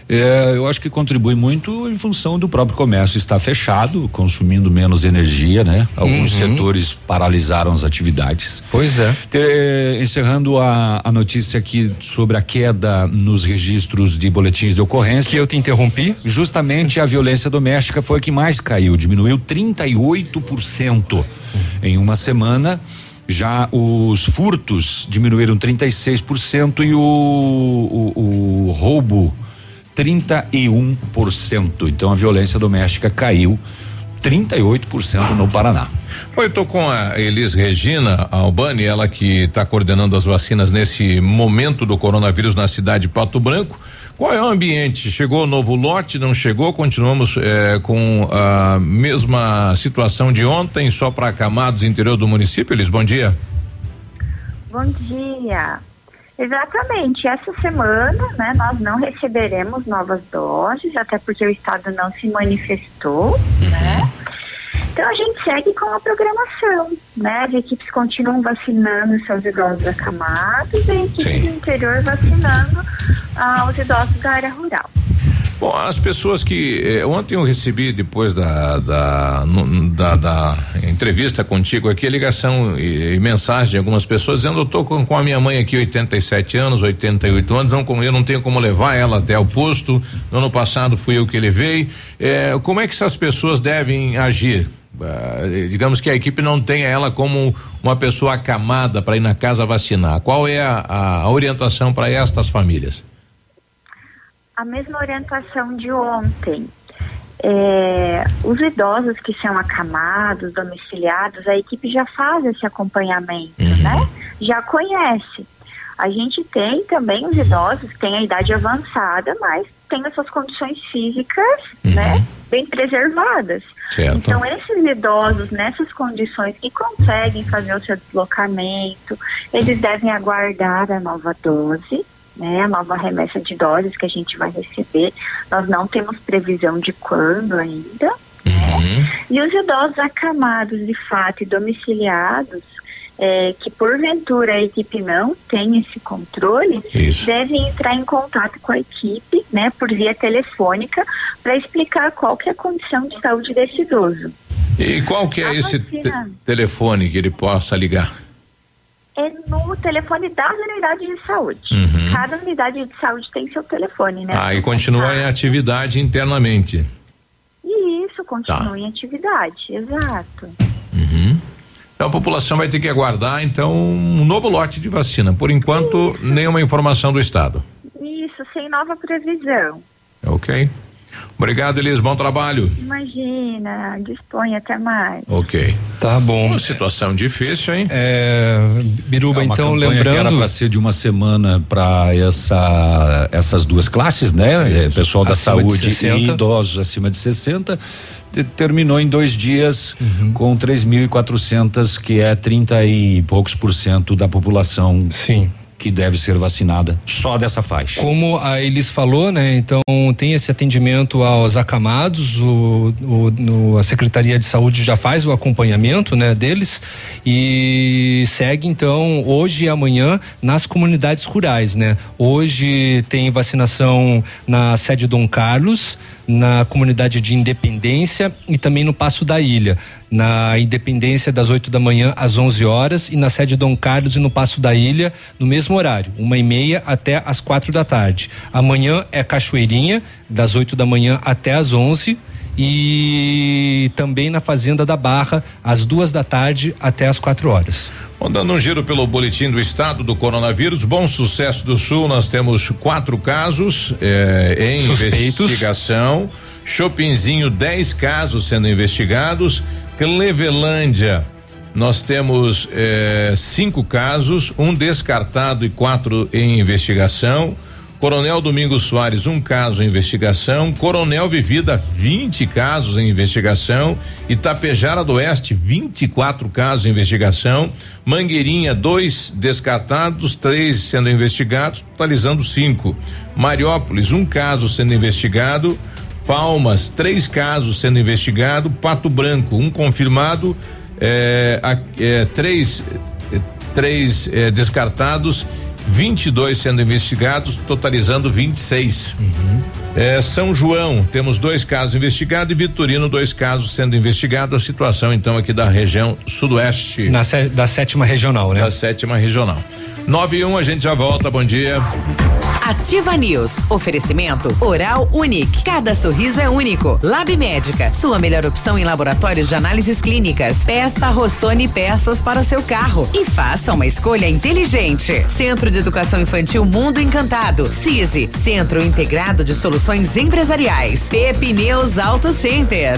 É, eu acho que contribui muito em função do próprio comércio estar fechado, consumindo menos energia, né? Alguns Uhum. setores paralisaram as atividades. Pois é. Te- encerrando a, a notícia aqui sobre a queda nos registros de boletins de ocorrência. Que eu te interrompi. Justamente a violência doméstica foi a que mais caiu, diminuiu 38% em uma semana. Já os furtos diminuíram 36% e o, o, o roubo 31%. Então a violência doméstica caiu 38% no Paraná. Bom, eu tô com a Elis Regina Albani, ela que está coordenando as vacinas nesse momento do coronavírus na cidade de Pato Branco. Qual é o ambiente? Chegou o novo lote? Não chegou? Continuamos eh, com a mesma situação de ontem, só para acamados interior do município? Elis, bom dia. Bom dia. Exatamente, essa semana, né, nós não receberemos novas doses, até porque o Estado não se manifestou, né? Então a gente segue com a programação, né? As equipes continuam vacinando seus idosos acamados e a equipe do interior vacinando ah, os idosos da área rural. Bom, as pessoas que eh, ontem eu recebi depois da da, no- da da entrevista contigo aqui a ligação e, e mensagem de algumas pessoas dizendo eu tô com, com a minha mãe aqui 87 anos, 88 anos, não com- eu não tenho como levar ela até o posto. No ano passado fui eu que levei. Eh, como é que essas pessoas devem agir? Ah, digamos que a equipe não tenha ela como uma pessoa acamada para ir na casa vacinar. Qual é a, a orientação para estas famílias? A mesma orientação de ontem. É, os idosos que são acamados, domiciliados, a equipe já faz esse acompanhamento, né? Já conhece. A gente tem também os idosos que têm a idade avançada, mas têm as suas condições físicas, né? Bem preservadas. Certo. Então, esses idosos nessas condições que conseguem fazer o seu deslocamento, eles devem aguardar a nova dose, né? A nova remessa de doses que a gente vai receber. Nós não temos previsão de quando ainda. né? E os idosos acamados de fato e domiciliados, é, que porventura a equipe não tem esse controle, devem entrar em contato com a equipe, né, por via telefônica, para explicar qual que é a condição de saúde desse idoso. E qual que é A esse telefone que ele possa ligar? É no telefone das unidades de saúde. Uhum. Cada unidade de saúde tem seu telefone, né? Ah, e continua em atividade internamente. E isso continua Tá. em atividade, exato. Então a população vai ter que aguardar então um novo lote de vacina. Por enquanto, nenhuma informação do estado. Isso, sem nova previsão. Ok? Obrigado, Elis. Bom trabalho. Imagina, dispõe até mais. Ok. Tá bom. Uma situação difícil, hein? É, Biruba, É então campanha que era lembrando. para ser de uma semana para essa essas duas classes, né? É, pessoal da Acima de saúde 60. e idosos acima de 60. te- Terminou em dois dias Uhum. com 3.400, que é 30 e poucos por cento da população Sim. Que deve ser vacinada só dessa faixa. Como a Elis falou, né? Então tem esse atendimento aos acamados, o, o- no- a Secretaria de Saúde já faz o acompanhamento, né, deles e segue então hoje e amanhã nas comunidades rurais, né? Hoje tem vacinação na sede Dom Carlos, na comunidade de Independência e também no Passo da Ilha. Na Independência das 8 da manhã às 11 horas e na sede Dom Carlos e no Passo da Ilha no mesmo horário, uma e meia até às quatro da tarde. Amanhã é Cachoeirinha das 8 da manhã até às 11 e também na Fazenda da Barra às duas da tarde até às quatro horas. Bom, dando um giro pelo boletim do estado do coronavírus, bom sucesso do sul, nós temos quatro casos eh, em Suspeitos. investigação. Chopinzinho, 10 casos sendo investigados. Clevelândia, nós temos eh, cinco casos, um descartado e quatro em investigação. Coronel Domingos Soares, um caso em investigação. Coronel Vivida, 20 casos em investigação. Itapejara do Oeste, 24 casos em investigação. Mangueirinha, dois descartados, três sendo investigados, totalizando cinco. Mariópolis, um caso sendo investigado. Palmas, três casos sendo investigado. Pato Branco, um confirmado. eh, três, eh, três descartados. 22 sendo investigados, totalizando 26. É, São João, temos dois casos investigados e Vitorino, dois casos sendo investigados. A situação, então, aqui da região sudoeste. Na da sétima regional, né? Da sétima regional. 9 e 1, a gente já volta. Bom dia. Ativa News. Oferecimento Oral Unique. Cada sorriso é único. Lab Médica. Sua melhor opção em laboratórios de análises clínicas. Peça Rossoni peças para o seu carro. E faça uma escolha inteligente. Centro de Educação Infantil Mundo Encantado. CISI. Centro Integrado de Soluções Empresariais. Pepineus Auto Center.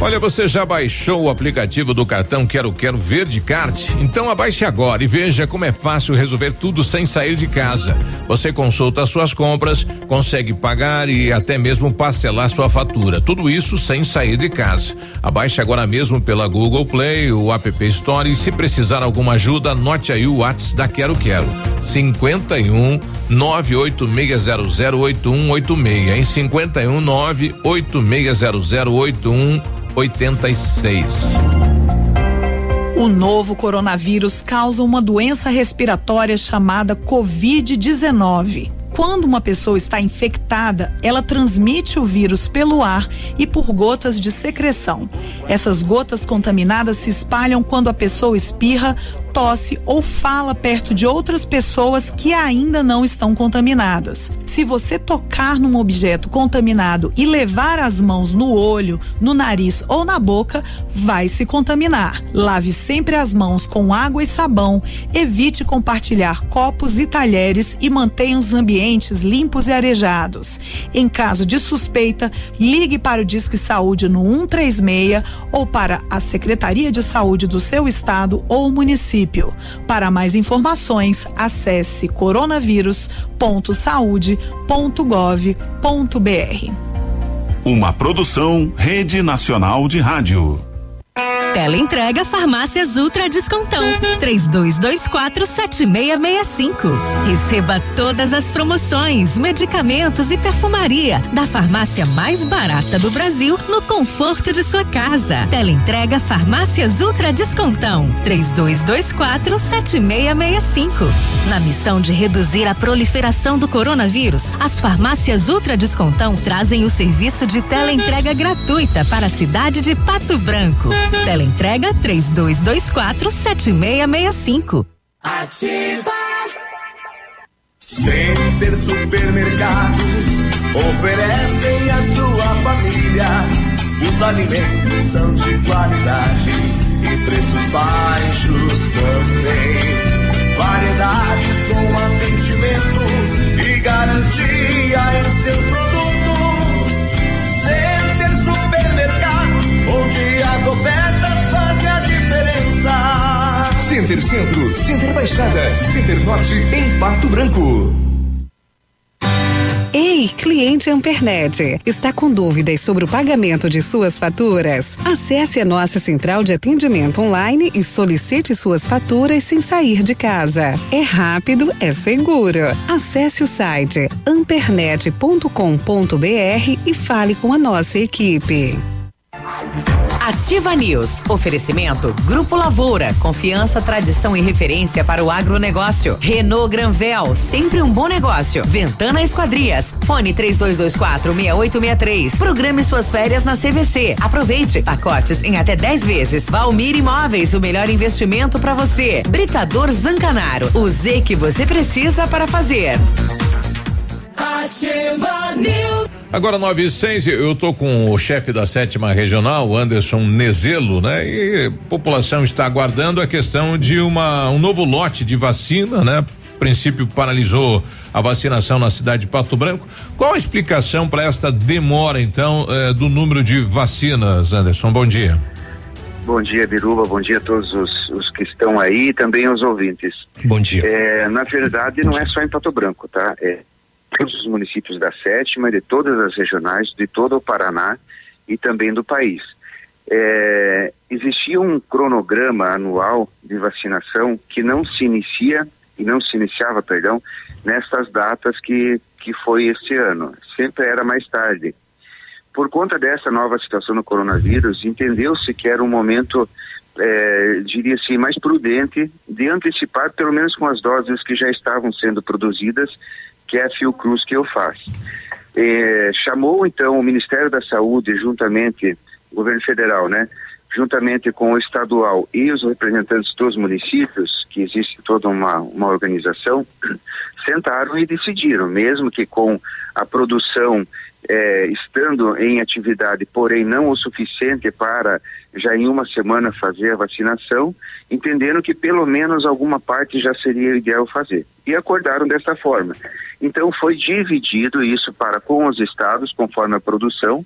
Olha, você já baixou o aplicativo do cartão Quero Quero Verde Card? Então abaixe agora e veja como é fácil resolver tudo sem sair de casa. Você consulta as suas compras, consegue pagar e até mesmo parcelar sua fatura. Tudo isso sem sair de casa. Abaixe agora mesmo pela Google Play, o App Store e se precisar alguma ajuda, anote aí o WhatsApp da Quero Quero. 51 986008186 em 51 986008186 O novo coronavírus causa uma doença respiratória chamada Covid-19. Quando uma pessoa está infectada, ela transmite o vírus pelo ar e por gotas de secreção. Essas gotas contaminadas se espalham quando a pessoa espirra, tosse ou fala perto de outras pessoas que ainda não estão contaminadas. Se você tocar num objeto contaminado e levar as mãos no olho, no nariz ou na boca, vai se contaminar. Lave sempre as mãos com água e sabão, evite compartilhar copos e talheres e mantenha os ambientes limpos e arejados. Em caso de suspeita, ligue para o Disque Saúde no 136 ou para a Secretaria de Saúde do seu estado ou município. Para mais informações, acesse coronavírus.saude.gov.br. Uma produção Rede Nacional de Rádio. Teleentrega Farmácias Ultra Descontão. 3224 7665. Receba todas as promoções, medicamentos e perfumaria da farmácia mais barata do Brasil no conforto de sua casa. Teleentrega Farmácias Ultra Descontão. 3224 7665. Na missão de reduzir a proliferação do coronavírus, as farmácias Ultra Descontão trazem o serviço de teleentrega gratuita para a cidade de Pato Branco. Teleentrega 3224 7665. Ativa. Center Supermercados oferecem à sua família. Os alimentos são de qualidade e preços baixos também. Variedades com atendimento e garantia em seus produtos. Center Supermercados, onde as Center Centro, Center Baixada, Center Norte, em Pato Branco. Ei, cliente Ampernet, está com dúvidas sobre o pagamento de suas faturas? Acesse a nossa central de atendimento online e solicite suas faturas sem sair de casa. É rápido, é seguro. Acesse o site ampernet.com.br e fale com a nossa equipe. Ativa News. Oferecimento Grupo Lavoura. Confiança, tradição e referência para o agronegócio. Renault Granvel. Sempre um bom negócio. Ventana Esquadrias. Fone 3224 6863. Programe suas férias na CVC. Aproveite. Pacotes em até 10 vezes. Valmir Imóveis. O melhor investimento para você. Britador Zancanaro. O Z que você precisa para fazer. Ativa News. Agora, 9 e 6, eu tô com o chefe da sétima regional, Anderson Nezelo, né? E a população está aguardando a questão de uma, um novo lote de vacina, né? princípio paralisou a vacinação na cidade de Pato Branco. Qual a explicação para esta demora, então, eh, do número de vacinas, Anderson? Bom dia. Bom dia, Biruba. Bom dia a todos os, os que estão aí e também aos ouvintes. Bom dia. É, na verdade, não é só em Pato Branco, tá? É todos os municípios da sétima, de todas as regionais, de todo o Paraná e também do país. É, existia um cronograma anual de vacinação que não se inicia e não se iniciava, perdão, nessas datas que, que foi este ano. Sempre era mais tarde. Por conta dessa nova situação no coronavírus, entendeu-se que era um momento, é, diria-se, mais prudente de antecipar, pelo menos com as doses que já estavam sendo produzidas, que é a Fiocruz que eu faço. É, chamou então o Ministério da Saúde, juntamente, o governo federal, né? Juntamente com o estadual e os representantes dos municípios, que existe toda uma, uma organização, sentaram e decidiram, mesmo que com a produção é, estando em atividade, porém não o suficiente para já em uma semana fazer a vacinação, entendendo que pelo menos alguma parte já seria ideal fazer. E acordaram dessa forma. Então foi dividido isso para com os estados, conforme a produção,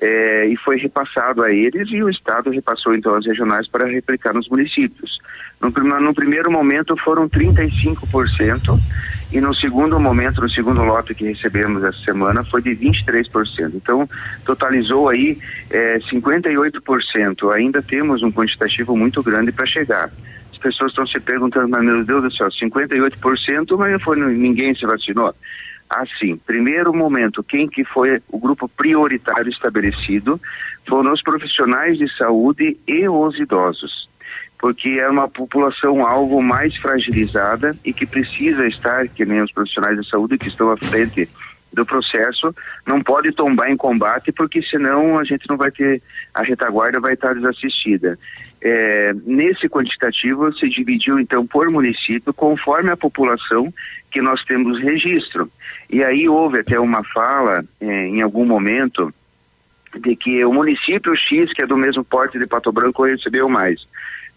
é, e foi repassado a eles e o estado repassou então as regionais para replicar nos municípios. No, no primeiro momento foram 35% e no segundo momento, no segundo lote que recebemos essa semana, foi de 23%. Então, totalizou aí é, 58%. Ainda temos um quantitativo muito grande para chegar. As pessoas estão se perguntando, mas meu Deus do céu, 58%, mas foi, ninguém se vacinou. Assim, primeiro momento, quem que foi o grupo prioritário estabelecido foram os profissionais de saúde e os idosos porque é uma população alvo mais fragilizada e que precisa estar, que nem os profissionais de saúde que estão à frente do processo, não pode tombar em combate, porque senão a gente não vai ter, a retaguarda vai estar desassistida. É, nesse quantitativo se dividiu então por município, conforme a população que nós temos registro. E aí houve até uma fala é, em algum momento de que o município X, que é do mesmo porte de Pato Branco, recebeu mais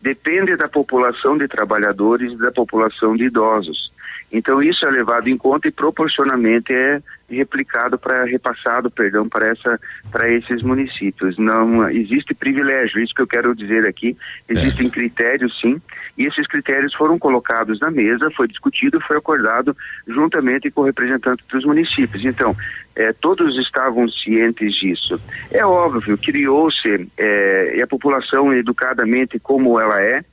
depende da população de trabalhadores e da população de idosos. Então isso é levado em conta e proporcionalmente é replicado para repassado, perdão, para essa para esses municípios. Não existe privilégio, isso que eu quero dizer aqui. Existem é. critérios, sim, e esses critérios foram colocados na mesa, foi discutido, foi acordado juntamente com o representante dos municípios. Então, é, todos estavam cientes disso. É óbvio, criou-se é, e a população educadamente como ela é,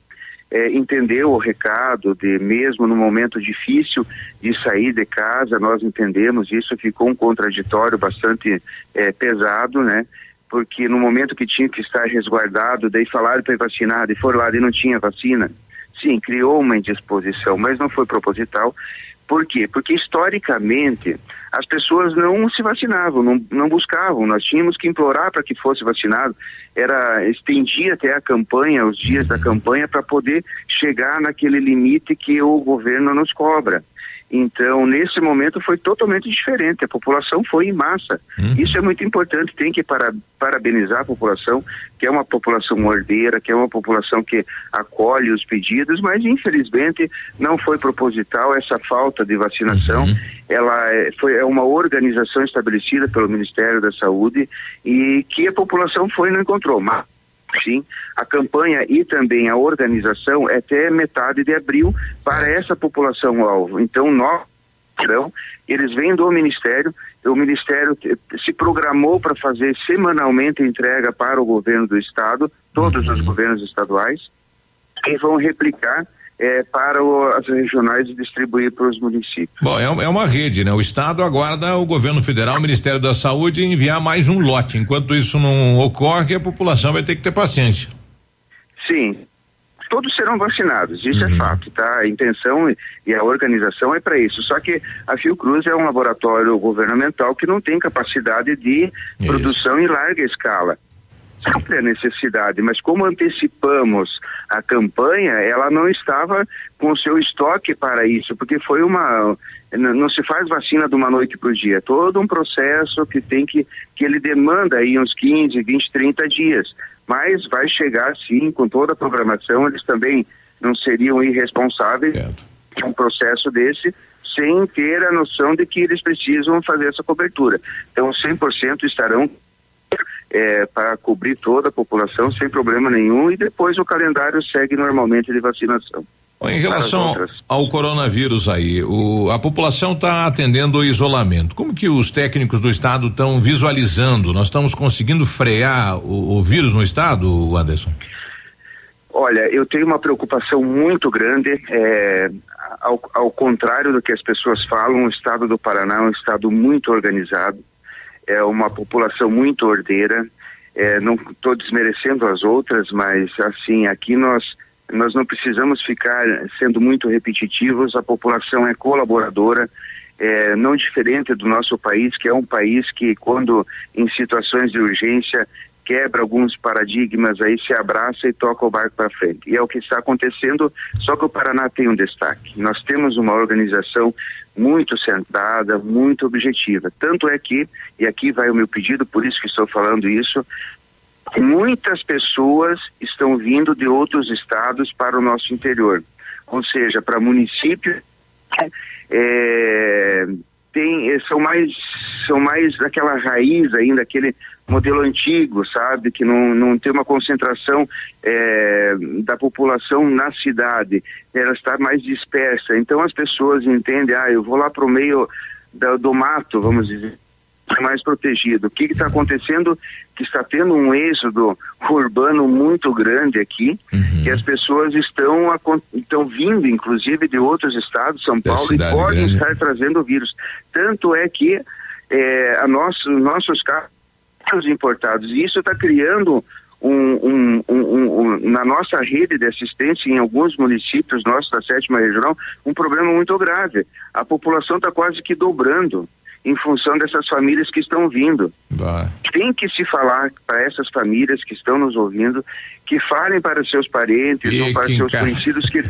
é, entendeu o recado de mesmo no momento difícil de sair de casa, nós entendemos isso, ficou um contraditório bastante é, pesado, né? Porque no momento que tinha que estar resguardado, daí falaram para vacinar, e foram lá e não tinha vacina. Sim, criou uma indisposição, mas não foi proposital. Por quê? Porque historicamente as pessoas não se vacinavam, não, não buscavam. Nós tínhamos que implorar para que fosse vacinado. Era estendia até a campanha, os dias da campanha, para poder chegar naquele limite que o governo nos cobra. Então, nesse momento foi totalmente diferente. A população foi em massa. Uhum. Isso é muito importante. Tem que para, parabenizar a população, que é uma população ordeira, que é uma população que acolhe os pedidos, mas infelizmente não foi proposital essa falta de vacinação. Uhum. Ela é, foi é uma organização estabelecida pelo Ministério da Saúde e que a população foi e não encontrou. Mas Sim, a campanha e também a organização é até metade de abril para essa população-alvo. Então, nós, então, eles vêm do Ministério, o Ministério se programou para fazer semanalmente entrega para o governo do Estado, todos os governos estaduais, e vão replicar é, para o, as regionais e distribuir para os municípios. Bom, é, é, uma rede, né? O Estado aguarda o governo federal, o Ministério da Saúde enviar mais um lote. Enquanto isso não ocorre, a população vai ter que ter paciência. Sim. Todos serão vacinados, isso é uhum. é fato, tá? A intenção e a organização é para isso. Só que a Fiocruz é um laboratório governamental que não tem capacidade de isso. produção em larga escala sempre a necessidade, mas como antecipamos a campanha, ela não estava com o seu estoque para isso, porque foi uma não se faz vacina de uma noite para o dia, é todo um processo que tem que que ele demanda aí uns 15, 20, 30 dias, mas vai chegar sim com toda a programação, eles também não seriam irresponsáveis em um processo desse sem ter a noção de que eles precisam fazer essa cobertura. Então 100% estarão é, para cobrir toda a população sem problema nenhum e depois o calendário segue normalmente de vacinação. Em relação ao coronavírus aí, o, a população está atendendo o isolamento. Como que os técnicos do estado estão visualizando? Nós estamos conseguindo frear o, o, vírus no estado, Anderson? Olha, eu tenho uma preocupação muito grande. É, ao, ao contrário do que as pessoas falam, o estado do Paraná é um estado muito organizado é uma população muito ordeira. É, não estou desmerecendo as outras, mas assim aqui nós nós não precisamos ficar sendo muito repetitivos. A população é colaboradora, é, não diferente do nosso país, que é um país que quando em situações de urgência quebra alguns paradigmas, aí se abraça e toca o barco para frente. E é o que está acontecendo, só que o Paraná tem um destaque. Nós temos uma organização muito centrada, muito objetiva. Tanto é que, e aqui vai o meu pedido, por isso que estou falando isso, muitas pessoas estão vindo de outros estados para o nosso interior, ou seja, para municípios é, tem, são mais são mais daquela raiz ainda, aquele modelo antigo, sabe? Que não, não tem uma concentração é, da população na cidade, ela está mais dispersa. Então as pessoas entendem, ah, eu vou lá para o meio da, do mato, vamos dizer, mais protegido. O que está acontecendo? Que está tendo um êxodo urbano muito grande aqui, uhum. que as pessoas estão, estão vindo, inclusive, de outros estados, São Paulo, e podem grande. estar trazendo o vírus. Tanto é que é, a nosso, nossos carros importados. E isso está criando um, um, um, na nossa rede de assistência em alguns municípios nossos da sétima regional um problema muito grave. A população está quase que dobrando em função dessas famílias que estão vindo. Bah. Tem que se falar para essas famílias que estão nos ouvindo, que falem para seus parentes e ou para seus conhecidos que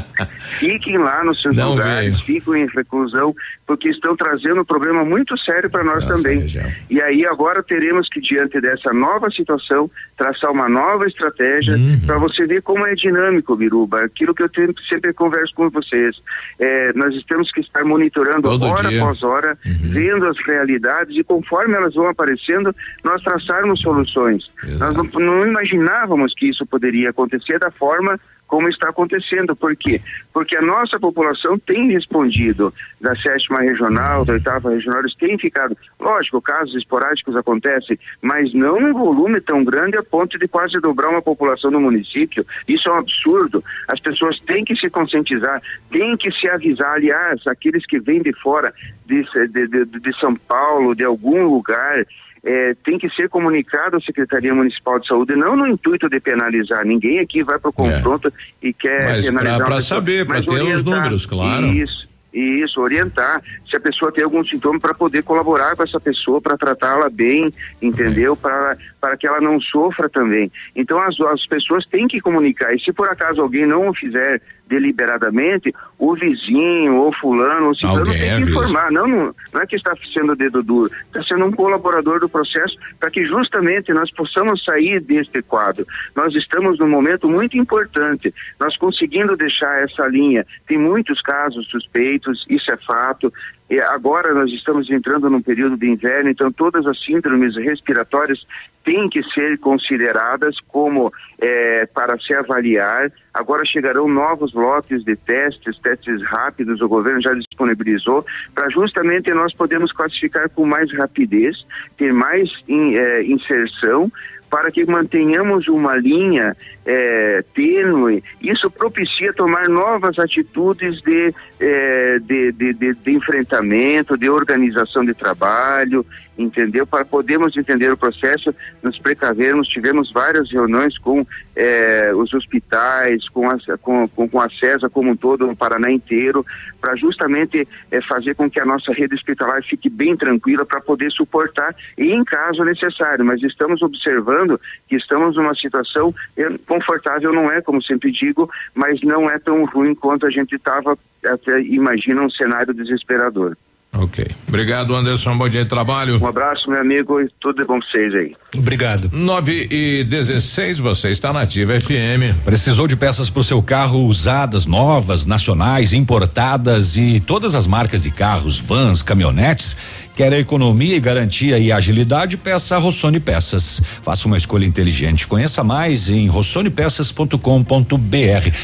fiquem lá nos seus Não lugares, fiquem em reclusão, porque estão trazendo um problema muito sério para nós também. E aí agora teremos que, diante dessa nova situação, traçar uma nova estratégia Uhum. para você ver como é dinâmico, Biruba. Aquilo que eu sempre converso com vocês. É, nós temos que estar monitorando Todo hora dia. após hora, vendo as realidades e conforme elas vão aparecendo, nós traçarmos soluções. Nós não, não imaginávamos que isso poderia acontecer da forma como está acontecendo. Por quê? Porque a nossa população tem respondido da sétima regional, da oitava regional, eles têm ficado. Lógico, casos esporádicos acontecem, mas não num volume tão grande a ponto de quase dobrar uma população do município. Isso é um absurdo. As pessoas têm que se conscientizar, têm que se avisar. Aliás, aqueles que vêm de fora, de, de, de, de São Paulo, de algum lugar, é, tem que ser comunicado à Secretaria Municipal de Saúde, não no intuito de penalizar. Ninguém aqui vai para o confronto e quer É. Mas penalizar. pessoa, saber, pra mas ter os orientar. números, claro. Isso. Isso, orientar se a pessoa tem algum sintoma para poder colaborar com essa pessoa, para tratá-la bem, entendeu? Para para que ela não sofra também. Então as, as pessoas têm que comunicar. E se por acaso alguém não o fizer deliberadamente, o vizinho, ou fulano, ou ciclano Alguém tem que informar. Não, não, não é que está sendo dedo duro, está sendo um colaborador do processo para que justamente nós possamos sair deste quadro. Nós estamos num momento muito importante, nós conseguindo deixar essa linha. Tem muitos casos suspeitos, isso é fato. E agora nós estamos entrando num período de inverno, então todas as síndromes respiratórias têm que ser consideradas como eh, para se avaliar. Agora chegarão novos lotes de testes, testes rápidos, o governo já disponibilizou, para justamente nós podermos classificar com mais rapidez, ter mais in- eh, inserção, para que mantenhamos uma linha eh, tênue. Isso propicia tomar novas atitudes de, eh, de, de, de- de enfrentamento, de organização de trabalho, entendeu? Para podermos entender o processo, nos precavermos. Tivemos várias reuniões com eh, os hospitais, com a, com, com, com a CESA como um todo, no Paraná inteiro, para justamente eh, fazer com que a nossa rede hospitalar fique bem tranquila para poder suportar e em caso necessário. Mas estamos observando que estamos numa situação eh, confortável, não é, como sempre digo, mas não é tão ruim quanto a gente estava, até imagina um cenário desesperador. Ok. Obrigado, Anderson. Bom dia de trabalho. Um abraço, meu amigo, e tudo de bom pra vocês aí. Obrigado. 9 e 16, você está na Ativa FM. Precisou de peças para o seu carro usadas, novas, nacionais, importadas e todas as marcas de carros, vans, caminhonetes? Quer economia e garantia e agilidade? Peça a Rossoni Peças. Faça uma escolha inteligente. Conheça mais em rossonepeças.com.br.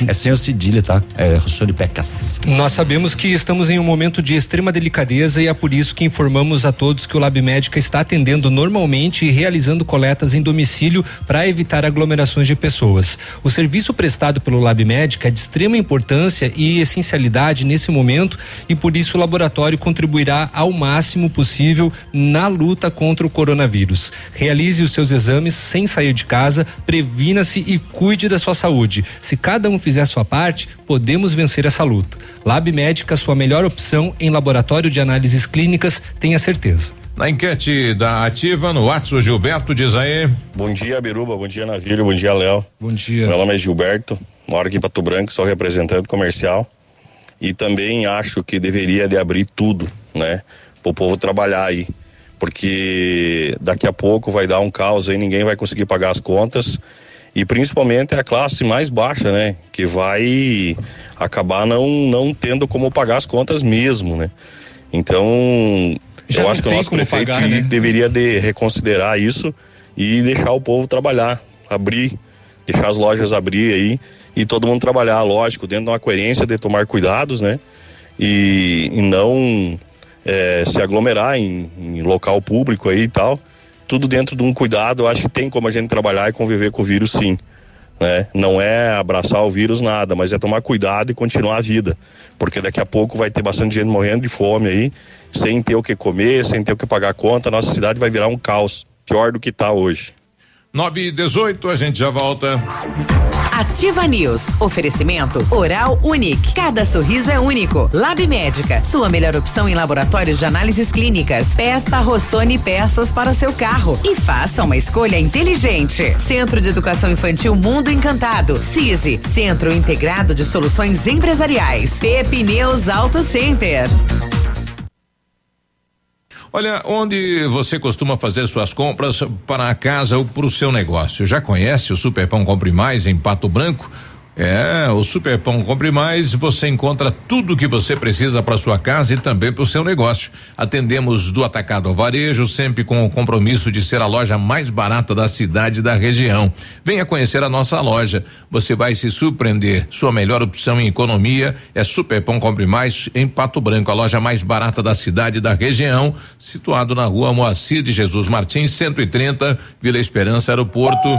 É sem o cedilha, tá? É Rossoni Pecas. Nós sabemos que estamos em um momento de extrema delicadeza e é por isso que informamos a todos que o Lab Médica está atendendo normalmente e realizando coletas em domicílio para evitar aglomerações de pessoas. O serviço prestado pelo Lab Médica é de extrema importância e essencialidade nesse momento e por isso o laboratório contribuirá ao máximo possível na luta contra o coronavírus. Realize os seus exames sem sair de casa, previna-se e cuide da sua saúde. Se cada um fizer a sua parte, podemos vencer essa luta. Lab Médica, sua melhor opção em laboratório de análises clínicas, tenha certeza. Na enquete da Ativa, no WhatsApp, o Gilberto diz aí. Bom dia, Biruba. Bom dia, Navírio. Bom dia, Léo. Bom dia. Meu nome é Gilberto, moro aqui em Pato Branco, sou representante comercial e também acho que deveria de abrir tudo, né? Para o povo trabalhar aí, porque daqui a pouco vai dar um caos aí, ninguém vai conseguir pagar as contas e principalmente a classe mais baixa, né? Que vai acabar não, não tendo como pagar as contas mesmo, né? Então, Já eu acho que o nosso prefeito pagar, né? deveria de reconsiderar isso e deixar o povo trabalhar, abrir, deixar as lojas abrir aí e todo mundo trabalhar, lógico, dentro de uma coerência de tomar cuidados, né? E, e não eh, se aglomerar em, em local público aí e tal. Tudo dentro de um cuidado, eu acho que tem como a gente trabalhar e conviver com o vírus sim. Né? Não é abraçar o vírus nada, mas é tomar cuidado e continuar a vida. Porque daqui a pouco vai ter bastante gente morrendo de fome aí, sem ter o que comer, sem ter o que pagar a conta, a nossa cidade vai virar um caos, pior do que está hoje. 9 e 18, a gente já volta. Ativa News. Oferecimento Oral Unique. Cada sorriso é único. Lab Médica. Sua melhor opção em laboratórios de análises clínicas. Peça Rossoni peças para o seu carro e faça uma escolha inteligente. Centro de Educação Infantil Mundo Encantado. CISI. Centro Integrado de Soluções Empresariais. Pepineus Auto Center. Olha, onde você costuma fazer suas compras para a casa ou para o seu negócio? Já conhece o Superpão Compre Mais em Pato Branco? É, o Super Pão Compre Mais, você encontra tudo o que você precisa para sua casa e também para o seu negócio. Atendemos do atacado ao varejo, sempre com o compromisso de ser a loja mais barata da cidade e da região. Venha conhecer a nossa loja, você vai se surpreender. Sua melhor opção em economia é Super Pão Compre Mais em Pato Branco, a loja mais barata da cidade e da região, situado na rua Moacir de Jesus Martins, 130, Vila Esperança, Aeroporto.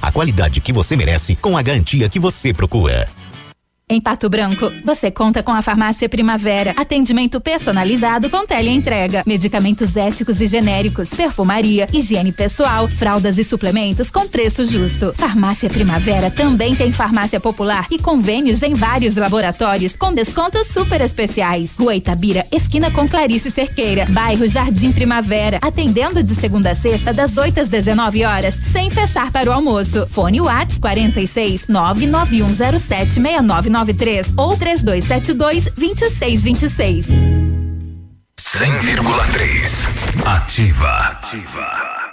a qualidade que você merece com a garantia que você procura. Em Pato Branco, você conta com a Farmácia Primavera. Atendimento personalizado com teleentrega. Medicamentos éticos e genéricos, perfumaria, higiene pessoal, fraldas e suplementos com preço justo. Farmácia Primavera também tem farmácia popular e convênios em vários laboratórios com descontos super especiais. Rua Itabira, esquina com Clarice Cerqueira, bairro Jardim Primavera. Atendendo de segunda a sexta, das 8 às 19 horas, sem fechar para o almoço. Fone Whats 46 99107 6993 ou 3272 2626. 100,3 Ativa. Ativa.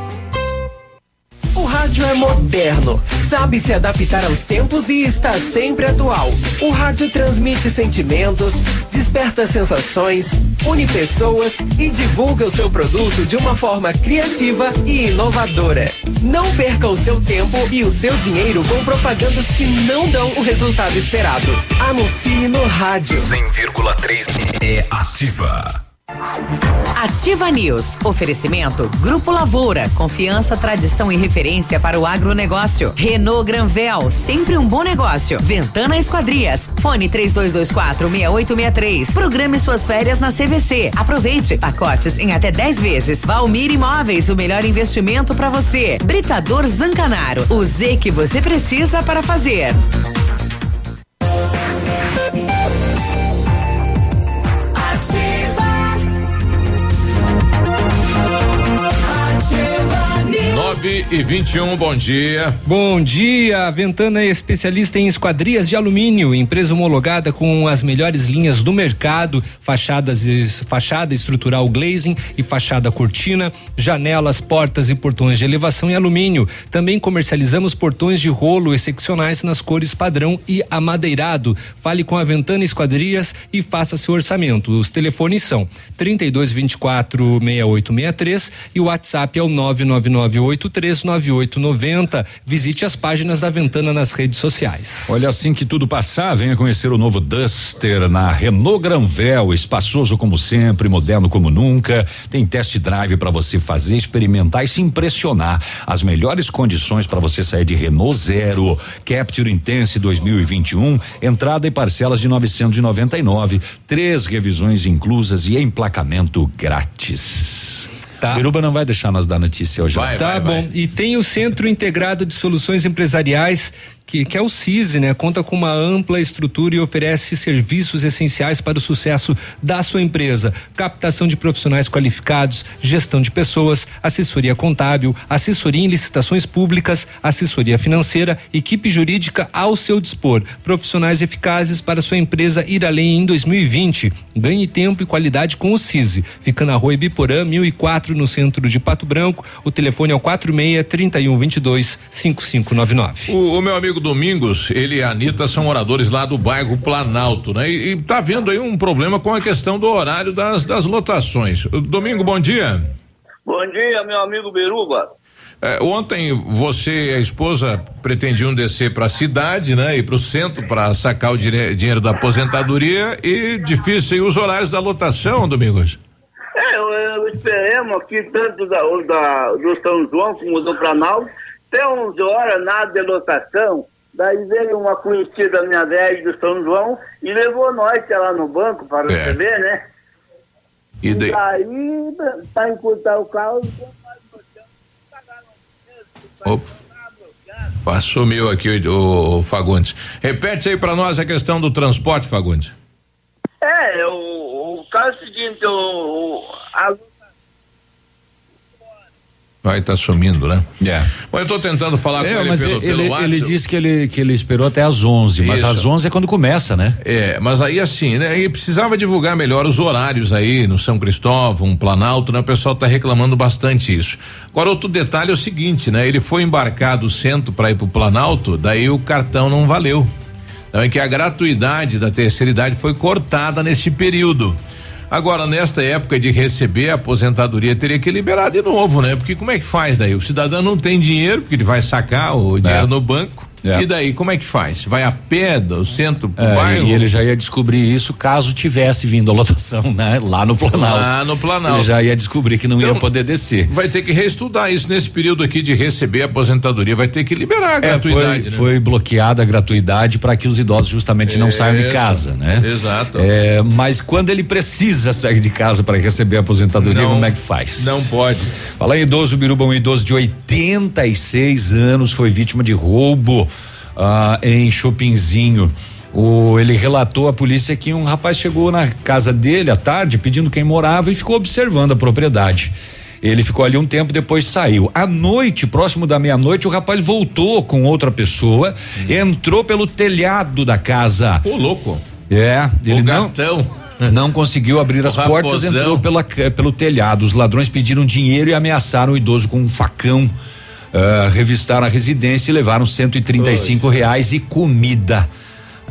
Rádio é moderno, sabe se adaptar aos tempos e está sempre atual. O rádio transmite sentimentos, desperta sensações, une pessoas e divulga o seu produto de uma forma criativa e inovadora. Não perca o seu tempo e o seu dinheiro com propagandas que não dão o resultado esperado. Anuncie no rádio. 100,3 é ativa. Ativa News. Oferecimento Grupo Lavoura. Confiança, tradição e referência para o agronegócio. Renault Granvel. Sempre um bom negócio. Ventana Esquadrias. Fone 3224 6863. Programe suas férias na CVC. Aproveite. Pacotes em até 10 vezes. Valmir Imóveis. O melhor investimento para você. Britador Zancanaro. O Z que você precisa para fazer. Nove e 21, bom dia. Bom dia, a Ventana é especialista em esquadrias de alumínio, empresa homologada com as melhores linhas do mercado, fachadas, fachada estrutural glazing e fachada cortina, janelas, portas e portões de elevação em alumínio. Também comercializamos portões de rolo excepcionais nas cores padrão e amadeirado. Fale com a Ventana Esquadrias e faça seu orçamento. Os telefones são 32 24 6863 e o WhatsApp é o 999839890. Visite as páginas da Ventana nas redes sociais. Olha, assim que tudo passar, venha conhecer o novo Duster na Renault Granvel, espaçoso como sempre, moderno como nunca. Tem test drive para você fazer, experimentar e se impressionar. As melhores condições para você sair de Renault Zero, Capture Intense 2021, entrada e parcelas de 999, três revisões inclusas e emplacamento grátis. Tá. Biruba não vai deixar nós dar notícia hoje. tá bom. E tem o Centro Integrado de Soluções Empresariais que, que é o CISI, né? Conta com uma ampla estrutura e oferece serviços essenciais para o sucesso da sua empresa. Captação de profissionais qualificados, gestão de pessoas, assessoria contábil, assessoria em licitações públicas, assessoria financeira, equipe jurídica ao seu dispor. Profissionais eficazes para sua empresa ir além em 2020. Ganhe tempo e qualidade com o CISI. Fica na rua Ibiporã, 1004, no centro de Pato Branco. O telefone é o 46 31 22 5599. O, o meu amigo Domingos, ele e a Anitta são moradores lá do bairro Planalto, né? E, e tá vendo aí um problema com a questão do horário das, das lotações. Domingo, bom dia. Bom dia, meu amigo Beruba. É, ontem você e a esposa pretendiam descer para a cidade, né? E para o centro para sacar o dire- dinheiro da aposentadoria e difícil aí os horários da lotação, Domingos. É, eu, eu esperemos aqui, tanto da, da, do São João como do Planalto, até 11 horas, nada de lotação. Daí veio uma conhecida minha velha do São João e levou nós lá no banco para Certo. receber, né? E daí? daí, para encurtar o carro, Opa, sumiu aqui o, o Fagundes. Repete aí para nós a questão do transporte, Fagundes. É, o, o caso é o seguinte, o, o, a Vai estar sumindo, né? É. Bom, eu tô tentando falar É, com ele mas pelo, ele, pelo ele, disse que ele, que ele esperou até às 11, mas Isso. às 11 é quando começa, né? É, mas aí assim, né? E precisava divulgar melhor os horários aí no São Cristóvão, Planalto, né? O pessoal tá reclamando bastante isso. Agora, outro detalhe é o seguinte, né? Ele foi embarcar do centro para ir pro Planalto, daí o cartão não valeu. Então é que a gratuidade da terceira idade foi cortada neste período. Agora, nesta época de receber a aposentadoria, teria que liberar de novo, né? Porque como é que faz daí? O cidadão não tem dinheiro, porque ele vai sacar o dinheiro no banco. É. E daí, como é que faz? Vai a pé do centro pro É, bairro? e ele já ia descobrir isso caso tivesse vindo a lotação, né? Lá no Planalto. Lá no Planalto. Ele já ia descobrir que não ia Então, poder descer. Vai ter que reestudar isso nesse período aqui de receber a aposentadoria, vai ter que liberar a É, foi, gratuidade, né? foi bloqueada a gratuidade para que os idosos justamente não saiam de casa, né? Exato. É, mas quando ele precisa sair de casa para receber a aposentadoria, Não- como é que faz? Não pode. Falar em idoso, Biruba, um idoso de 86 anos foi vítima de roubo ah, em Chopinzinho. O, ele relatou à polícia que um rapaz chegou na casa dele à tarde pedindo quem morava e ficou observando a propriedade. Ele ficou ali um tempo, depois saiu. À noite, próximo da meia-noite, o rapaz voltou com outra pessoa, entrou pelo telhado da casa. Ô, louco. É, ele não, gatão. não conseguiu abrir O as portas, raposão. entrou pela, pelo telhado. Os ladrões pediram dinheiro e ameaçaram o idoso com um facão. Ah, revistaram a residência e levaram 135 reais e comida.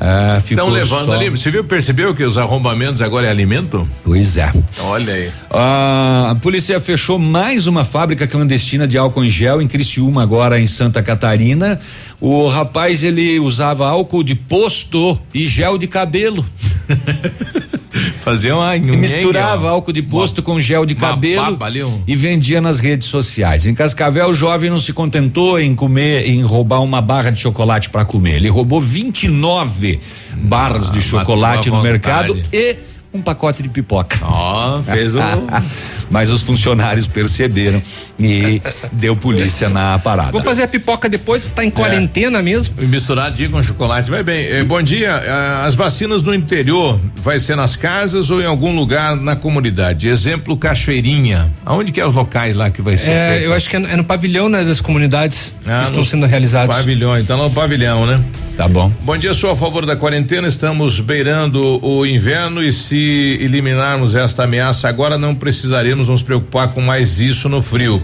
Ah, Estão levando só- ali. Você viu, percebeu que os arrombamentos agora é alimento? Pois é. Olha aí. Ah, a polícia fechou mais uma fábrica clandestina de álcool em gel em Criciúma, agora em Santa Catarina. O rapaz ele usava álcool de posto e gel de cabelo. Fazia uma misturava álcool de posto com gel de uma cabelo ali, um- e vendia nas redes sociais. Em Cascavel, o jovem não se contentou em comer, em roubar uma barra de chocolate para comer. Ele roubou 29 barras de chocolate no mercado e um pacote de pipoca. Ó, fez um. Mas os funcionários perceberam e deu polícia na parada. Vou fazer a pipoca depois, tá em quarentena mesmo. E Misturadinho com chocolate, vai bem. Eh, bom dia, ah, as vacinas no interior, vai ser nas casas ou em algum lugar na comunidade? Exemplo, Cachoeirinha. Aonde que é os locais lá que vai ser É, feito? eu acho que é no, é no pavilhão né, das comunidades Ah, que estão sendo realizados. Pavilhão, então no pavilhão, né? Tá bom. Bom dia, sou a favor da quarentena. Estamos beirando o inverno e se eliminarmos esta ameaça agora, não precisaremos nos preocupar com mais isso no frio.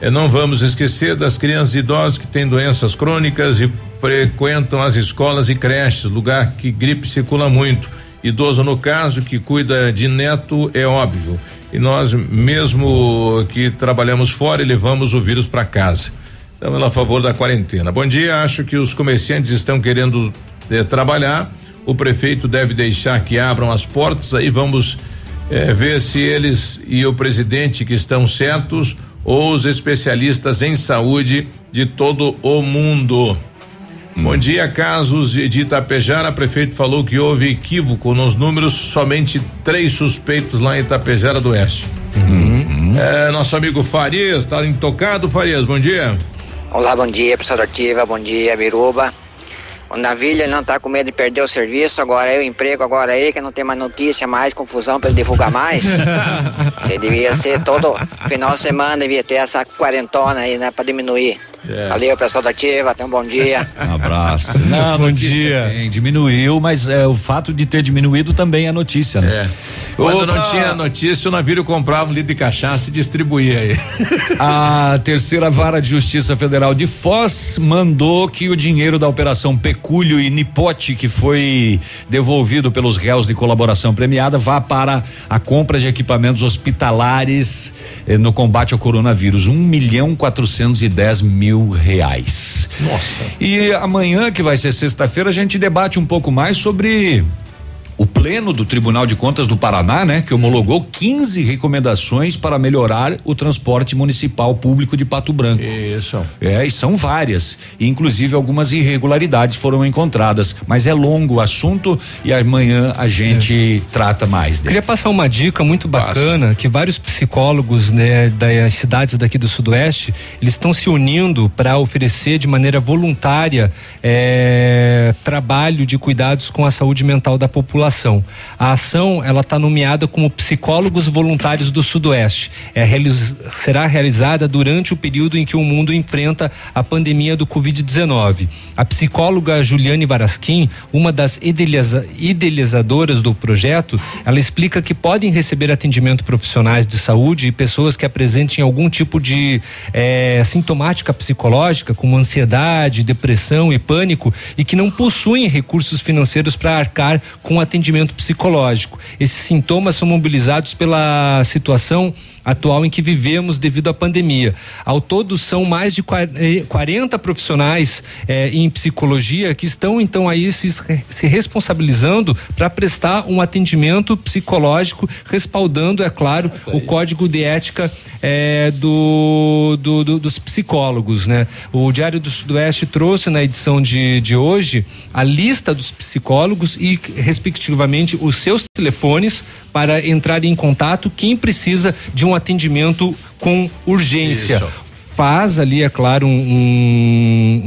Eh, não vamos esquecer das crianças e idosos que têm doenças crônicas e frequentam as escolas e creches, lugar que gripe circula muito. Idoso, no caso, que cuida de neto, é óbvio. E nós, mesmo que trabalhamos fora, e levamos o vírus para casa. Estamos a favor da quarentena. Bom dia, acho que os comerciantes estão querendo eh, trabalhar. O prefeito deve deixar que abram as portas, aí vamos eh, ver se eles e o presidente que estão certos ou os especialistas em saúde de todo o mundo. Bom dia, casos de de Itapejara. Prefeito falou que houve equívoco nos números, somente três suspeitos lá em Itapejara do Oeste. Eh, nosso amigo Farias, está intocado, Farias, bom dia. Olá, bom dia, pessoal da Ativa, bom dia, Biruba. O Navilha não tá com medo de perder o serviço, agora o emprego, agora aí que não tem mais notícia, mais confusão pra ele divulgar mais. Você devia ser todo final de semana, devia ter essa quarentona aí, né, pra diminuir. É. Valeu, pessoal da Ativa, tenha um bom dia. Um abraço. Não, Bom dia. tem, diminuiu, mas é, o fato de ter diminuído também é notícia, né? É. Quando Opa! não tinha notícia, o navio comprava um litro de cachaça e distribuía aí. A terceira vara de justiça federal de Foz mandou que o dinheiro da operação Pecúlio e Nipote, que foi devolvido pelos réus de colaboração premiada, vá para a compra de equipamentos hospitalares eh, no combate ao coronavírus. Um milhão quatrocentos e dez mil reais. Nossa. E amanhã, que vai ser sexta-feira, a gente debate um pouco mais sobre o pleno do Tribunal de Contas do Paraná, né, que homologou 15 recomendações para melhorar o transporte municipal público de Pato Branco. Isso. É, e são várias. E inclusive algumas irregularidades foram encontradas. Mas é longo o assunto e amanhã a gente trata mais dele. Queria passar uma dica muito bacana que vários psicólogos né, das cidades daqui do Sudoeste eles estão se unindo para oferecer de maneira voluntária eh, trabalho de cuidados com a saúde mental da população. A ação ela está nomeada como Psicólogos Voluntários do Sudoeste. É, realiz- será realizada durante o período em que o mundo enfrenta a pandemia do Covid-19. A psicóloga Juliane Varasquim, uma das idealiza- idealizadoras do projeto, ela explica que podem receber atendimento profissionais de saúde e pessoas que apresentem algum tipo de eh, sintomática psicológica, como ansiedade, depressão e pânico, e que não possuem recursos financeiros para arcar com atendimento psicológico. Esses sintomas são mobilizados pela situação atual em que vivemos devido à pandemia. Ao todo, são mais de 40 profissionais eh, em psicologia que estão então aí se, se responsabilizando para prestar um atendimento psicológico, respaldando, é claro, o código de ética eh, do, do- do- dos psicólogos, né? O Diário do Sudoeste trouxe na edição de, de hoje a lista dos psicólogos e, respectivamente, os seus telefones para entrar em contato quem precisa de um atendimento com urgência. Isso. Faz ali, é claro, um,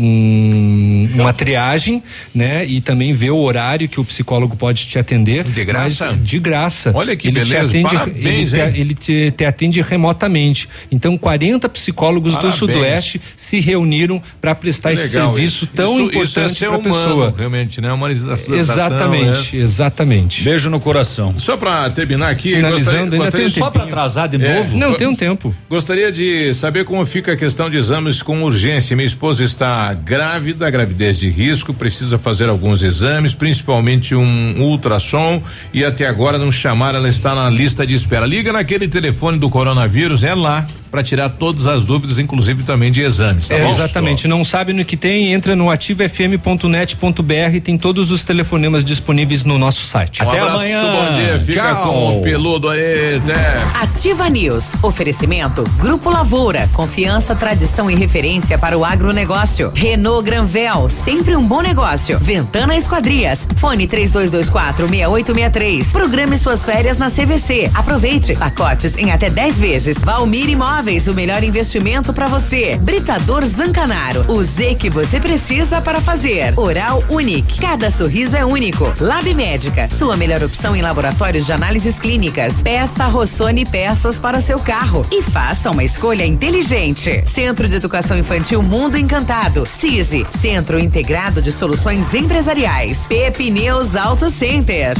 um- uma triagem, né? E também vê o horário que o psicólogo pode te atender. De graça? mas de graça. Olha que Ele te beleza, atende- parabéns, ele, te, ele te, te atende remotamente. Então, 40 psicólogos Parabéns. do Sudoeste se reuniram para prestar esse Legal serviço isso. tão isso, importante Isso é ser para a humano, pessoa. realmente, né? Humanização. Exatamente, né? exatamente. Beijo no coração. Só para terminar aqui, Finalizando, gostaria, ainda gostaria tem um só para atrasar de É, novo? Não, tem um tempo. Gostaria de saber como fica a questão de exames com urgência. Minha esposa está grávida, gravidez de risco, precisa fazer alguns exames, principalmente um ultrassom e até agora não chamaram, ela está na lista de espera. Liga naquele telefone do coronavírus, é lá para tirar todas as dúvidas, inclusive também de exames, tá É, bom? exatamente, não sabe no que tem, entra no ativofm.net.br, tem todos os telefonemas disponíveis no nosso site. Um abraço, Bom dia, fica com o peludo aí, até. Ativa News. Oferecimento Grupo Lavoura. Confiança, tradição e referência para o agronegócio. Renault Granvel. Sempre um bom negócio. Ventana Esquadrias. Fone 3224 6863. Programe suas férias na CVC. Aproveite. Pacotes em até 10 vezes. Valmir Imóveis. O melhor investimento para você. Britador Zancanaro. O Z que você precisa para fazer. Oral Unique. Cada sorriso é único. Lab Médica. Sua melhor opção em laboratórios de análises clínicas. Peça Rossoni peças para o seu carro e faça uma escolha inteligente. Centro de Educação Infantil Mundo Encantado. CISI. Centro Integrado de Soluções Empresariais. Pepineus Auto Center.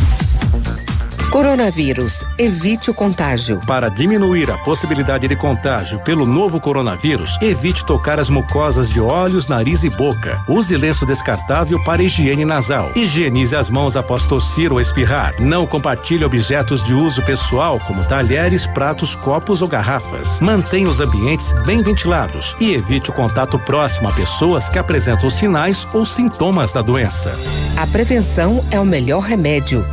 Coronavírus. Evite o contágio. Para diminuir a possibilidade de contágio pelo novo coronavírus, evite tocar as mucosas de olhos, nariz e boca. Use lenço descartável para higiene nasal. Higienize as mãos após tossir ou espirrar. Não compartilhe objetos de uso pessoal, como talheres, pratos, copos ou garrafas. Mantenha os ambientes bem ventilados e evite o contato próximo a pessoas que apresentam sinais ou sintomas da doença. A prevenção é o melhor remédio.